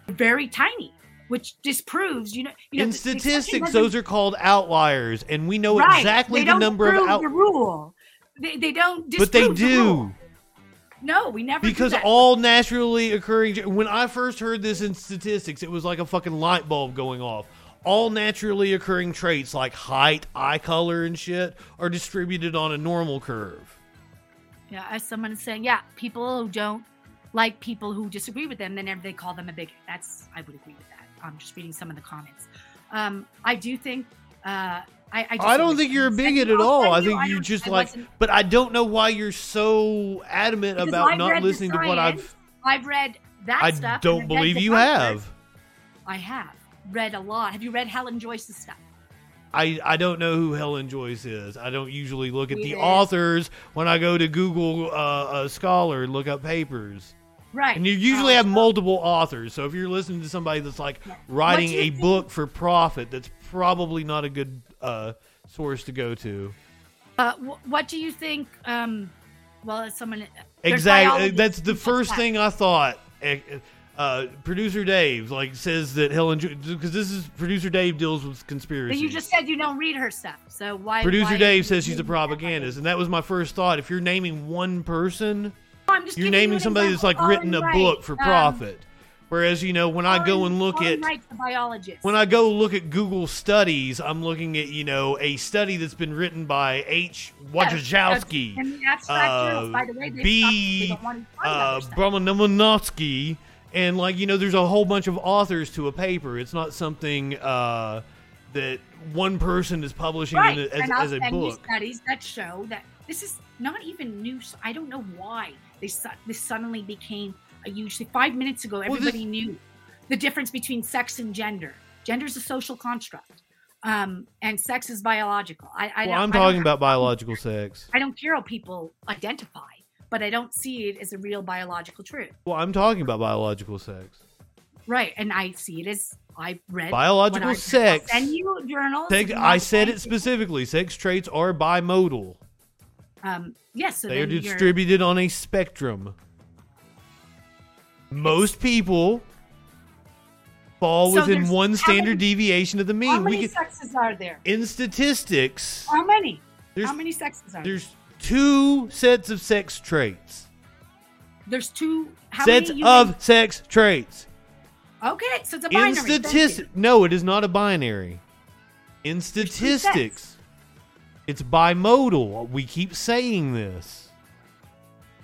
very tiny, which disproves you know. You know In the- the exception statistics, those are called outliers, and we know right. exactly the number of out. the rule. They, they don't. But they disprove the do No, we never do because all naturally occurring. When I first heard this in statistics, it was like a fucking light bulb going off. all naturally occurring traits like height, eye color, and shit are distributed on a normal curve. Yeah, as someone is saying, yeah, people who don't like people who disagree with them, then they call them a bigot. That's I would agree with. I'm just reading some of the comments. Um, I do think. Uh, I, I, just I don't think you're a bigot at all. I think you don't- just I like, but I don't know why you're so adamant about I've not listening to what I've. I've read that I stuff. and don't believe you have. I have read a lot. Have you read Helen Joyce's stuff? I, I don't know who Helen Joyce is. I don't usually look at the authors when I go to Google uh, a scholar and look up papers. Right. And you usually Uh, have multiple authors. So if you're listening to somebody that's like writing a think- book for profit, that's probably not a good uh, source to go to. Uh, wh- what do you think? Um, well, as someone Exactly. biologists That's the first thing I thought. Eh, eh, Uh, producer Dave like says that Helen because this is producer Dave deals with But conspiracy. you just said you don't read her stuff, so why? producer why Dave says she's a propagandist, and that was my first thought. If you're naming one person, I'm just you're you naming an somebody that's like example. written a book Wright, for um, profit. Whereas you know when I go and look Colin at Wright's a biologist. when I go look at Google studies, I'm looking at you know a study that's been written by H. Wojciechowski, and the abstract uh, journals, by the way, they B, stopped- they don't want to find uh, and like you know, there's a whole bunch of authors to a paper. It's not something uh, that one person is publishing right. in a, as, and as a book. studies that show that this is not even news. I don't know why they su- this suddenly became a huge thing. Five minutes ago, Well, this- everybody knew the difference between sex and gender. Gender is a social construct, um, and sex is biological. I, I Well, I'm I talking about biological sex. I don't care how people identify, but I don't see it as a real biological truth. Well, I'm talking about biological sex. Right, and I see it as I've read Biological I- sex. Send you journals. Sex- I said it specifically. Sex traits are bimodal. Um, yes, so They are distributed on a spectrum. Most people fall So within one standard many- deviation of the mean. How mean. many We sexes are there? in statistics, How many? there's How many sexes are there? there's two sets of sex traits. There's two. How sets of think- sex traits. Okay, so it's a binary. In statistics, no, it is not a binary. In statistics, it's bimodal. We keep saying this.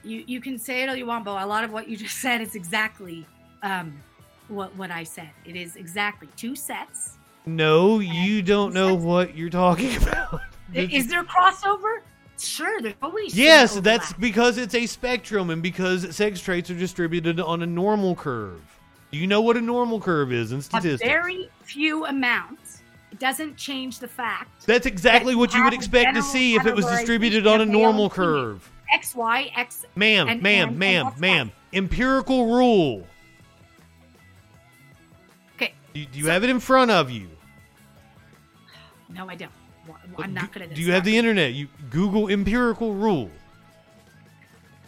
You you can say it all you want, but a lot of what you just said is exactly um, what what I said. It is exactly two sets. No, you don't know what you're talking about. Is there crossover? Sure, there's always Yes, that's because it's a spectrum and because sex traits are distributed on a normal curve. Do you know what a normal curve is in statistics? a statistics? very few amounts. It doesn't change the fact That's exactly that what you would expect to see if it was distributed on a normal curve. X Y X. Ma'am, And- ma'am, and- and ma'am, what's ma'am. Empirical rule. Okay, Do, do you have it in front of you? no, I don't. Well, I'm not going to. Do you have the internet? You Google empirical rule.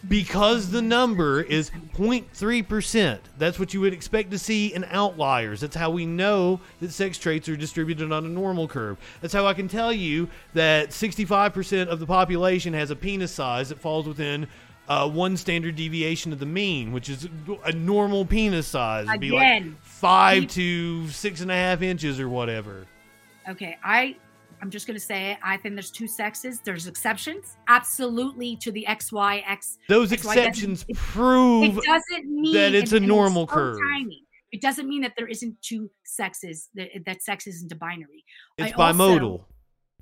Because the number is 0.3%, that's what you would expect to see in outliers. That's how we know that sex traits are distributed on a normal curve. That's how I can tell you that 65% of the population has a penis size that falls within uh, one standard deviation of the mean, which is a normal penis size. It'd be like five to six and a half inches or whatever. Okay, I I'm just gonna say it. I think there's two sexes. There's exceptions, absolutely, to the X Y X. Those doesn't- exceptions it- prove It doesn't mean that it's and- a normal so curve. tiny. It doesn't mean that there isn't two sexes. That, that sex isn't a binary. it's I also- bimodal.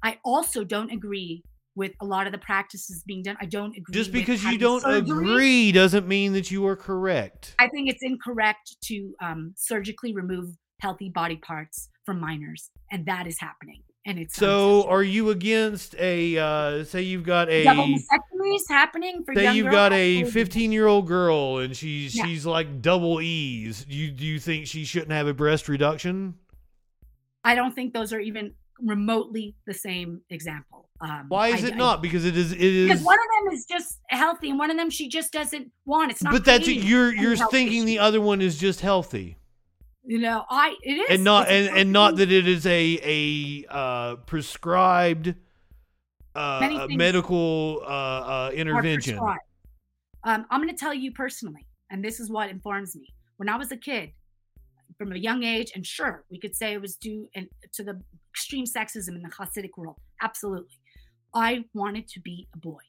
I also don't agree with a lot of the practices being done. I don't agree. Just because you don't surgery. agree doesn't mean that you are correct. I think it's incorrect to um, surgically remove healthy body parts from minors, and that is happening. And it's So, are you against a uh, say you've got a double happening for say you've got a 15 year old girl and she's Yeah. she's like double E's. Do you do you think she shouldn't have a breast reduction? I don't think those are even remotely the same example. Um, Why is I- it I- not? Because it is it because one of them is just healthy, and one of them she just doesn't want. It's not. But that's you're you're thinking the other one is just healthy. You know, I it is and not and, and not that it is a a uh, prescribed uh, Many a things medical uh, uh, intervention. Um, I'm going to tell you personally, and this is what informs me. When I was a kid, from a young age. And sure, we could say it was due and to the extreme sexism in the Hasidic world. Absolutely. I wanted to be a boy.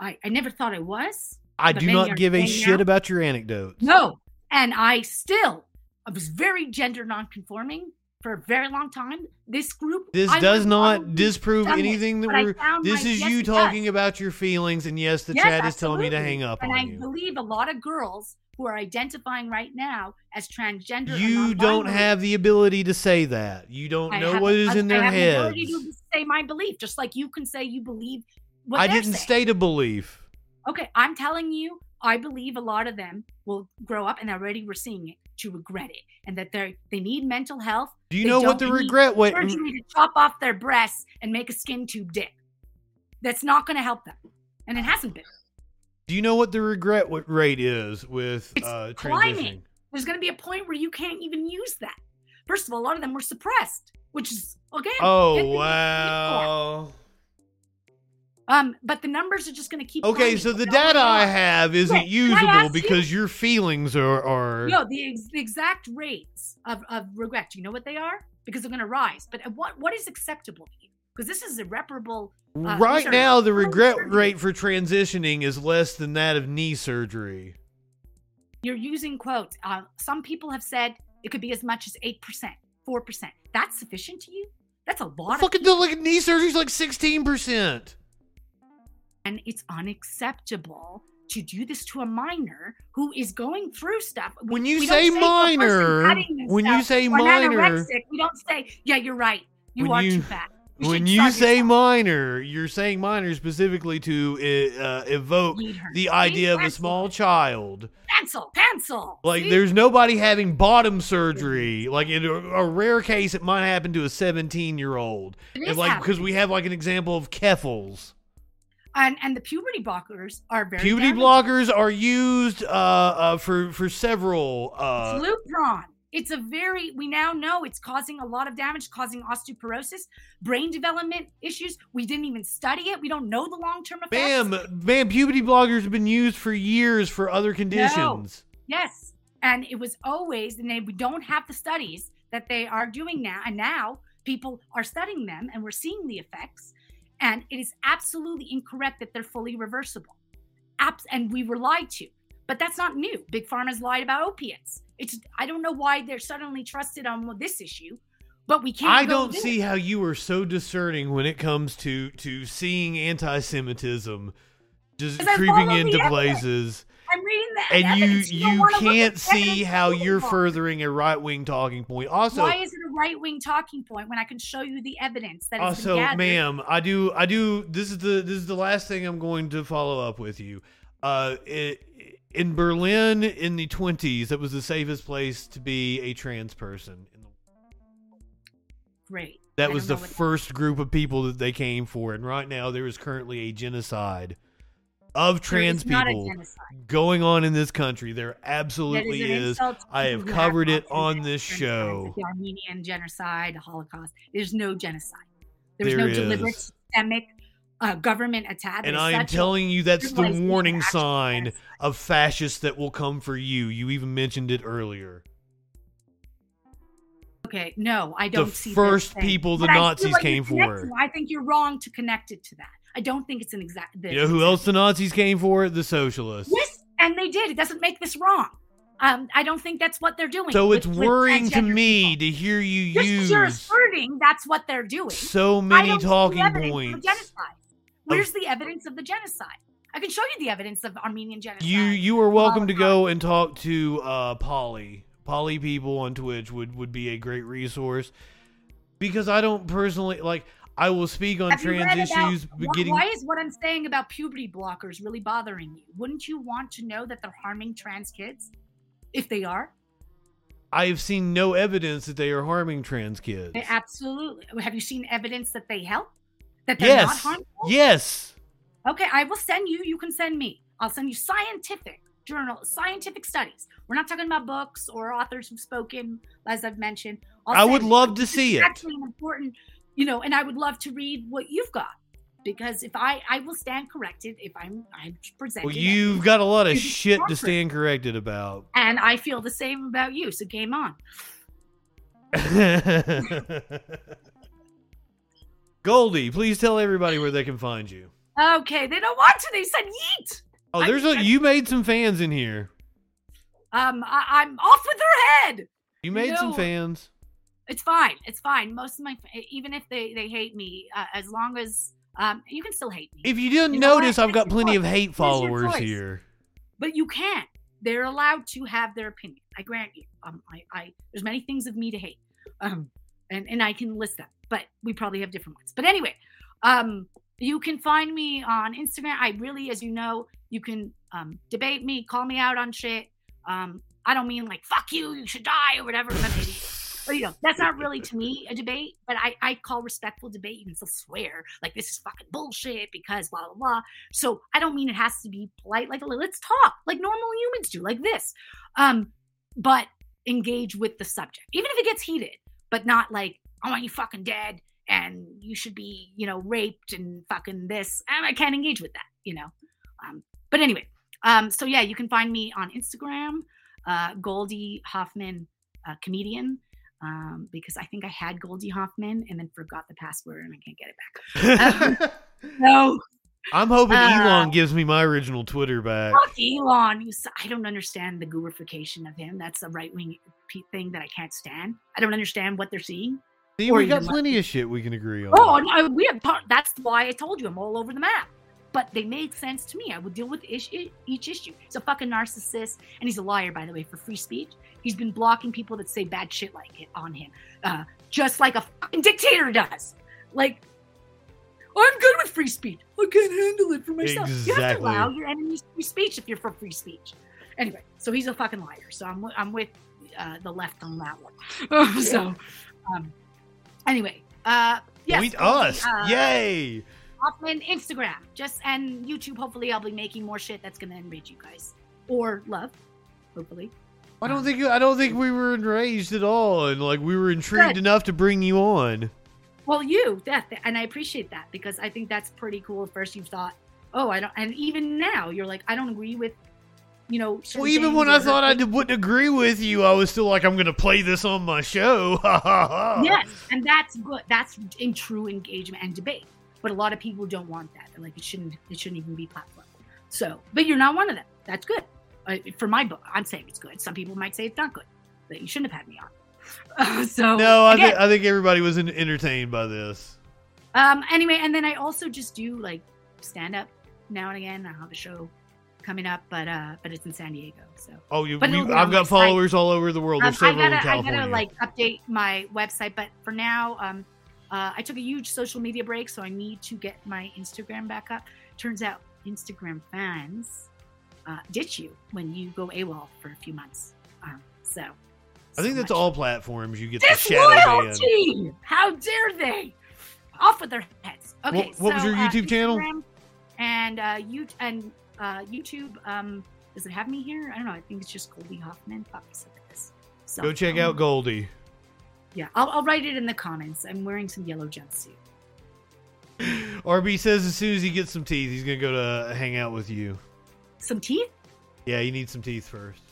I, I never thought I was. I do not give a shit now- about your anecdotes. No. And I still I was very gender nonconforming for a very long time. This group This I does not disprove anything that we're. This my- is yes, you does. talking about your feelings, and yes, the Yes, chat is telling me to hang up and I you. believe a lot of girls who are identifying right now as transgender. You don't have the ability to say that. You don't I know what is a- is I- in their head. I have the ability to say my belief, just like you can say you believe what I didn't saying. state a belief. Okay, I'm telling you, I believe a lot of them will grow up, and already we're seeing it, to regret it, and that they they need mental health. Do you They know what the regret? Wait, surgery to chop off their breasts and make a skin tube dick. That's not going to help them, and it hasn't been. do you know what the regret rate is with It's uh, climbing. There's going to be a point where you can't even use that. First of all, a lot of them were suppressed, which is again. Oh good thing to be for. wow. Um, but the numbers are just going to keep. Okay, so the data I have isn't usable ask you- because your feelings are are. No, the, ex- the exact rates of, of regret. Do you know what they are? Because they're going to rise. But what what is acceptable to you? Because this is irreparable. uh, right now, the regret surgery. rate for transitioning is less than that of knee surgery. You're using quotes. Uh, some people have said it could be as much as eight percent, four percent. That's sufficient to you? That's a lot. of Fucking the like knee surgery's like sixteen percent. And it's unacceptable to do this to a minor who is going through stuff. When you say person minor, when you say or minor, anorexic, we don't say, "Yeah, you're right. You are you- too fat." You when you say yourself." minor, you're saying minor specifically to uh, evoke the idea of a small child. pencil, pencil. Like See? there's nobody having bottom surgery. Like in a, a rare case, it might happen to a 17 year old. It is And like because we have like an example of Keffals. And and the puberty blockers are very Puberty damaging. blockers are used uh, uh, for for several. Uh, It's Lupron. It's a very we now know it's causing a lot of damage, causing osteoporosis, brain development issues. We didn't even study it. We don't know the long term effects. Ma'am, ma'am, puberty blockers have been used for years for other conditions. Yes. And it was always, and they, we don't have the studies that they are doing now. And now people are studying them and we're seeing the effects. And it is absolutely incorrect that they're fully reversible. Abs- and we were lied to. But that's not new. Big Pharma's lied about opiates. It's I don't know why they're suddenly trusted on this issue, but we can't. I don't see it. how you are so discerning when it comes to to seeing anti-Semitism just creeping into places, I'm reading the and you evidence. don't you can't see how you're furthering a right-wing talking point. Also, why is it right wing talking point when I can show you the evidence that also, ma'am, I do I do. This is the this is the last thing I'm going to follow up with you. Uh, it, in Berlin in the 20s, that was the safest place to be a trans person. In the, Great. That don't was the first group of people that they came for, and right now there is currently a genocide of trans is people going on in this country. There absolutely an is. I have covered it on this show. The Armenian genocide, the Holocaust. There's no genocide. There was There no deliberate systemic uh, government attack. And I am telling you, that's the warning sign genocide. of fascists that will come for you. You even mentioned it earlier. Okay, no, I don't The see first people the But Nazis you're came for. I think you're wrong to connect it to that. I don't think it's an exact. You know who else the Nazis came for? The socialists. Yes, and they did. It doesn't make this wrong. Um, I don't think that's what they're doing. So it's with worrying to me people. to hear you Just because you're asserting that's what they're doing. so many talking points. Where's the evidence of the genocide? I can show you the evidence of Armenian genocide. You you are welcome to go and talk to uh Polly. Polly people on Twitch would would be a great resource because I don't personally like I will speak on Have trans issues wh- getting Why is what I'm saying about puberty blockers really bothering you? Wouldn't you want to know that they're harming trans kids? If they are, I have seen no evidence that they are harming trans kids. they absolutely. Have you seen evidence that they help? That they're not Yes. harmful? Yes. Okay, I will send you. You can send me. I'll send you scientific journal, scientific studies. We're not talking about books or authors who've spoken, as I've mentioned. I'll I would love to see it. Actually, an important, you know, and I would love to read what you've got. because if I I will stand corrected if I'm I'm presented. Well, you've got a lot of shit to stand corrected about. and I feel the same about you. So game on. Goldie, please tell everybody where they can find you. Okay, they don't want to. They said yeet. Oh, there's a you made some fans in here. Um, I, I'm off with their head. You made some fans. It's fine. It's fine. Most of my, even if they they hate me, uh, as long as um, you can still hate me. If you didn't You know notice, I've got plenty of hate followers here. but you can. They're allowed to have their opinion. I grant you. Um, I, I there's many things of me to hate, um, and and I can list them, but we probably have different ones. But anyway, um, you can find me on Instagram. I really, as you know, you can um debate me, call me out on shit. Um, I don't mean like fuck you, you should die or whatever. But, you know, that's not really to me a debate, but I, I call respectful debate. You can still swear like this is fucking bullshit because blah blah blah. So I don't mean it has to be polite. Like let's talk like normal humans do, like this. Um, but engage with the subject, even if it gets heated, but not like I want you fucking dead and you should be, you know, raped and fucking this. And I can't engage with that, you know. Um, but anyway, um, so yeah, you can find me on Instagram, uh, Goldie Hoffman, uh, comedian. Um, because I think I had Goldie Hoffman and then forgot the password and I can't get it back. No, I'm hoping Uh, Elon gives me my original Twitter back. Fuck Elon. I don't understand the gooification of him. That's a right wing thing that I can't stand. I don't understand what they're seeing. See, we got even- plenty of shit we can agree on. Oh, no, we have. Part, that's why I told you I'm all over the map. But they make sense to me. I would deal with ish, each issue. He's a fucking narcissist, and he's a liar, by the way, for free speech. He's been blocking people that say bad shit like it on him, uh, just like a fucking dictator does. Like, I'm good with free speech. I can't handle it for myself. Exactly. You have to allow your enemies free speech if you're for free speech. Anyway, so he's a fucking liar. So I'm I'm with uh, the left on that one. so, um, anyway, uh, yes, Tweet us. uh, Yay. Hoffman Instagram, just and YouTube. Hopefully, I'll be making more shit that's gonna enrage you guys or love. Hopefully, I don't think I don't think we were enraged at all, and like we were intrigued Good. enough to bring you on. well, you that and I appreciate that because I think that's pretty cool. At first, you thought, oh, I don't, and even now, you're like, I don't agree with, you know. Well, even when I thought I wouldn't agree with you, I was still like, I'm going to play this on my show. Yes, and that's good. That's in true engagement and debate. But a lot of people don't want that. They're like, it shouldn't. It shouldn't even be platform. So, but you're not one of them. That's good. Uh, for my book, I'm saying it's good. Some people might say it's not good. That you shouldn't have had me on. so No, I again, think I think everybody was en- entertained by this. Um. Anyway, and then I also just do like stand up now and again. I have a show coming up, but uh, but it's in San Diego. So Oh, you, But we, it'll be I've got my site. followers all over the world. um, There's I in gotta I gotta like update my website. But for now, um, uh, I took a huge social media break, so I need to get my Instagram back up. Turns out Instagram fans uh, ditch you when you go AWOL for a few months. Um, so I think that's much- all platforms you get the shadow ban. How dare they? Off with their heads. Okay. What- what was so, your uh, YouTube channel? And uh, you and uh, YouTube. Um, does it have me here? I don't know. I think it's just Goldie Hoffman. Fuck, I said this. So, Go check um, out Goldie. Yeah, I'll, I'll write it in the comments. I'm wearing some yellow jumpsuit. RB says as soon as he gets some teeth, he's gonna go to hang out with you. Some teeth? Yeah, you need some teeth first.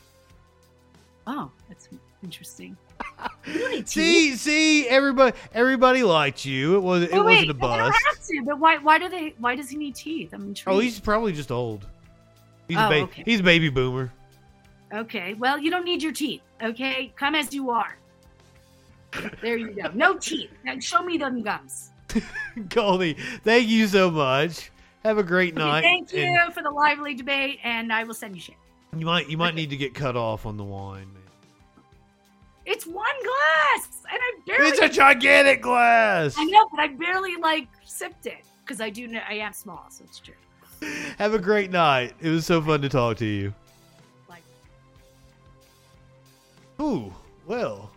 Oh, that's interesting. You don't need teeth. See, see, everybody, everybody liked you. It was, it Oh, wait, wasn't a bust. have to. But why? Why do they? Why does he need teeth? I'm oh, intrigued. Oh, he's probably just old. He's a Oh, ba- okay. he's a baby boomer. Okay, well, you don't need your teeth. Okay, come as you are. There you go. No teeth. Now show me them gums. Goldie, thank you so much. Have a great Okay, night. thank you and for the lively debate, and I will send you shit. You might you might need to get cut off on the wine, man. It's one glass, and I barely. It's a gigantic glass. I know, but I barely like sipped it because I do know I am small, so it's true. Have a great night. It was so fun to talk to you. Like, Ooh, well.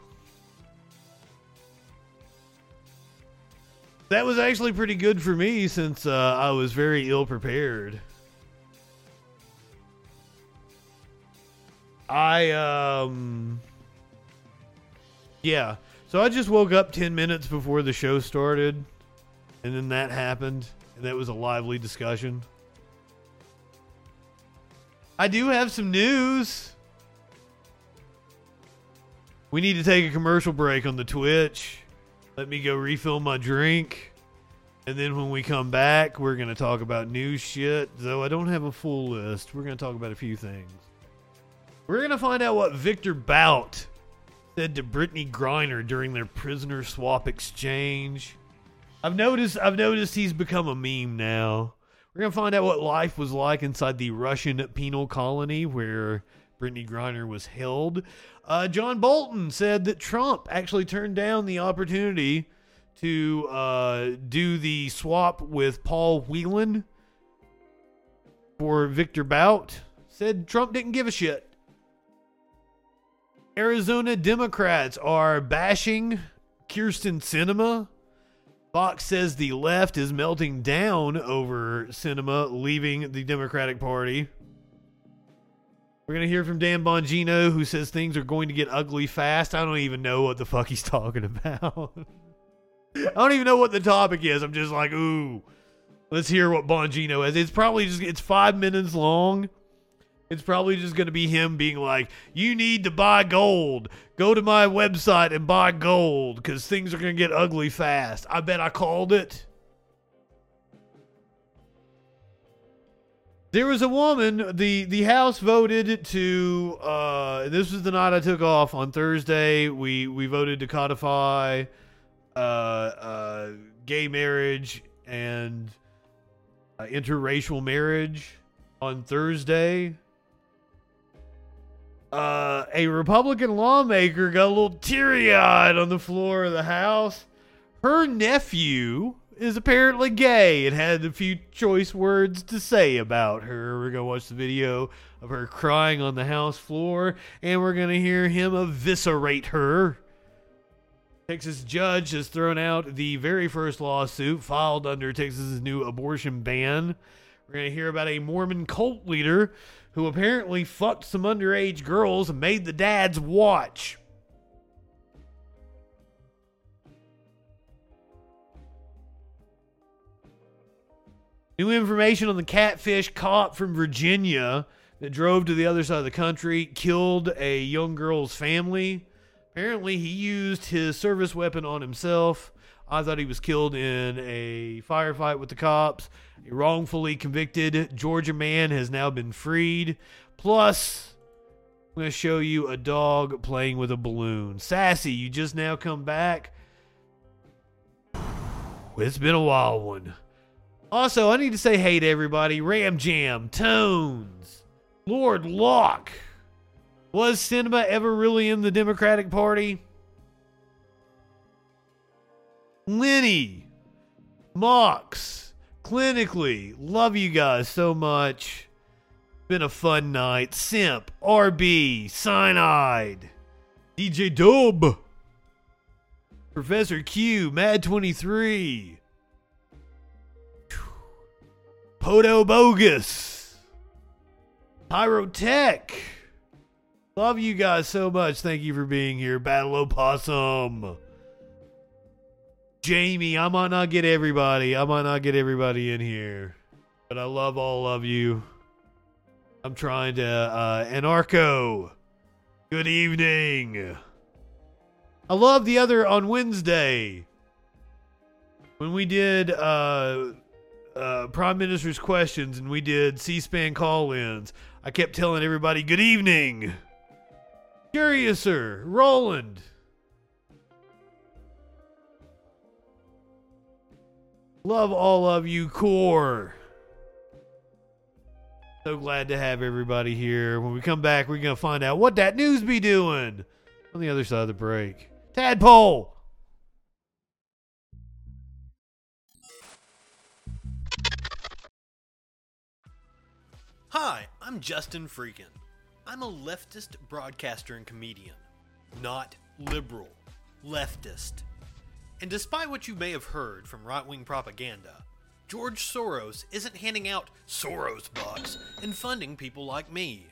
That was actually pretty good for me since uh, I was very ill prepared. I, um. Yeah. So I just woke up 10 minutes before the show started, and then that happened. And That was a lively discussion. I do have some news. We need to take a commercial break on the Twitch. Let me go refill my drink. And then when we come back, we're going to talk about new shit. Though I don't have a full list, we're going to talk about a few things. We're going to find out what Victor Bout said to Brittany Griner during their prisoner swap exchange. I've noticed I've noticed he's become a meme now. We're gonna find out what life was like inside the Russian penal colony where Brittany Griner was held. Uh, John Bolton said that Trump actually turned down the opportunity to uh, do the swap with Paul Whelan for Victor Bout. Said Trump didn't give a shit. Arizona Democrats are bashing Kyrsten Sinema. Fox says the left is melting down over Sinema leaving the Democratic Party. We're going to hear from Dan Bongino, who says things are going to get ugly fast. I don't even know what the fuck he's talking about. I don't even know what the topic is. I'm just like, ooh, let's hear what Bongino has. It's probably just, it's five minutes long. It's probably just going to be him being like, you need to buy gold. Go to my website and buy gold because things are going to get ugly fast. I bet I called it. There was a woman. the The House voted to. Uh, this was the night I took off on Thursday. We we voted to codify uh, uh, gay marriage and uh, interracial marriage on Thursday. Uh, a Republican lawmaker got a little teary eyed on the floor of the House. Her nephew is apparently gay and had a few choice words to say about her. We're going to watch the video of her crying on the House floor, and we're going to hear him eviscerate her. Texas judge has thrown out the very first lawsuit filed under Texas's new abortion ban. We're going to hear about a Mormon cult leader who apparently fucked some underage girls and made the dads watch. New information on the catfish caught from Virginia that drove to the other side of the country, killed a young girl's family. Apparently, he used his service weapon on himself. I thought he was killed in a firefight with the cops. A wrongfully convicted Georgia man has now been freed. Plus, I'm going to show you a dog playing with a balloon. Sassy, you just now come back. It's been a wild one. Also, I need to say hey to everybody. Ram Jam, Tones, Lord Locke. Was Sinema ever really in the Democratic Party? Lenny, Mox, Clinically, love you guys so much. Been a fun night. Simp, RB, Cyanide, DJ Dub, Professor Q, Mad23, Podo Bogus, Pyrotech. Love you guys so much. Thank you for being here. Battle Opossum. Jamie, I might not get everybody. I might not get everybody in here. But I love all of you. I'm trying to uh Anarcho. Good evening. I love the other on Wednesday. When we did uh uh, Prime Minister's questions and we did C-SPAN call-ins. I kept telling everybody, "Good evening." Curiouser, Roland. Love all of you, core. So glad to have everybody here. When we come back, we're gonna find out what that news be doing on the other side of the break. Tadpole. Hi, I'm Justin Freakin. I'm a leftist broadcaster and comedian, not liberal, leftist. And despite what you may have heard from right wing propaganda, George Soros isn't handing out Soros bucks and funding people like me.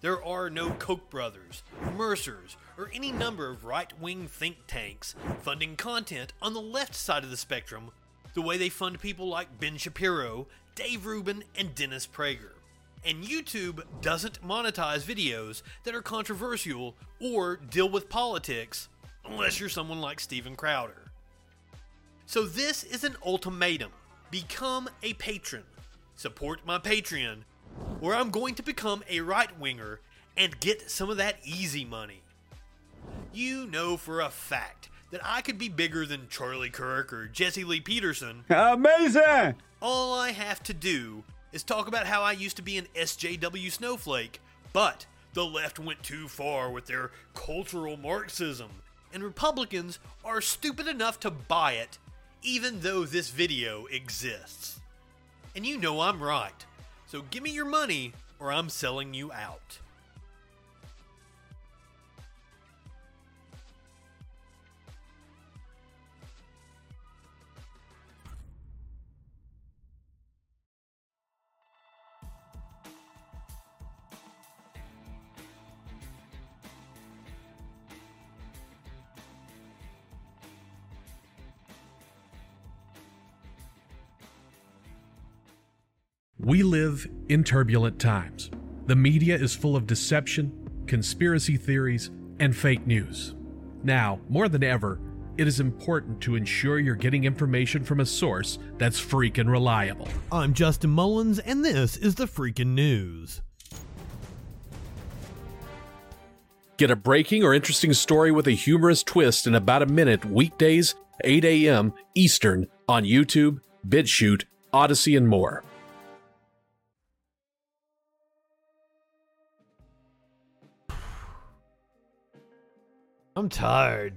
There are no Koch brothers, Mercers, or any number of right wing think tanks funding content on the left side of the spectrum the way they fund people like Ben Shapiro, Dave Rubin, and Dennis Prager. And YouTube doesn't monetize videos that are controversial or deal with politics unless you're someone like Steven Crowder. So this is an ultimatum. Become a patron. Support my Patreon, or I'm going to become a right winger and get some of that easy money. You know for a fact that I could be bigger than Charlie Kirk or Jesse Lee Peterson. Amazing! All I have to do is talk about how I used to be an SJW snowflake, but the left went too far with their cultural Marxism, and Republicans are stupid enough to buy it, even though this video exists. And you know I'm right, so give me your money or I'm selling you out. We live in turbulent times. The media is full of deception, conspiracy theories, and fake news. Now, more than ever, it is important to ensure you're getting information from a source that's freaking reliable. I'm Justin Mullins, and this is the freaking news. Get a breaking or interesting story with a humorous twist in about a minute weekdays, 8 a.m. Eastern on YouTube, BitChute, Odysee, and more. I'm tired.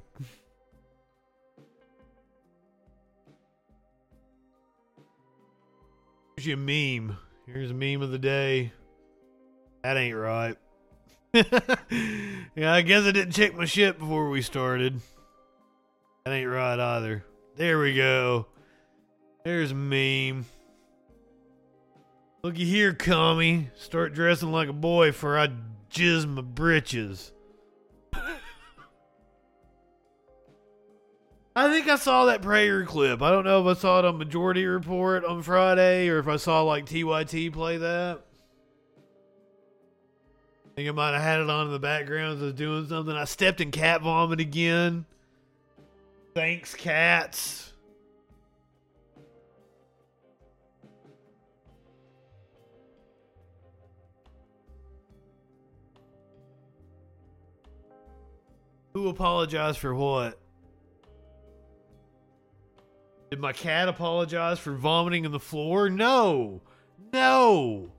Here's your meme. Here's a meme of the day. That ain't right. yeah, I guess I didn't check my shit before we started. That ain't right either. There we go. There's meme. Looky here, commie. Start dressing like a boy for I jizz my britches. I think I saw that prayer clip. I don't know if I saw it on Majority Report on Friday or if I saw like TYT play that. I think I might have had it on in the background as I was doing something. I stepped in cat vomit again. Thanks, cats. Who apologized for what? Did my cat apologize for vomiting on the floor? No. No.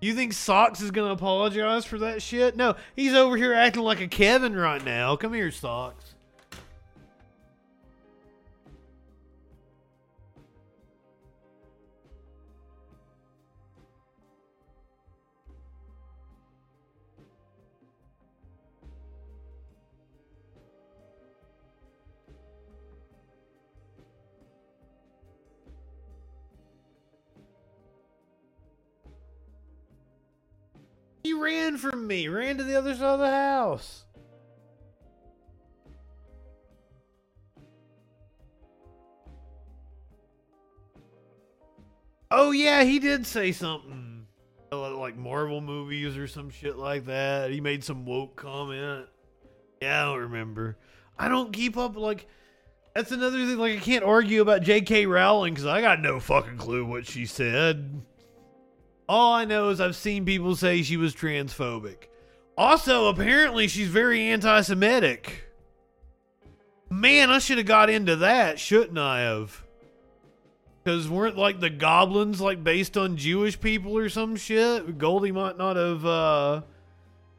You think Socks is going to apologize for that shit? No. He's over here acting like a Kevin right now. Come here, Socks. He ran from me, ran to the other side of the house. Oh yeah, he did say something like Marvel movies or some shit like that. He made some woke comment. Yeah, I don't remember. I don't keep up like that's another thing. Like I can't argue about J.K. Rowling because I got no fucking clue what she said. All I know is I've seen people say she was transphobic. Also, apparently, she's very anti Semitic. Man, I should have got into that, shouldn't I have? Because weren't like the goblins like based on Jewish people or some shit? Goldie might not have uh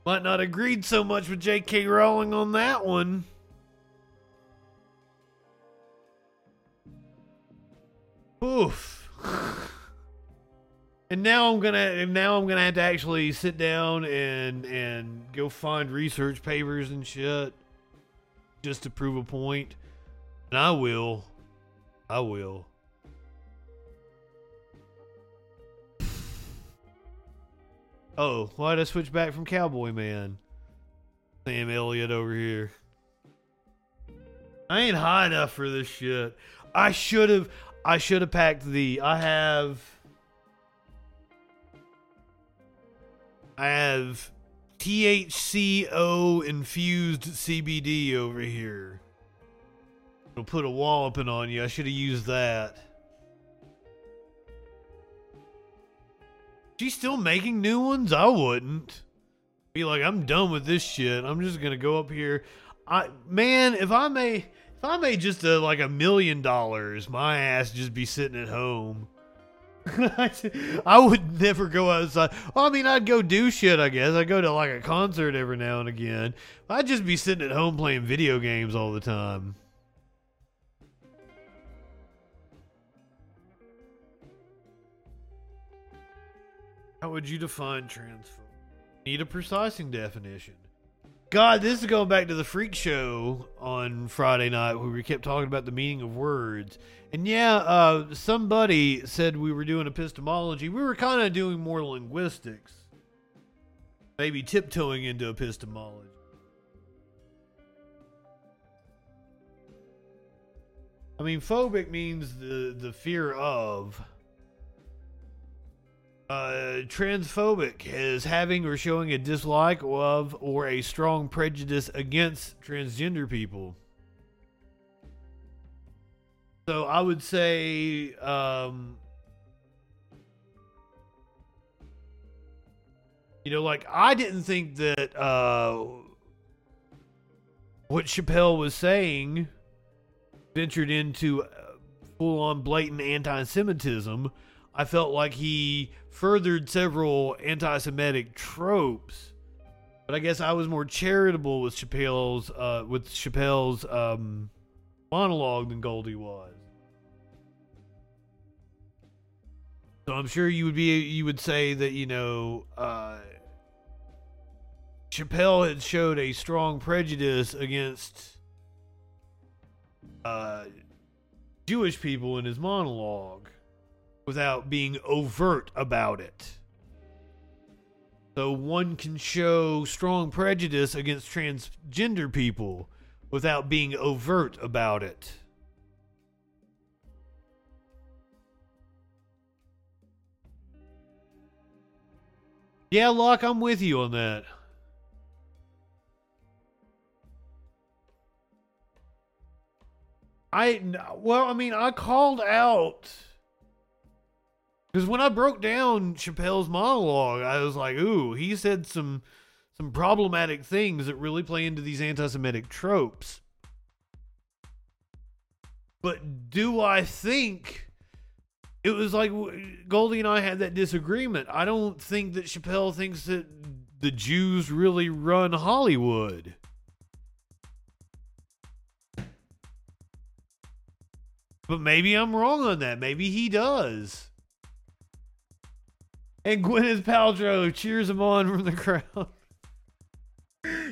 might not agreed so much with J.K. Rowling on that one. Oof. And now I'm gonna and now I'm gonna have to actually sit down and and go find research papers and shit just to prove a point. And I will. I will. Oh, why did I switch back from Cowboy Man? Sam Elliott over here. I ain't high enough for this shit. I should have. I should have packed the. I have. I have THCO infused CBD over here. It'll put a walloping on you. I should have used that. She's still making new ones? I wouldn't. Be like, I'm done with this shit. I'm just gonna go up here. I man, if I may if I made just a, like a million dollars, my ass just be sitting at home. I would never go outside. Well, I mean, I'd go do shit, I guess. I go to like a concert every now and again. I'd just be sitting at home playing video games all the time. How would you define transphobe? Need a precising definition. God, this is going back to the freak show on Friday night where we kept talking about the meaning of words. And yeah, uh, somebody said we were doing epistemology. We were kind of doing more linguistics, maybe tiptoeing into epistemology. I mean, phobic means the the fear of. Uh, transphobic as having or showing a dislike of or a strong prejudice against transgender people. So I would say, um, you know, like I didn't think that uh, what Chappelle was saying ventured into full on blatant anti Semitism. I felt like he furthered several anti Semitic tropes. But I guess I was more charitable with Chappelle's uh, with Chappelle's um, monologue than Goldie was. So I'm sure you would be you would say that you know uh, Chappelle had showed a strong prejudice against uh, Jewish people in his monologue without being overt about it. So one can show strong prejudice against transgender people without being overt about it. Yeah, Locke, I'm with you on that. I well, I mean, I called out because when I broke down Chappelle's monologue, I was like, "Ooh, he said some some problematic things that really play into these anti-Semitic tropes." But do I think it was like Goldie and I had that disagreement? I don't think that Chappelle thinks that the Jews really run Hollywood. But maybe I'm wrong on that. Maybe he does. And Gwyneth Paltrow cheers him on from the crowd.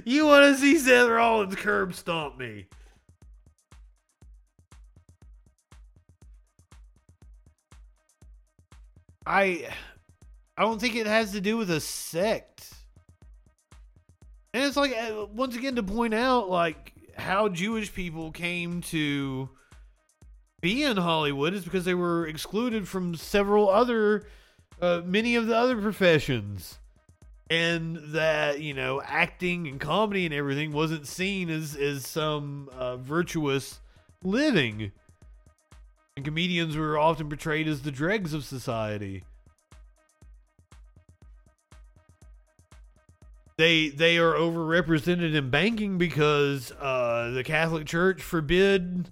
you want to see Seth Rollins curb stomp me? I I don't think it has to do with a sect. And it's like uh, once again to point out like how Jewish people came to be in Hollywood is because they were excluded from several other uh, many of the other professions. And that you know acting and comedy and everything wasn't seen as as some uh, virtuous living. And comedians were often portrayed as the dregs of society. They they are overrepresented in banking because uh, the Catholic Church forbid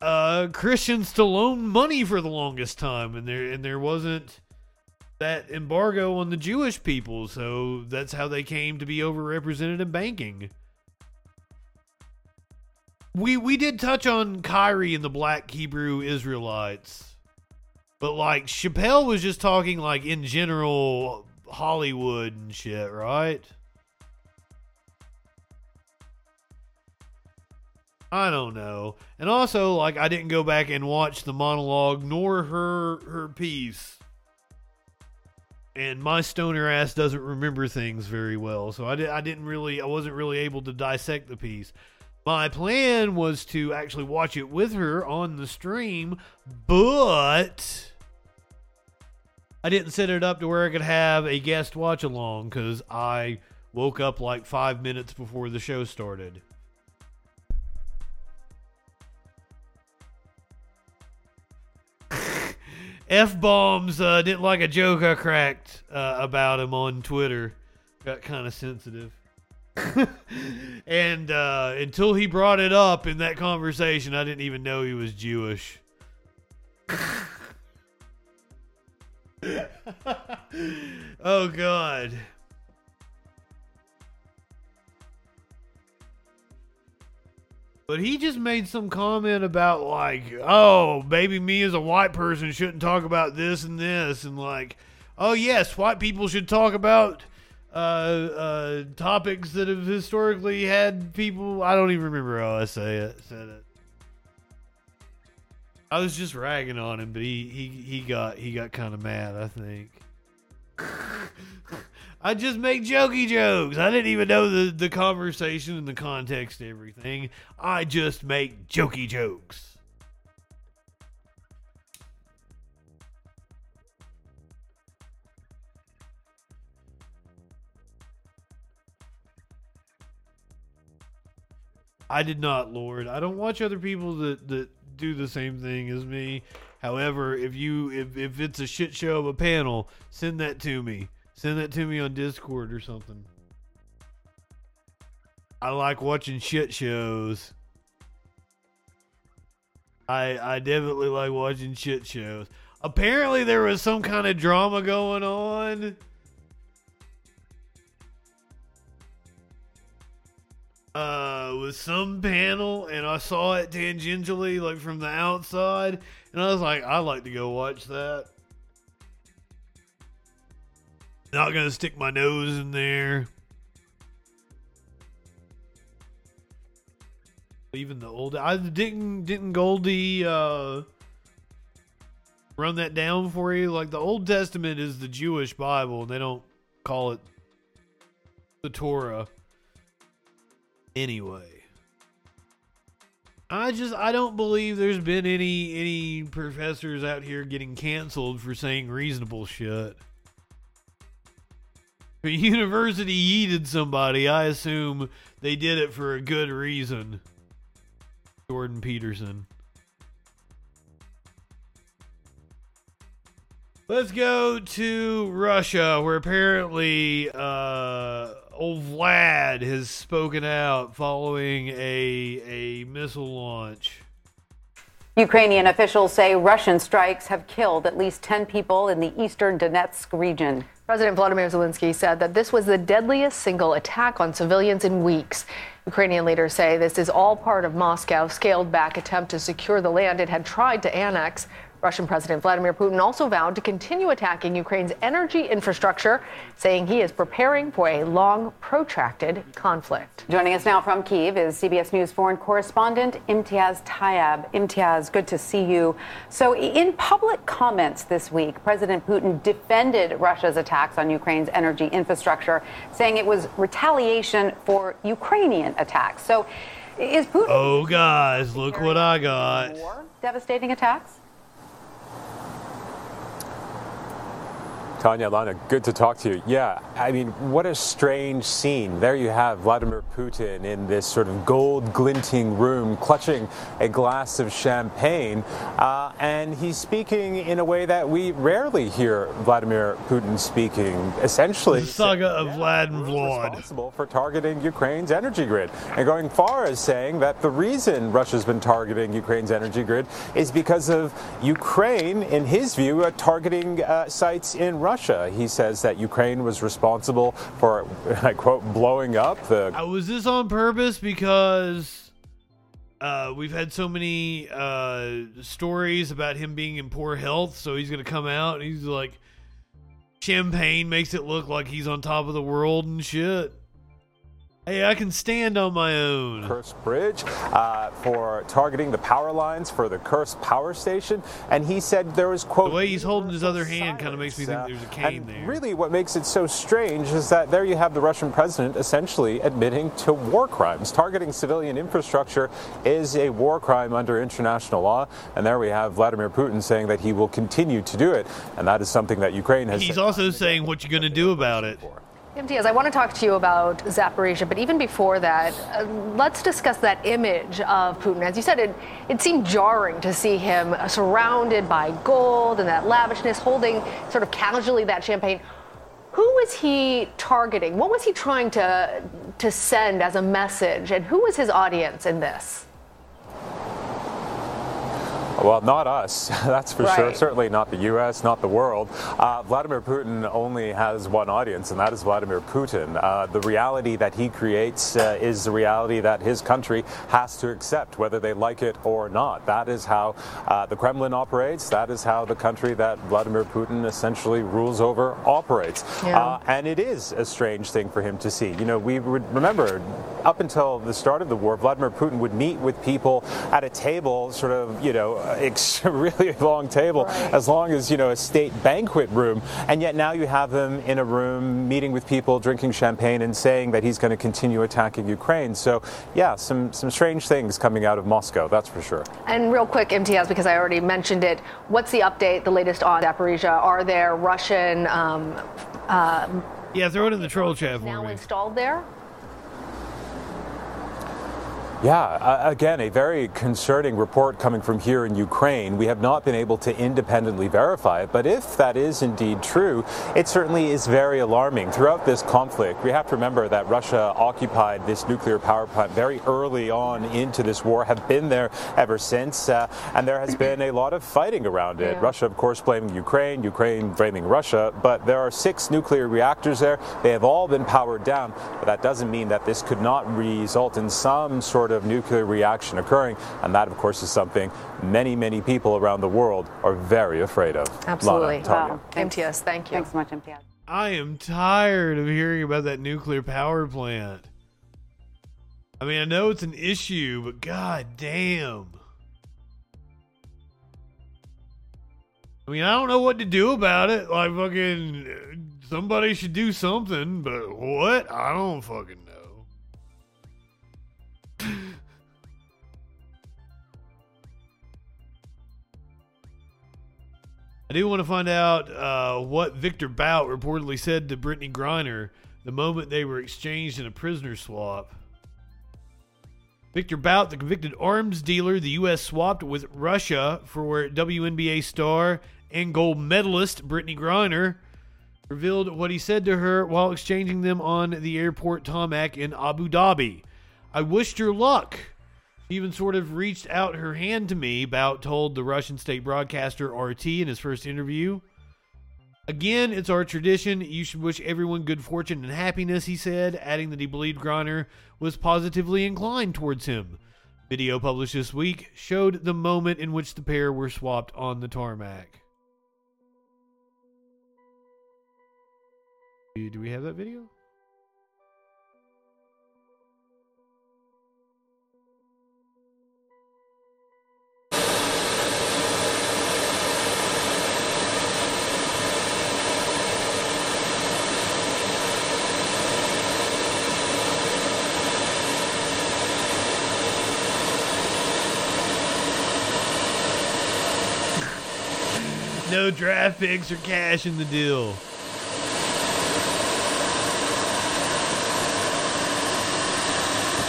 uh, Christians to loan money for the longest time, and there and there wasn't that embargo on the Jewish people, so that's how they came to be overrepresented in banking we we did touch on Kyrie and the Black Hebrew Israelites, but like Chappelle was just talking like in general Hollywood and shit, right? I don't know. And also, like, I didn't go back and watch the monologue nor her her piece. And my stoner ass doesn't remember things very well, so I, did, I didn't really, I wasn't really able to dissect the piece. My plan was to actually watch it with her on the stream, but I didn't set it up to where I could have a guest watch along because I woke up like five minutes before the show started. F bombs uh, didn't like a joke I cracked uh, about him on Twitter. Got kind of sensitive. and uh, until he brought it up in that conversation, I didn't even know he was Jewish. oh, God. But he just made some comment about like, oh, maybe me as a white person shouldn't talk about this and this, and like, oh yes, white people should talk about uh, uh, topics that have historically had people. I don't even remember how I say it. Said it. I was just ragging on him, but he he he got he got kind of mad. I think. I just make jokey jokes. I didn't even know the, the conversation and the context everything. I just make jokey jokes. I did not, Lord. I don't watch other people that, that do the same thing as me. However, if you if, if it's a shit show of a panel, send that to me. Send that to me on Discord or something. I like watching shit shows. I I definitely like watching shit shows. Apparently there was some kind of drama going on. Uh, with some panel, and I saw it tangentially, like from the outside, and I was like, I'd like to go watch that. Not gonna stick my nose in there. Even the old, I didn't didn't Goldie uh, run that down for you. Like the Old Testament is the Jewish Bible, and they don't call it the Torah. Anyway. I just I don't believe there's been any any professors out here getting canceled for saying reasonable shit. A university yeeted somebody, I assume they did it for a good reason. Jordan Peterson. Let's go to Russia, where apparently uh, old Vlad has spoken out following a a missile launch. Ukrainian officials say Russian strikes have killed at least 10 people in the eastern Donetsk region. President Vladimir Zelensky said that this was the deadliest single attack on civilians in weeks. Ukrainian leaders say this is all part of Moscow's scaled back attempt to secure the land it had tried to annex. Russian President Vladimir Putin also vowed to continue attacking Ukraine's energy infrastructure, saying he is preparing for a long, protracted conflict. Joining us now from Kiev is CBS News foreign correspondent Imtiaz Tyab. Imtiaz, good to see you. So, in public comments this week, President Putin defended Russia's attacks on Ukraine's energy infrastructure, saying it was retaliation for Ukrainian attacks. So, is Putin. Oh, guys, look what I got. More devastating attacks? Tanya Lana, good to talk to you. Yeah, I mean, what a strange scene. There you have Vladimir Putin in this sort of gold glinting room, clutching a glass of champagne, uh, and he's speaking in a way that we rarely hear Vladimir Putin speaking. Essentially, The saga of Vlad and Vlad. responsible for targeting Ukraine's energy grid, and going far as saying that the reason Russia's been targeting Ukraine's energy grid is because of Ukraine, in his view, uh, targeting uh, sites in Russia. He says that Ukraine was responsible for, I quote, blowing up the Uh, was this on purpose because uh, we've had so many uh, stories about him being in poor health? So he's going to come out and he's like, champagne makes it look like he's on top of the world and shit. Hey, I can stand on my own. Kerch Bridge uh, for targeting the power lines for the Kursk power station, and he said there was quote. The way he's holding his other hand kind of makes me think Uh, there's a cane and there. Really, what makes it so strange is that there you have the Russian president essentially admitting to war crimes. Targeting civilian infrastructure is a war crime under international law, and there we have Vladimir Putin saying that he will continue to do it, and that is something that Ukraine has. He's also saying what you're going to do about it. Imtiaz, I want to talk to you about Zaporizhia, but even before that, uh, let's discuss that image of Putin. As you said, it, it seemed jarring to see him surrounded by gold and that lavishness, holding sort of casually that champagne. Who was he targeting? What was he trying to, to send as a message? And who was his audience in this? Well, not us, that's for sure. Certainly not the U.S., not the world. Uh, Vladimir Putin only has one audience, and that is Vladimir Putin. Uh, the reality that he creates uh, is the reality that his country has to accept, whether they like it or not. That is how uh, the Kremlin operates. That is how the country that Vladimir Putin essentially rules over operates. Yeah. Uh, and it is a strange thing for him to see. You know, we would remember up until the start of the war, Vladimir Putin would meet with people at a table, sort of, you know, ex- really long table, Right. as long as, you know, a state banquet room. And yet now you have him in a room meeting with people, drinking champagne, and saying that he's going to continue attacking Ukraine. So, yeah, some, some strange things coming out of Moscow, that's for sure. And real quick, Imtiaz, because I already mentioned it, what's the update, the latest on Zaporizhia? Are there Russian um, uh, Yeah, throw it in the troll chat for now me. installed there? Yeah, uh, again, a very concerning report coming from here in Ukraine. We have not been able to independently verify it, but if that is indeed true, it certainly is very alarming. Throughout this conflict, we have to remember that Russia occupied this nuclear power plant very early on into this war, have been there ever since, uh, and there has been a lot of fighting around it. Yeah. Russia, of course, blaming Ukraine, Ukraine blaming Russia, but there are six nuclear reactors there. They have all been powered down, but that doesn't mean that this could not result in some sort of nuclear reaction occurring, and that, of course, is something many, many people around the world are very afraid of. Absolutely. Lana, Wow. Imtiaz, thank you. Thanks so much, Imtiaz. I am tired of hearing about that nuclear power plant. I mean, I know it's an issue, but god damn. I mean, I don't know what to do about it. Like, fucking, somebody should do something, but what? I don't fucking I do want to find out uh, what Victor Bout reportedly said to Brittany Griner the moment they were exchanged in a prisoner swap. Victor Bout, the convicted arms dealer the U.S. swapped with Russia for WNBA star and gold medalist Brittany Griner, revealed what he said to her while exchanging them on the airport tarmac in Abu Dhabi. I wished her luck. She even sort of reached out her hand to me, Bout told the Russian state broadcaster RT in his first interview. Again, it's our tradition. You should wish everyone good fortune and happiness, he said, adding that he believed Griner was positively inclined towards him. Video published this week showed the moment in which the pair were swapped on the tarmac. Do we have that video? No draft picks or cash in the deal.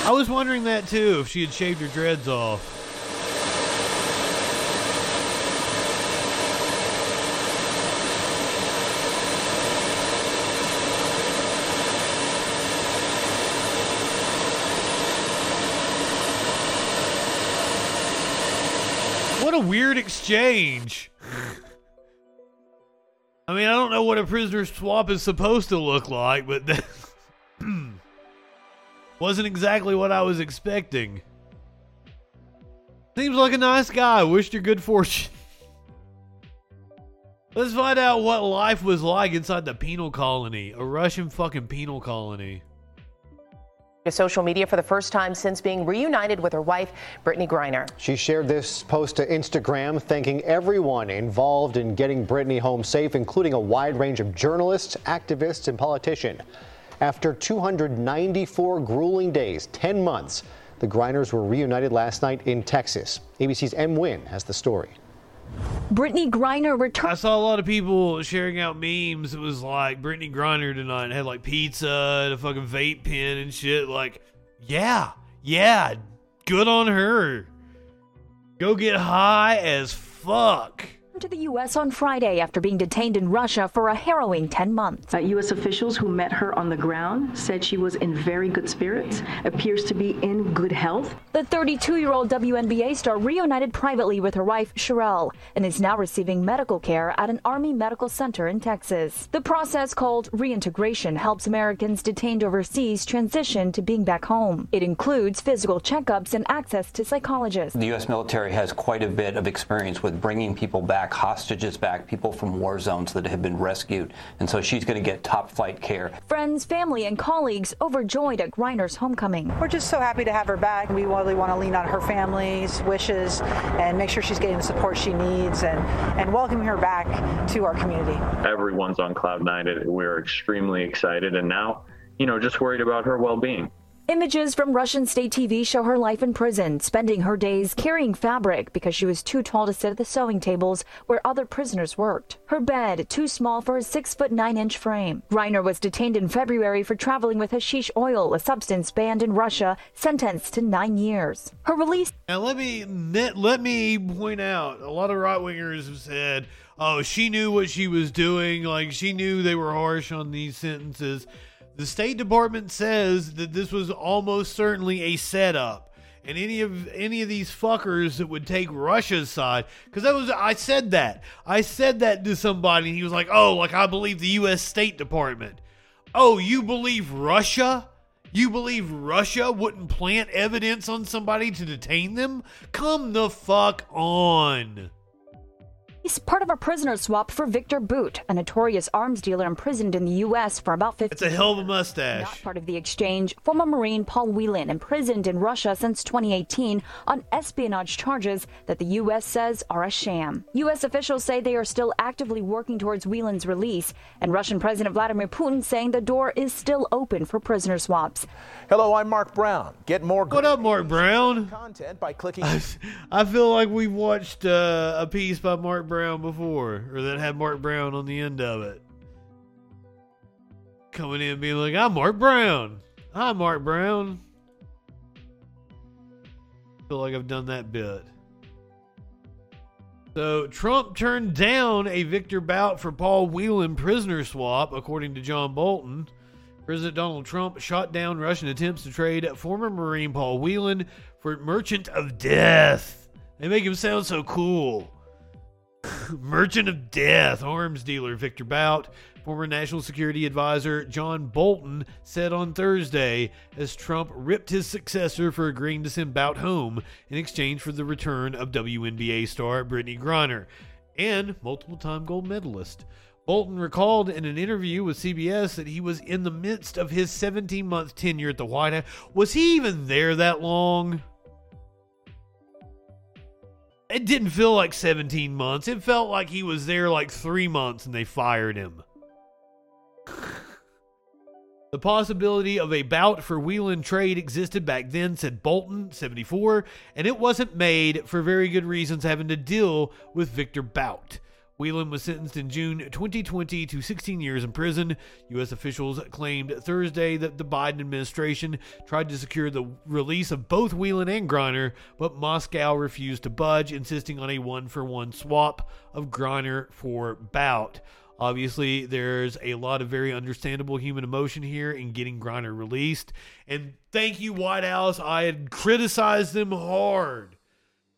I was wondering that too, if she had shaved her dreads off. What a weird exchange. I mean, I don't know what a prisoner swap is supposed to look like, but that wasn't exactly what I was expecting. Seems like a nice guy. Wished you good fortune. Let's find out what life was like inside the penal colony, a Russian fucking penal colony. To social media for the first time since being reunited with her wife, Brittany Griner. She shared this post to Instagram, thanking everyone involved in getting Brittany home safe, including a wide range of journalists, activists, and politicians. After 294 grueling days, 10 months, the Griners were reunited last night in Texas. ABC's Em Nguyen has the story. Brittany Griner returned. I saw a lot of people sharing out memes. It was like Brittany Griner tonight had like pizza and a fucking vape pen and shit. Like, yeah, yeah, good on her. Go get high as fuck to the U.S. on Friday after being detained in Russia for a harrowing 10 months. Uh, U.S. officials who met her on the ground said she was in very good spirits, appears to be in good health. The 32 year old WNBA star reunited privately with her wife, Cherelle, and is now receiving medical care at an Army medical center in Texas. The process called reintegration helps Americans detained overseas transition to being back home. It includes physical checkups and access to psychologists. The U.S. military has quite a bit of experience with bringing people back back hostages back, people from war zones that have been rescued. And so she's going to get top flight care. Friends, family, and colleagues overjoyed at Griner's homecoming. We're just so happy to have her back. We really want to lean on her family's wishes and make sure she's getting the support she needs and, and welcoming her back to our community. Everyone's on cloud nine. We're extremely excited and now, you know, just worried about her well being. Images from Russian state TV show her life in prison, spending her days carrying fabric because she was too tall to sit at the sewing tables where other prisoners worked. Her bed too small for a six foot nine inch frame. Griner was detained in February for traveling with hashish oil, a substance banned in Russia, sentenced to nine years. Her release. Now let me let me point out, a lot of right wingers have said, "Oh, she knew what she was doing. Like she knew they were harsh on these sentences." The State Department says that this was almost certainly a setup. And any of any of these fuckers that would take Russia's side, because that was I said that I said that to somebody, and he was like, "Oh, like I believe the U.S. State Department." Oh, you believe Russia? You believe Russia wouldn't plant evidence on somebody to detain them? Come the fuck on. He's part of a prisoner swap for Victor Bout, a notorious arms dealer imprisoned in the U.S. for about 50 It's a hell of a mustache. Not part of the exchange, former Marine Paul Whelan, imprisoned in Russia since 2018 on espionage charges that the U.S. says are a sham. U.S. officials say they are still actively working towards Whelan's release, and Russian President Vladimir Putin saying the door is still open for prisoner swaps. Hello, I'm Mark Brown. Get more. What up, Mark Brown? Content by clicking. I feel like we've watched uh, a piece by Mark Brown Brown before, or that had Mark Brown on the end of it. Coming in being like, I'm Mark Brown. Hi, Mark Brown. feel like I've done that bit. So Trump turned down a Victor Bout for Paul Whelan prisoner swap, according to John Bolton. President Donald Trump shot down Russian attempts to trade former Marine Paul Whelan for Merchant of Death. They make him sound so cool. Merchant of Death arms dealer Victor Bout, former National Security Advisor John Bolton said on Thursday as Trump ripped his successor for agreeing to send Bout home in exchange for the return of WNBA star Brittney Griner and multiple time gold medalist. Bolton recalled in an interview with CBS that he was in the midst of his 17 month tenure at the White House. Was he even there that long? It didn't feel like 17 months. It felt like he was there like three months and they fired him. the possibility of a bout for Whelan trade existed back then, said Bolton, 74, and it wasn't made for very good reasons having to deal with Victor Bout. Whelan was sentenced in June 2020 to 16 years in prison. U.S. officials claimed Thursday that the Biden administration tried to secure the release of both Whelan and Griner, but Moscow refused to budge, insisting on a one for one swap of Griner for Bout. Obviously, there's a lot of very understandable human emotion here in getting Griner released. And thank you, White House. I had criticized them hard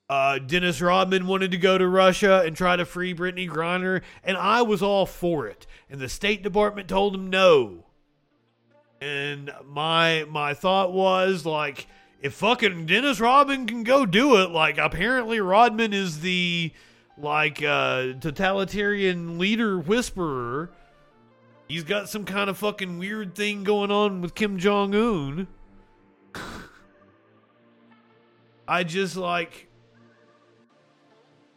uh, Dennis Rodman wanted to go to Russia and try to free Brittney Griner, and I was all for it. And the State Department told him no. And my my thought was like, if fucking Dennis Rodman can go do it, like apparently Rodman is the like uh, totalitarian leader whisperer. He's got some kind of fucking weird thing going on with Kim Jong Un. I just like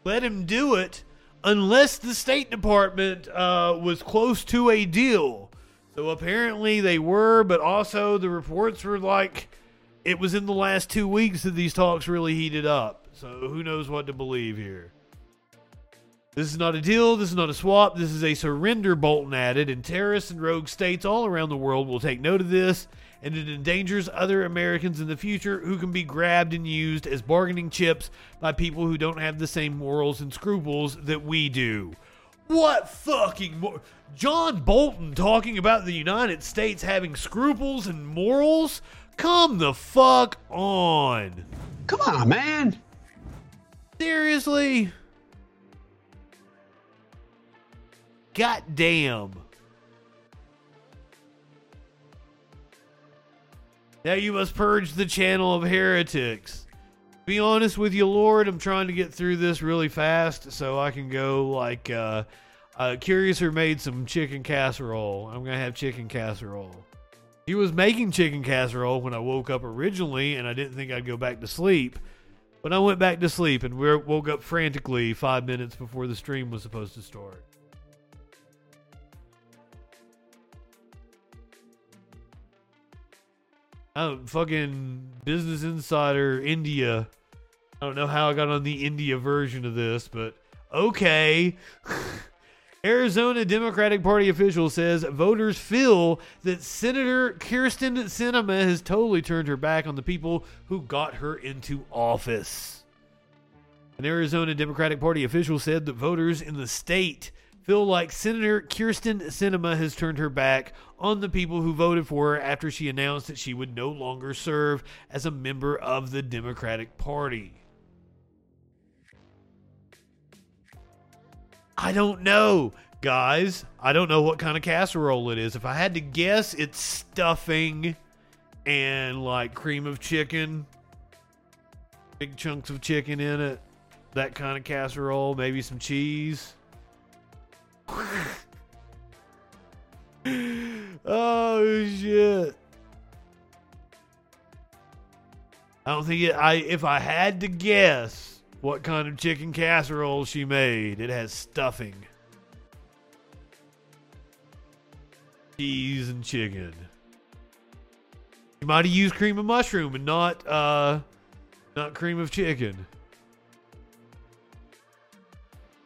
let him do it unless the State Department uh, was close to a deal. So apparently they were, but also the reports were like it was in the last two weeks that these talks really heated up. So who knows what to believe here. This is not a deal. This is not a swap. This is a surrender, Bolton added, and terrorists and rogue states all around the world will take note of this, and it endangers other Americans in the future who can be grabbed and used as bargaining chips by people who don't have the same morals and scruples that we do. What fucking. Mo- John Bolton talking about the United States having scruples and morals? Come the fuck on. Come on, man. Seriously? God damn. Now you must purge the channel of heretics. Be honest with you, Lord, I'm trying to get through this really fast so I can go like uh uh Curiouser made some chicken casserole. I'm gonna have chicken casserole. He was making chicken casserole when I woke up originally and I didn't think I'd go back to sleep. But I went back to sleep and woke up frantically five minutes before the stream was supposed to start. Oh, fucking Business Insider India. I don't know how I got on the India version of this, but okay. Arizona Democratic Party official says voters feel that Senator Kyrsten Sinema has totally turned her back on the people who got her into office. An Arizona Democratic Party official said that voters in the state feel like Senator Kyrsten Sinema has turned her back on the people who voted for her after she announced that she would no longer serve as a member of the Democratic Party. I don't know, guys. I don't know what kind of casserole it is. If I had to guess, it's stuffing and like cream of chicken, big chunks of chicken in it, that kind of casserole, maybe some cheese. oh shit. I don't think it I if I had to guess what kind of chicken casserole she made, it has stuffing. Cheese and chicken. You might have used cream of mushroom and not uh not cream of chicken.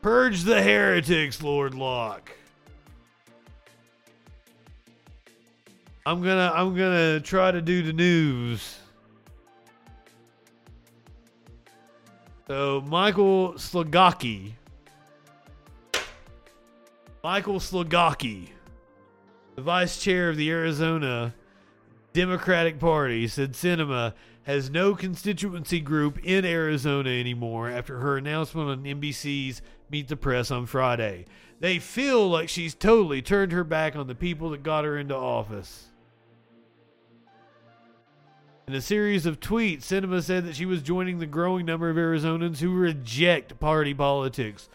Purge the heretics, Lord Locke. I'm gonna I'm gonna try to do the news. So Michael Slugocki. Michael Slugocki, the vice chair of the Arizona Democratic Party, said Sinema has no constituency group in Arizona anymore after her announcement on NBC's Meet the Press on Friday. They feel like she's totally turned her back on the people that got her into office. In a series of tweets, Sinema said that she was joining the growing number of Arizonans who reject party politics.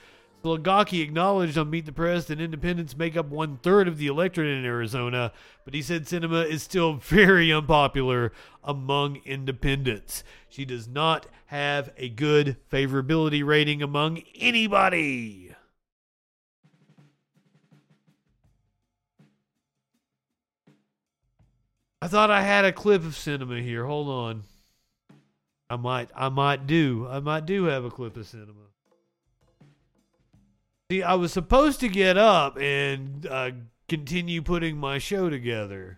Slugocki acknowledged on Meet the Press that independents make up one third of the electorate in Arizona, but he said Sinema is still very unpopular among independents. She does not have a good favorability rating among anybody. I thought I had a clip of Sinema here. Hold on. I might I might do. I might do have a clip of Sinema. See, I was supposed to get up and uh, continue putting my show together.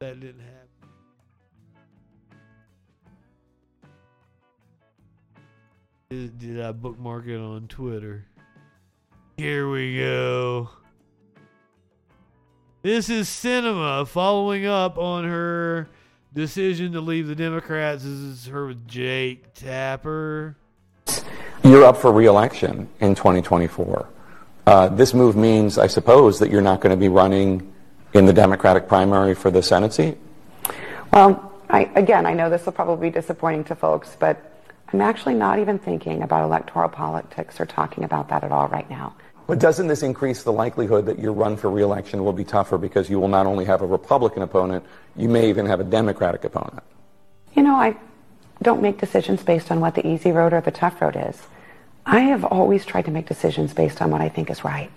That didn't happen. Did, did I bookmark it on Twitter? Here we go. This is Sinema following up on her decision to leave the Democrats. This is her with Jake Tapper. You're up for reelection in 2024. Uh, this move means, I suppose, that you're not going to be running in the Democratic primary for the Senate seat? Well, I, again, I know this will probably be disappointing to folks, but I'm actually not even thinking about electoral politics or talking about that at all right now. But doesn't this increase the likelihood that your run for reelection will be tougher because you will not only have a Republican opponent, you may even have a Democratic opponent? You know, I don't make decisions based on what the easy road or the tough road is. I have always tried to make decisions based on what I think is right.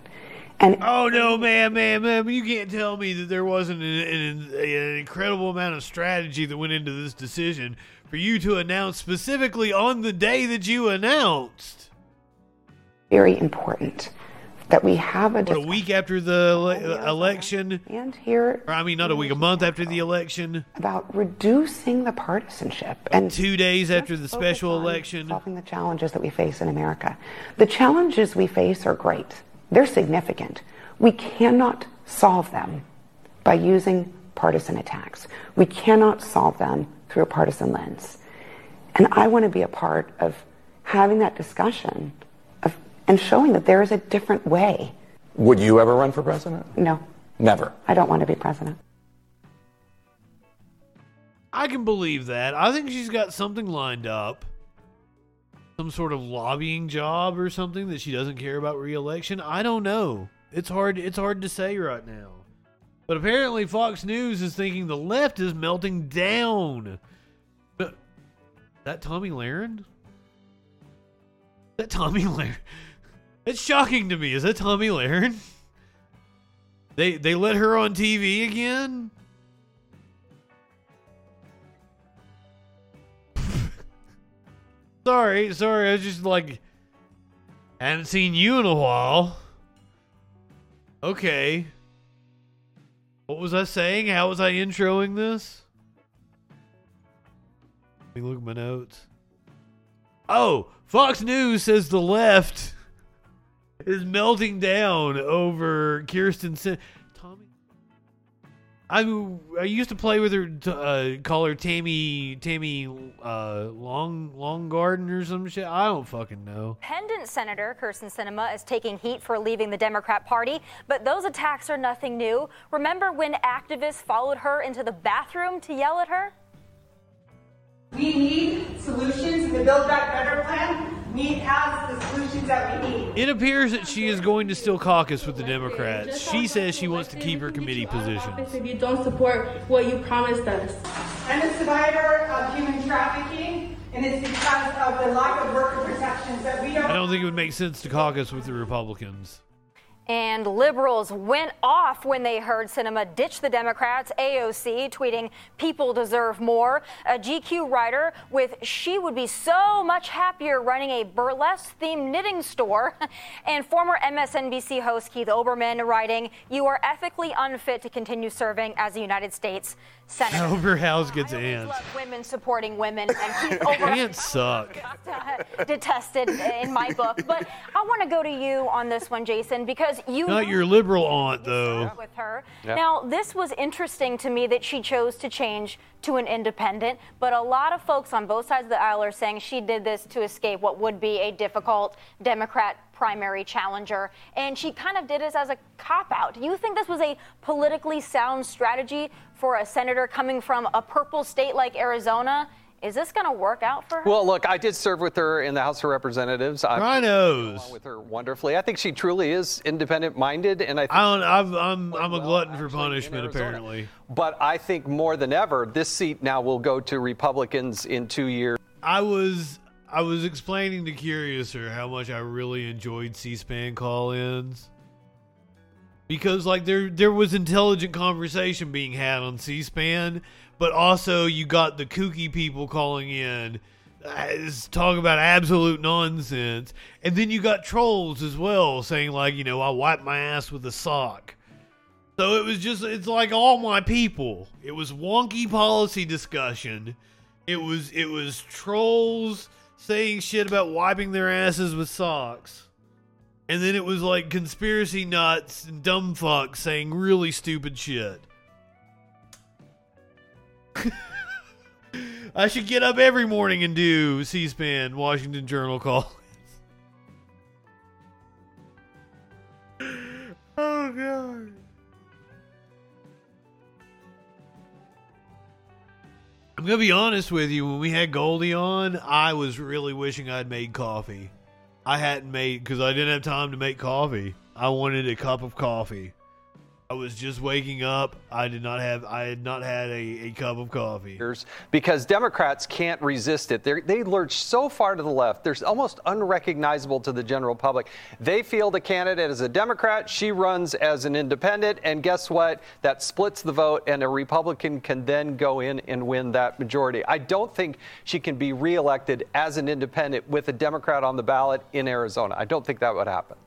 And Oh no, man, man, man! You can't tell me that there wasn't an, an, an incredible amount of strategy that went into this decision for you to announce specifically on the day that you announced. very important that we have a What, a week after the election, and here, or I mean, not a week, a month after the election, about reducing the partisanship and two days after the special election. solving the challenges that we face in America. The challenges we face are great. They're significant. We cannot solve them by using partisan attacks. We cannot solve them through a partisan lens. And I want to be a part of having that discussion and showing that there is a different way. Would you ever run for president? No, Never. I don't want to be president. I can believe that. I think she's got something lined up. Some sort of lobbying job or something that she doesn't care about re-election. I don't know. It's hard it's hard to say right now. But apparently Fox News is thinking the left is melting down. But that Tomi Lahren? That Tomi Lahren? It's shocking to me. Is that Tomi Lahren? They they let her on TV again? Sorry, sorry. I was just like, haven't seen you in a while. Okay. What was I saying? How was I introing this? Let me look at my notes. Oh, Fox News says the left is melting down over Kyrsten. Sin- Tomi. I I used to play with her, t- uh, call her Tammy Tammy uh, Long Long Garden or some shit. I don't fucking know. Independent Senator Kyrsten Sinema is taking heat for leaving the Democrat Party, but those attacks are nothing new. Remember when activists followed her into the bathroom to yell at her? We need solutions, and the Build Back Better plan need has the solutions that we need. It appears that she is going to still caucus with the Democrats. She says she wants to keep her committee position. If you don't support what you promised us. I'm a survivor of human trafficking, and it's because of the lack of worker protections that we don't. I don't think it would make sense to caucus with the Republicans. And liberals went off when they heard Sinema ditch the Democrats. AOC tweeting, People deserve more. A GQ writer with, She would be so much happier running a burlesque themed knitting store. And former MSNBC host Keith Olbermann writing, You are ethically unfit to continue serving as a United States Senator. Oberhaus gets ants. Women supporting women. And Keith Olbermann Ants suck. Uh, detested in my book. But I want to go to you on this one, Jason, because you Not your liberal aunt, though. with her. Yeah. Now, this was interesting to me that she chose to change to an independent, but a lot of folks on both sides of the aisle are saying she did this to escape what would be a difficult Democrat primary challenger, and she kind of did this as a cop out. Do you think this was a politically sound strategy for a senator coming from a purple state like Arizona? Is this going to work out for her? Well, look, I did serve with her in the House of Representatives. I Rhinos. along with her wonderfully. I think she truly is independent-minded, and I. Think I don't. I've, I'm I'm a glutton for punishment. Apparently, But I think more than ever, this seat now will go to Republicans in two years. I was I was explaining to Curiouser how much I really enjoyed C-SPAN call-ins because like there there was intelligent conversation being had on C-SPAN, but also you got the kooky people calling in uh, talking about absolute nonsense, and then you got trolls as well saying like you know I wiped my ass with a sock. So it was just it's like all my people. It was wonky policy discussion. It was it was trolls saying shit about wiping their asses with socks. And then it was like conspiracy nuts and dumb fucks saying really stupid shit. I should get up every morning and do C-SPAN Washington Journal call. oh god. I'm gonna be honest with you. When we had Goldie on, I was really wishing I'd made coffee. I hadn't made because I didn't have time to make coffee. I wanted a cup of coffee. I was just waking up. I did not have. I had not had a, a cup of coffee. because Democrats can't resist it. They're, they lurch so far to the left, they're almost unrecognizable to the general public. They field a candidate as a Democrat, she runs as an independent, and guess what? That splits the vote, and a Republican can then go in and win that majority. I don't think she can be reelected as an independent with a Democrat on the ballot in Arizona. I don't think that would happen.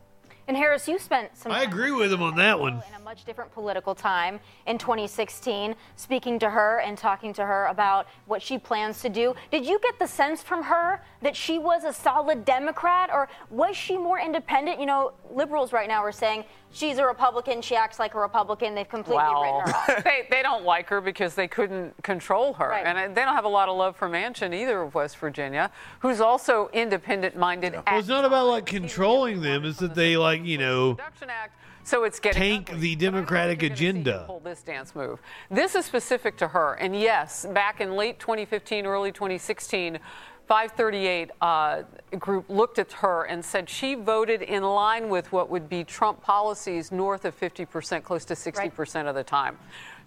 And Harris, you spent some I agree with him on that one. in a much different political time in 2016, speaking to her and talking to her about what she plans to do. Did you get the sense from her that she was a solid Democrat, or was she more independent? You know, liberals right now are saying she's a Republican, she acts like a Republican. They've completely Well, written her off. they, they don't like her because they couldn't control her. Right. And uh, they don't have a lot of love for Manchin either of West Virginia, who's also independent minded. Well, it's not about like controlling them. It's that they like you know So it's getting tank the Democratic agenda. pull this dance move. This is specific to her. And yes, back in late 2015, early 2016, 538 uh, group looked at her and said she voted in line with what would be Trump policies north of 50%, close to 60% of the time.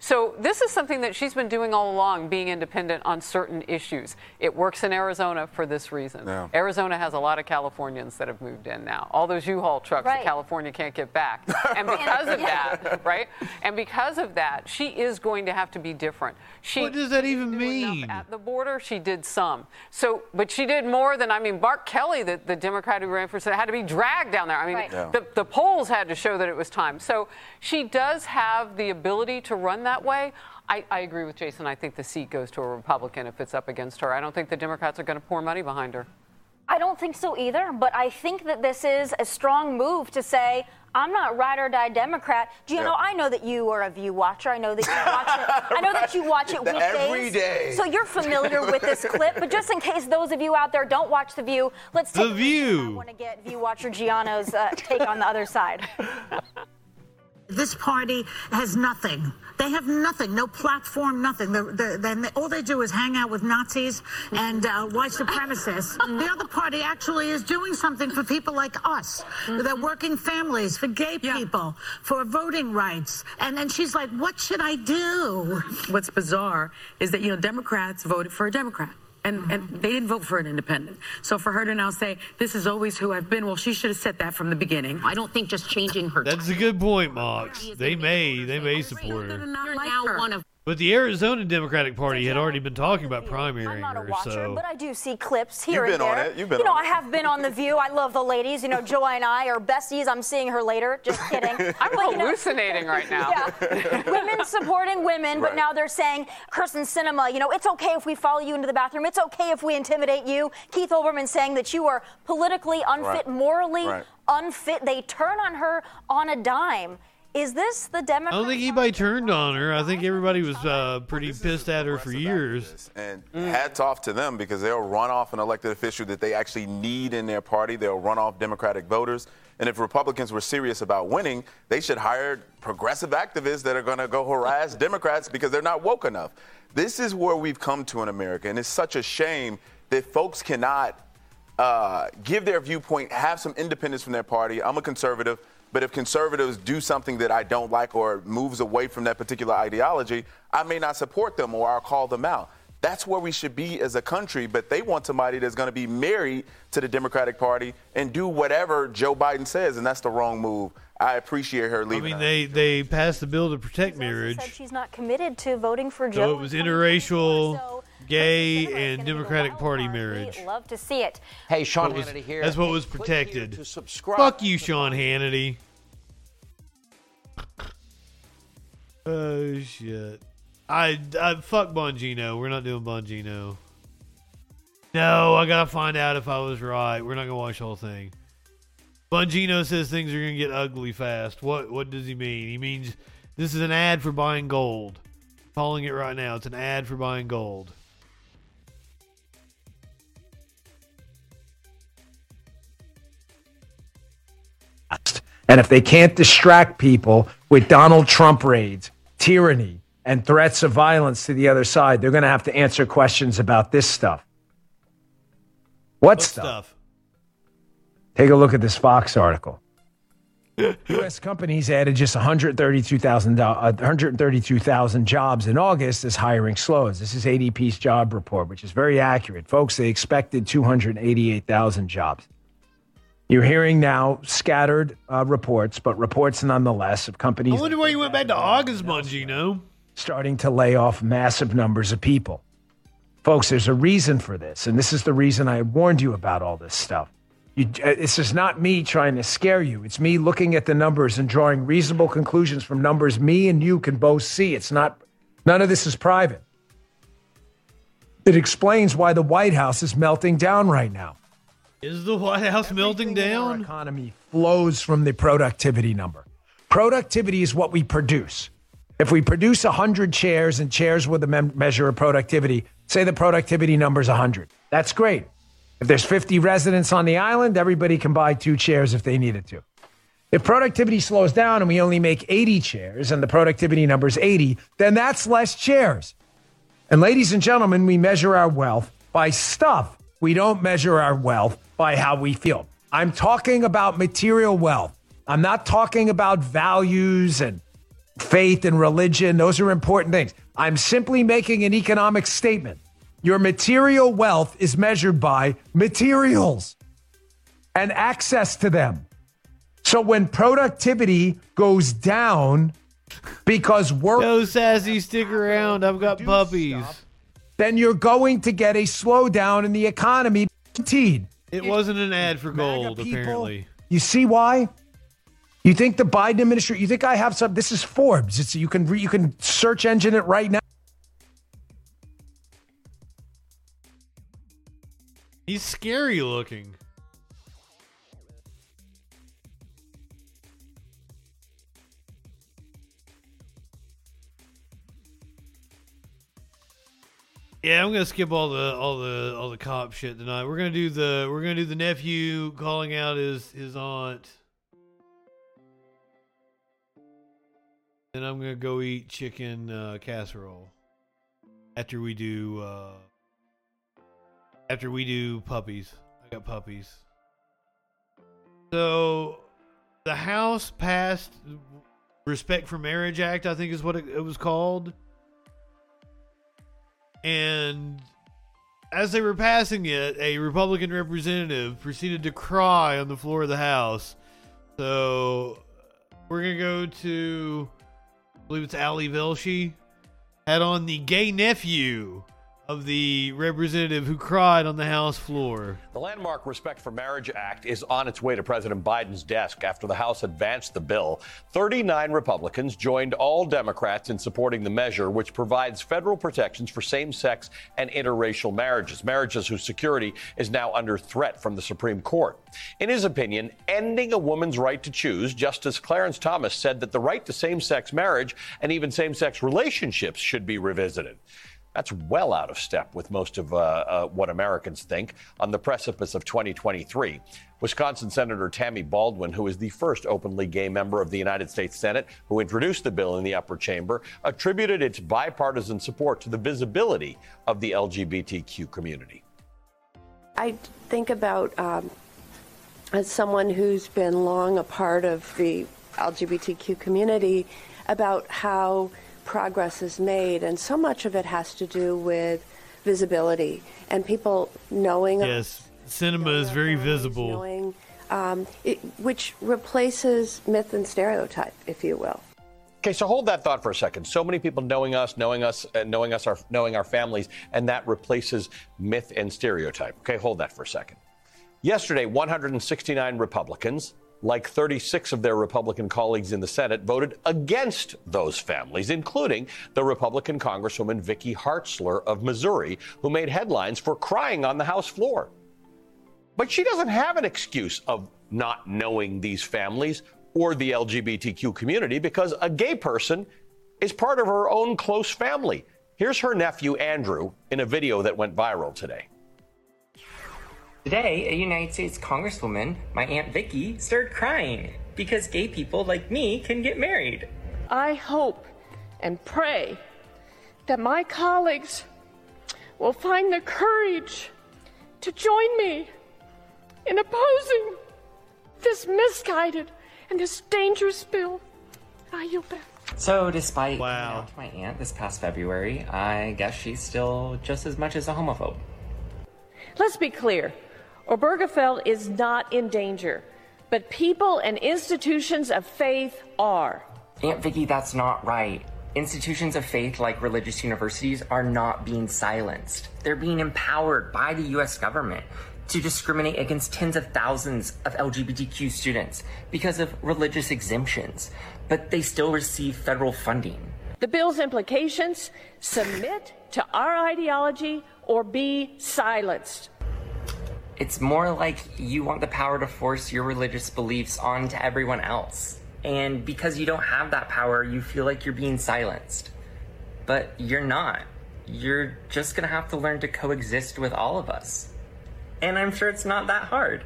So this is something that she's been doing all along, being independent on certain issues. It works in Arizona for this reason. Yeah. Arizona has a lot of Californians that have moved in now. All those U-Haul trucks Right. that California can't get back. And because of that, right? And because of that, she is going to have to be different. She What does that even mean? At the border, she did some. So, but she did more than I mean. Mark Kelly, the, the Democrat who ran for Senate, had to be dragged down there. I mean, Right. Yeah. the, the polls had to show that it was time. So she does have the ability to run that way. I, I agree with Jason. I think the seat goes to a Republican if it's up against her. I don't think the Democrats are going to pour money behind her. I don't think so either, but I think that this is a strong move to say, I'm not ride or die Democrat. Do you Yeah. know? I know that you are a View watcher. I know that you watch it. I know that you watch it weekdays. Every day. So you're familiar with this clip. But just in case those of you out there don't watch The View, let's take The a View. I want to get View watcher Gianno's uh, take on the other side. This party has nothing. They have nothing, no platform, nothing. They're, they're, they, all they do is hang out with Nazis and uh, white supremacists. the other party actually is doing something for people like us, They're working families, for gay people, for voting rights. And then she's like, "What should I do?" What's bizarre is that, you know, Democrats voted for a Democrat. And, and they didn't vote for an independent. So for her to now say, this is always who I've been, well, she should have said that from the beginning. I don't think just changing her. That's a good point, Mox. They may, they may support her. You're now one of But the Arizona Democratic Party had already been talking about primarying her, watcher, so but I do see clips here You've and been on there. it. You've been you know, on I have been on The View. I love the ladies. You know, Joy and I are besties. I'm seeing her later. Just kidding. I'm But, you know- hallucinating right now. Yeah. women supporting women, but now they're saying, Kyrsten Sinema, you know, it's okay if we follow you into the bathroom. It's okay if we intimidate you. Keith Olbermann saying that you are politically unfit, Right. morally Right. unfit. They turn on her on a dime. Is this the Democrat? I Democrat? don't think anybody turned on her. I think everybody was uh, pretty pissed at her for years. And hats off to them because they'll run off an elected official that they actually need in their party. They'll run off Democratic voters. And if Republicans were serious about winning, they should hire progressive activists that are going to go harass Democrats because they're not woke enough. This is where we've come to in America. And it's such a shame that folks cannot uh, give their viewpoint, have some independence from their party. I'm a conservative, but if conservatives do something that I don't like or moves away from that particular ideology, I may not support them or I'll call them out. That's where we should be as a country, but they want somebody that's going to be married to the Democratic Party and do whatever Joe Biden says, and that's the wrong move. I appreciate her leaving. I mean, they they passed the bill to protect marriage, said she's not committed to voting for Joe. so it was interracial, gay, and Democratic Party marriage. Love to see it. Hey, Sean was- Hannity here. That's what was protected. to subscribe Fuck you, Sean Hannity. Oh shit! I, I fuck Bongino. We're not doing Bongino. No, I gotta find out if I was right. We're not gonna watch the whole thing. Bongino says things are gonna get ugly fast. What what does he mean? He means this is an ad for buying gold. Calling it right now. It's an ad for buying gold. And if they can't distract people with Donald Trump raids, tyranny, and threats of violence to the other side, they're going to have to answer questions about this stuff. What, What stuff? stuff? Take a look at this Fox article. U.S. companies added just 132,000 uh, 132,000 jobs in August as hiring slows. This is ADP's job report, which is very accurate. Folks, they expected 288,000 jobs. You're hearing now scattered uh, reports, but reports nonetheless of companies. I wonder why you went back to August months, you know? starting to lay off massive numbers of people. Folks, there's a reason for this, and this is the reason I warned you about all this stuff. You, uh, this is not me trying to scare you. It's me looking at the numbers and drawing reasonable conclusions from numbers me and you can both see. It's not, none of this is private. It explains why the White House is melting down right now. Is the White House melting down? economy flows from the productivity number. Productivity is what we produce. If we produce 100 chairs and chairs with a measure of productivity, say the productivity number is 100. That's great. If there's 50 residents on the island, everybody can buy two chairs if they needed to. If productivity slows down and we only make 80 chairs and the productivity number is 80, then that's less chairs. And ladies and gentlemen, we measure our wealth by stuff. We don't measure our wealth by how we feel. I'm talking about material wealth. I'm not talking about values and faith and religion. Those are important things. I'm simply making an economic statement. Your material wealth is measured by materials and access to them. So when productivity goes down because work. No, Sassy, stick around. I've got puppies. then you're going to get a slowdown in the economy. Guaranteed. It wasn't an ad for gold, apparently. You see why? You think the Biden administration? You think I have some? This is Forbes. It's you can re, you can search engine it right now. He's scary looking. Yeah, I'm gonna skip all the all the all the cop shit tonight. We're gonna do the we're gonna do the nephew calling out his his aunt. Then I'm gonna go eat chicken uh, casserole after we do uh, after we do puppies. I got puppies. So the House passed Respect for Marriage Act, I think is what it, it was called. And as they were passing it, a Republican representative proceeded to cry on the floor of the House. So we're gonna go to, I believe it's Ali Velshi, had on the gay nephew of the representative who cried on the House floor. The landmark Respect for Marriage Act is on its way to President Biden's desk after the House advanced the bill. 39 Republicans joined all Democrats in supporting the measure, which provides federal protections for same sex and interracial marriages, marriages whose security is now under threat from the Supreme Court. In his opinion, ending a woman's right to choose, Justice Clarence Thomas said that the right to same sex marriage and even same sex relationships should be revisited. That's well out of step with most of uh, uh, what Americans think on the precipice of 2023. Wisconsin Senator Tammy Baldwin, who is the first openly gay member of the United States Senate who introduced the bill in the upper chamber, attributed its bipartisan support to the visibility of the LGBTQ community. I think about um, as someone who's been long a part of the LGBTQ community about how progress is made, and so much of it has to do with visibility and people knowing. Yes, Sinema is very visible. Knowing, um, it, which replaces myth and stereotype, if you will. Okay, so hold that thought for a second. So many people knowing us, knowing us, uh, knowing us, our, knowing our families, and that replaces myth and stereotype. Okay, hold that for a second. Yesterday, 169 Republicans, like 36 of their Republican colleagues in the Senate, voted against those families, including the Republican Congresswoman Vicky Hartzler of Missouri, who made headlines for crying on the House floor. But she doesn't have an excuse of not knowing these families or the LGBTQ community because a gay person is part of her own close family. Here's her nephew, Andrew, in a video that went viral today. Today, a United States Congresswoman, my Aunt Vicky, started crying because gay people like me can get married. I hope and pray that my colleagues will find the courage to join me in opposing this misguided and this dangerous bill. I yield back. So, despite wow. my aunt this past February, I guess she's still just as much as a homophobe. Let's be clear Obergefell is not in danger, but people and institutions of faith are. Aunt Vicky, that's not right. Institutions of faith like religious universities are not being silenced. They're being empowered by the US government to discriminate against tens of thousands of LGBTQ students because of religious exemptions, but they still receive federal funding. The bill's implications submit to our ideology or be silenced. It's more like you want the power to force your religious beliefs onto everyone else. And because you don't have that power, you feel like you're being silenced. But you're not. You're just gonna have to learn to coexist with all of us. And I'm sure it's not that hard.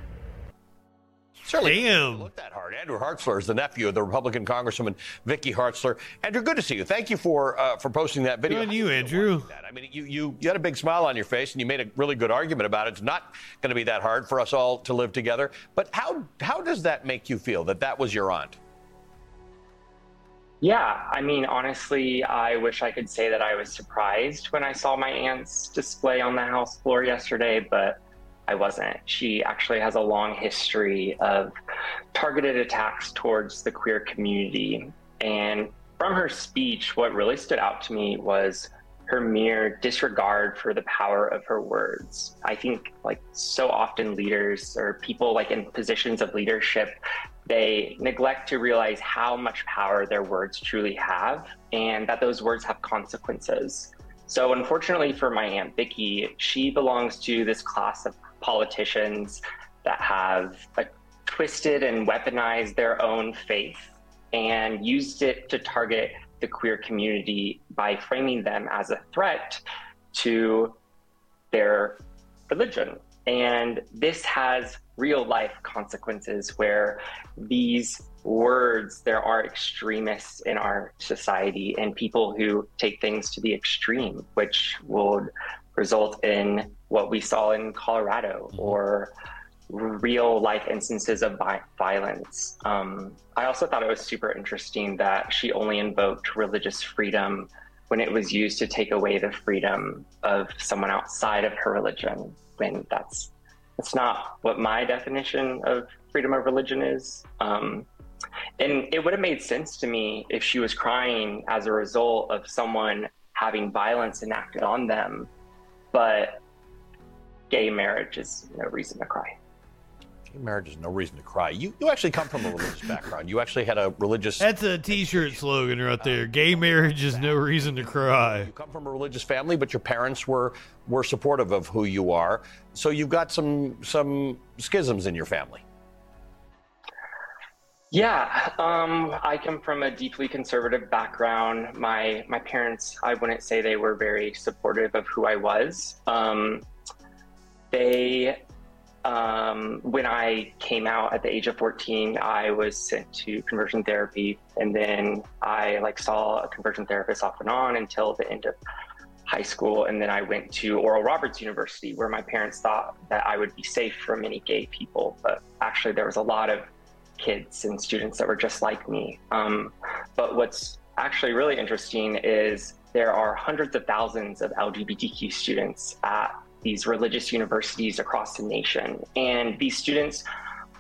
Certainly Damn. look that hard. Andrew Hartzler is the nephew of the Republican Congresswoman Vicky Hartzler. Andrew, good to see you. Thank you for uh, for posting that video. Good on you, Andrew. I mean, you, you you had a big smile on your face, and you made a really good argument about it. It's not going to be that hard for us all to live together. But how how does that make you feel that that was your aunt? Yeah, I mean, honestly, I wish I could say that I was surprised when I saw my aunt's display on the House floor yesterday, but I wasn't. She actually has a long history of targeted attacks towards the queer community. And from her speech, what really stood out to me was her mere disregard for the power of her words. I think, like so often, leaders or people like in positions of leadership, they neglect to realize how much power their words truly have and that those words have consequences. So, unfortunately for my Aunt Vicky, she belongs to this class of politicians that have twisted and weaponized their own faith and used it to target the queer community by framing them as a threat to their religion. And this has real life consequences where these words, there are extremists in our society and people who take things to the extreme, which would result in what we saw in Colorado or real life instances of violence. Um, I also thought it was super interesting that she only invoked religious freedom when it was used to take away the freedom of someone outside of her religion. When that's that's not what my definition of freedom of religion is. Um, and it would have made sense to me if she was crying as a result of someone having violence enacted on them, but gay marriage is no reason to cry Gay marriage is no reason to cry. You you actually come from a religious background. You actually had a religious. That's a T-shirt slogan right there. Uh, gay marriage is no reason to cry. You come from a religious family, but your parents were were supportive of who you are. So you've got some some schisms in your family. Yeah, um, I come from a deeply conservative background. My my parents, I wouldn't say they were very supportive of who I was. Um, they um, when I came out at the age of 14, I was sent to conversion therapy, and then I like saw a conversion therapist off and on until the end of high school, and then I went to Oral Roberts University, where my parents thought that I would be safe from any gay people, but actually there was a lot of kids and students that were just like me. Um, but what's actually really interesting is there are hundreds of thousands of LGBTQ students at these religious universities across the nation. And these students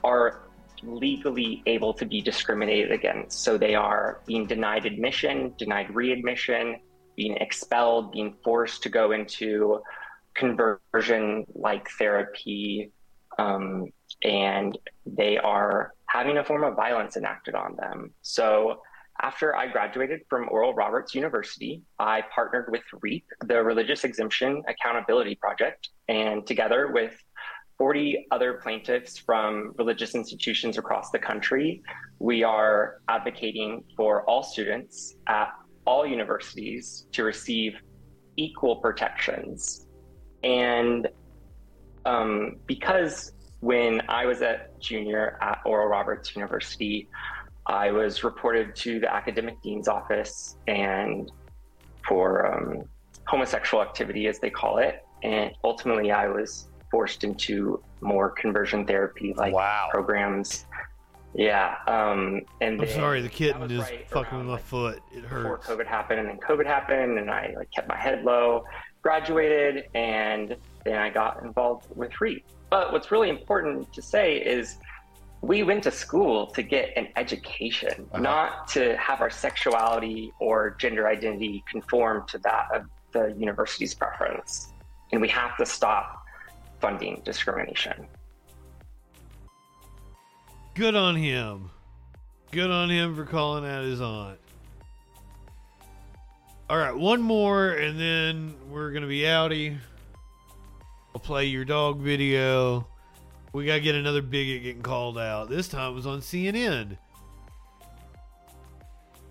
are legally able to be discriminated against. So they are being denied admission, denied readmission, being expelled, being forced to go into conversion like therapy. Um, and they are having a form of violence enacted on them. So after I graduated from Oral Roberts University, I partnered with REAP, the Religious Exemption Accountability Project, and together with 40 other plaintiffs from religious institutions across the country, we are advocating for all students at all universities to receive equal protections. And um, because when I was a junior at Oral Roberts University, I was reported to the academic dean's office and for um, homosexual activity, as they call it. And ultimately, I was forced into more conversion therapy like wow. programs Yeah. Um, and I'm then sorry, the kitten was is right fucking around, my like, foot. It hurt before. COVID happened, and then COVID happened, and I like kept my head low, graduated, and then I got involved with REAP. But what's really important to say is we went to school to get an education, uh-huh. not to have our sexuality or gender identity conform to that of the university's preference. And we have to stop funding discrimination. Good on him. Good on him for calling out his aunt. All right, one more, and then we're gonna be outie. Play your dog video. We gotta get another bigot getting called out. This time it was on CNN.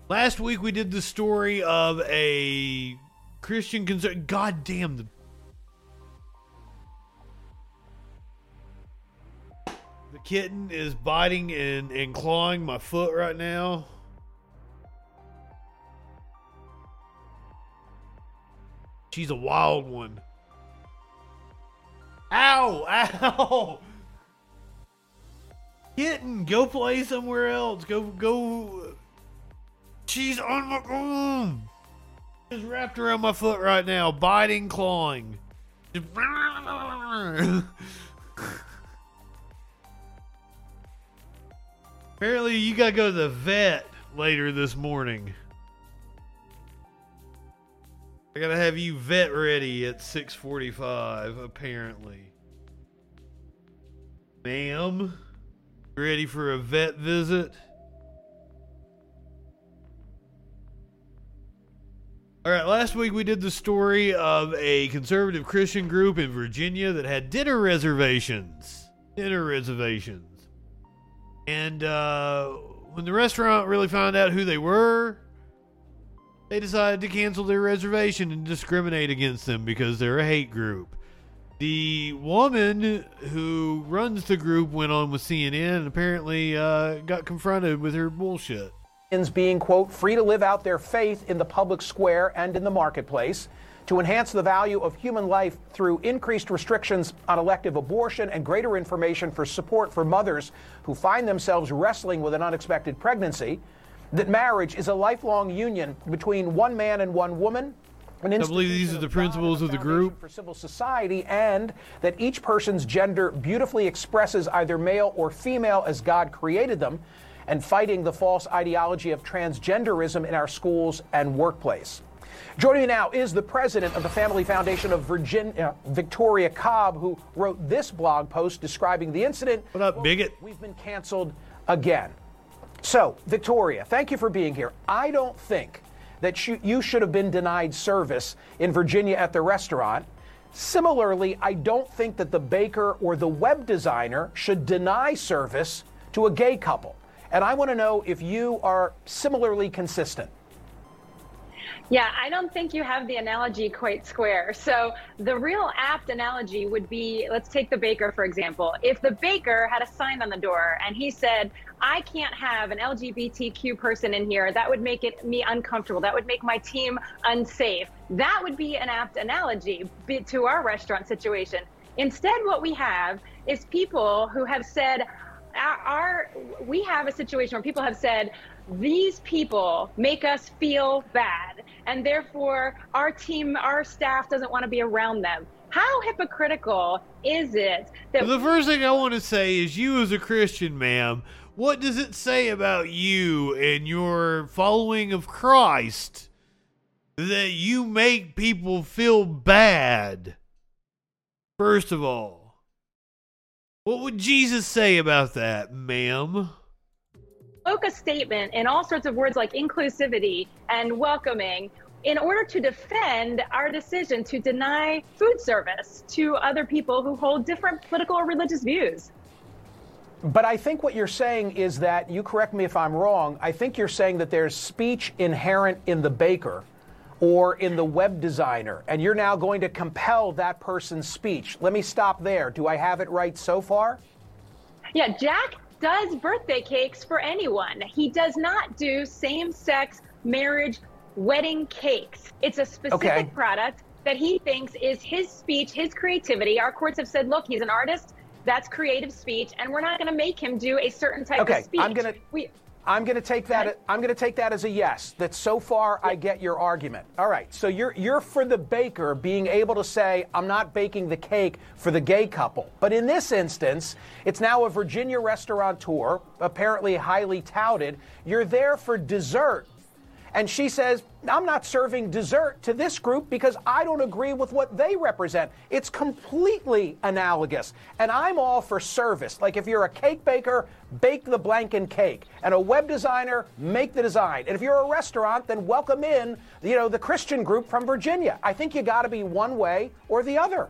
Last week we did the story of a Christian concern. God damn the. The kitten is biting and, and clawing my foot right now. She's a wild one. Ow! Ow! Kitten, go play somewhere else. Go, go. She's on my. Mm. She's wrapped around my foot right now, biting, clawing. Apparently, you gotta go to the vet later this morning. I gotta have you vet ready at 6:45. Apparently, ma'am, ready for a vet visit? All right, last week we did the story of a conservative Christian group in Virginia that had dinner reservations. Dinner reservations. And uh, when the restaurant really found out who they were, they decided to cancel their reservation and discriminate against them because they're a hate group. The woman who runs the group went on with CNN and apparently uh, got confronted with her bullshit. being, quote, free to live out their faith in the public square and in the marketplace, to enhance the value of human life through increased restrictions on elective abortion and greater information for support for mothers who find themselves wrestling with an unexpected pregnancy, that marriage is a lifelong union between one man and one woman. An I believe these are the principles of the group. for civil society, and that each person's gender beautifully expresses either male or female as God created them, and fighting the false ideology of transgenderism in our schools and workplace. Joining me now is the president of the Family Foundation of Virginia, uh, Victoria Cobb, who wrote this blog post describing the incident. What up, bigot? We've been canceled again. So, Victoria, thank you for being here. I don't think that you, should have been denied service in Virginia at the restaurant. Similarly, I don't think that the baker or the web designer should deny service to a gay couple. And I want to know if you are similarly consistent. Yeah, I don't think you have the analogy quite square. So, the real apt analogy would be let's take the baker, for example. If the baker had a sign on the door and he said, I can't have an LGBTQ person in here, that would make it me uncomfortable. That would make my team unsafe. That would be an apt analogy to our restaurant situation. Instead, what we have is people who have said, our, our we have a situation where people have said these people make us feel bad and therefore our team our staff doesn't want to be around them how hypocritical is it that The first thing I want to say is you, as a Christian, ma'am, what does it say about you and your following of Christ that you make people feel bad? First of all, what would Jesus say about that, ma'am? Spoke a statement in all sorts of words like inclusivity and welcoming in order to defend our decision to deny food service to other people who hold different political or religious views. But I think what you're saying is that, you correct me if I'm wrong, I think you're saying that there's speech inherent in the baker or in the web designer, and you're now going to compel that person's speech. Let me stop there. Do I have it right so far? Yeah, Jack does birthday cakes for anyone. He does not do same sex marriage wedding cakes. It's a specific Okay. product that he thinks is his speech, his creativity. Our courts have said, look, he's an artist. That's creative speech, and we're not going to make him do a certain type Okay, of speech. I'm gonna- We, I'm going to take that. I'm going to take that as a yes. That so far I get your argument. All right. So you're you're for the baker being able to say I'm not baking the cake for the gay couple. But in this instance, it's now a Virginia restaurateur, apparently highly touted. You're there for dessert. And she says, I'm not serving dessert to this group because I don't agree with what they represent. It's completely analogous. And I'm all for service. Like if you're a cake baker, bake the blanket cake. And a web designer, make the design. And if you're a restaurant, then welcome in, you know, the Christian group from Virginia. I think you got to be one way or the other.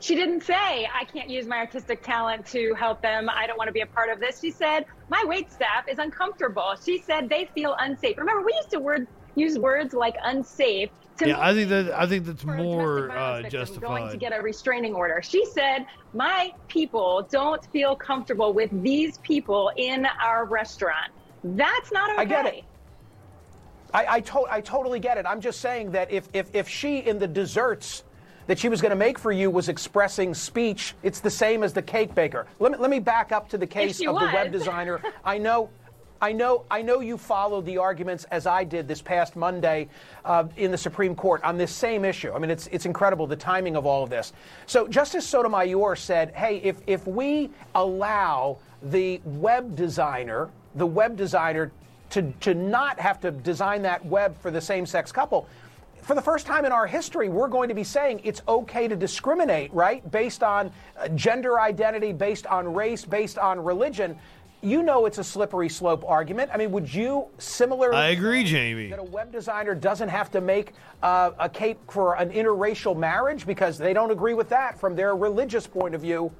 She didn't say, I can't use my artistic talent to help them. I don't want to be a part of this. She said, my wait staff is uncomfortable. She said they feel unsafe. Remember, we used to word, use words like unsafe to Yeah, I think that I think that's more domestic uh, violence victim going to get a restraining order. She said, my people don't feel comfortable with these people in our restaurant. That's not okay. I get it. I, I, to- I totally get it. I'm just saying that if, if, if she in the desserts that she was going to make for you was expressing speech, it's the same as the cake baker. Let me, let me back up to the case she of the web designer. I know. I know, I know you followed the arguments as I did this past Monday uh, in the Supreme Court on this same issue. I mean, it's, it's incredible the timing of all of this. So, Justice Sotomayor said, hey, if, if we allow the web designer, the web designer to, to not have to design that web for the same sex couple. For the first time in our history, we're going to be saying it's okay to discriminate, right? Based on uh, gender identity, based on race, based on religion. You know it's a slippery slope argument. I mean, would you similarly? I agree, Jamie. That a web designer doesn't have to make uh, a cape for an interracial marriage because they don't agree with that from their religious point of view.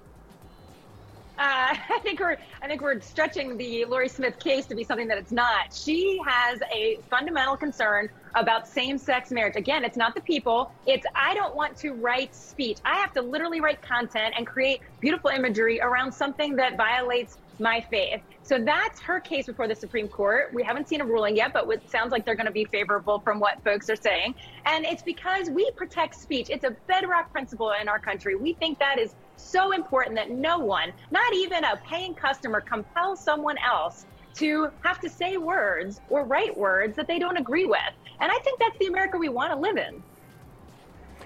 Uh, I think we're I think we're stretching the Lorie Smith case to be something that it's not. She has a fundamental concern about same-sex marriage. Again, it's not the people. It's I don't want to write speech. I have to literally write content and create beautiful imagery around something that violates my faith. So that's her case before the Supreme Court. We haven't seen a ruling yet, but it sounds like they're going to be favorable from what folks are saying. And it's because we protect speech. It's a bedrock principle in our country. We think that is so important that no one, not even a paying customer, compels someone else to have to say words or write words that they don't agree with. And I think that's the America we want to live in.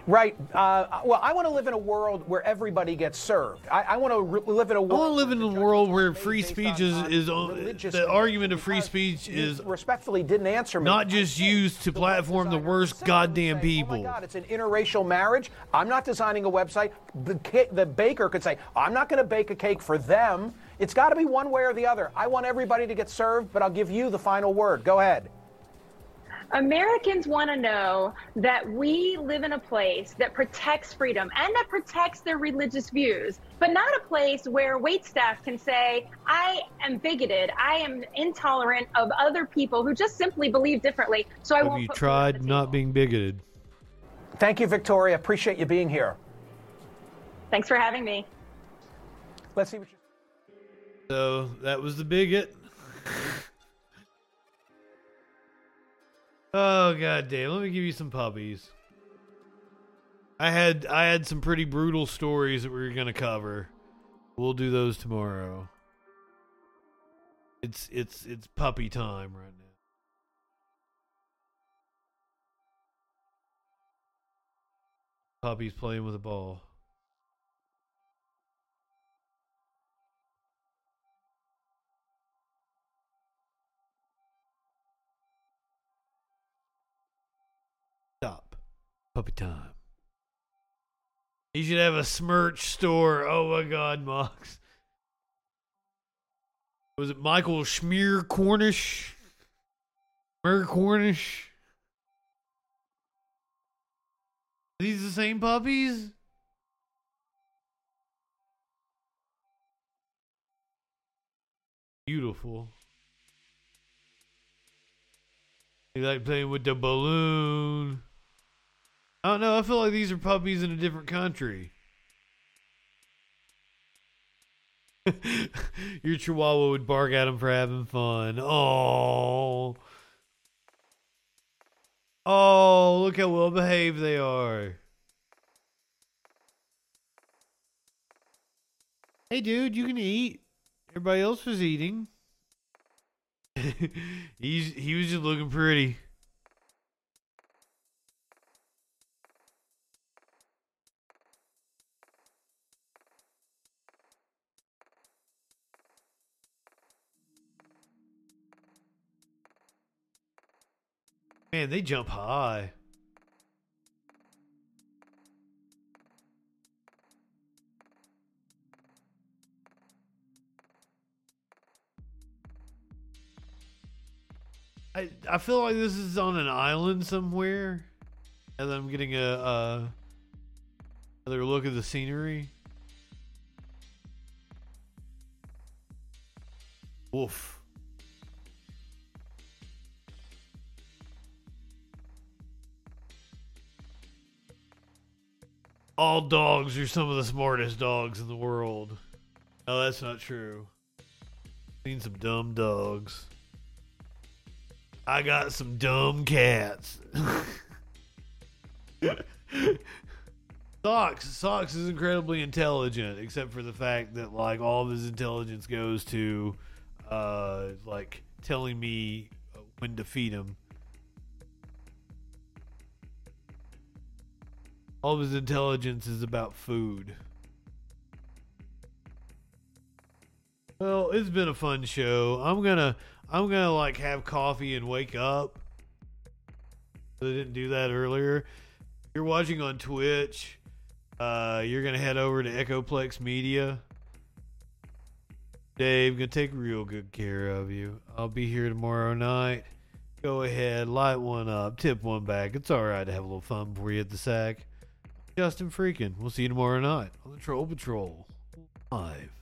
Right. Uh, well, I want to live in a world where everybody gets served. I, I want to re- live in a world. I want to live in a world where free speech is is the argument of free speech is respectfully didn't answer me. not just used to platform the worst goddamn Oh my people. God, it's an interracial marriage. I'm not designing a website. The, the baker could say, I'm not going to bake a cake for them. It's got to be one way or the other. I want everybody to get served, but I'll give you the final word. Go ahead. Americans want to know that we live in a place that protects freedom and that protects their religious views, but not a place where wait staff can say, I am bigoted, I am intolerant of other people who just simply believe differently. So I Have won't you tried not being bigoted? Thank you, Victoria. Appreciate you being here. Thanks for having me. Let's see what you. So that was the bigot. oh god damn! Let me give you some puppies. I had I had some pretty brutal stories that we were gonna cover. We'll do those tomorrow. It's it's it's puppy time right now. Puppy's playing with a ball. Puppy time. You should have a smirch store. Oh my god, Mox. Was it Michael Smerconish? Schmier Cornish? Are these the same puppies? Beautiful. You like playing with the balloon. I don't know. I feel like these are puppies in a different country. Your chihuahua would bark at him for having fun. Oh. Oh, look how well behaved they are. Hey, dude, you can eat. Everybody else was eating. He's he was just looking pretty. Man, they jump high. I I feel like this is on an island somewhere, and I'm getting a uh, another look at the scenery. Woof. All dogs are some of the smartest dogs in the world. No, that's not true. Seen some dumb dogs. I got some dumb cats. Socks. Socks is incredibly intelligent, except for the fact that like all of his intelligence goes to uh like telling me when to feed him. All of his intelligence is about food. Well, it's been a fun show. I'm gonna I'm gonna like have coffee and wake up. I didn't do that earlier. You're watching on Twitch. Uh, you're gonna head over to Echoplex Media. Dave, gonna take real good care of you. I'll be here tomorrow night. Go ahead, light one up, tip one back. It's all right to have a little fun before you hit the sack. Justin Freakin. We'll see you tomorrow night on the Troll Patrol live.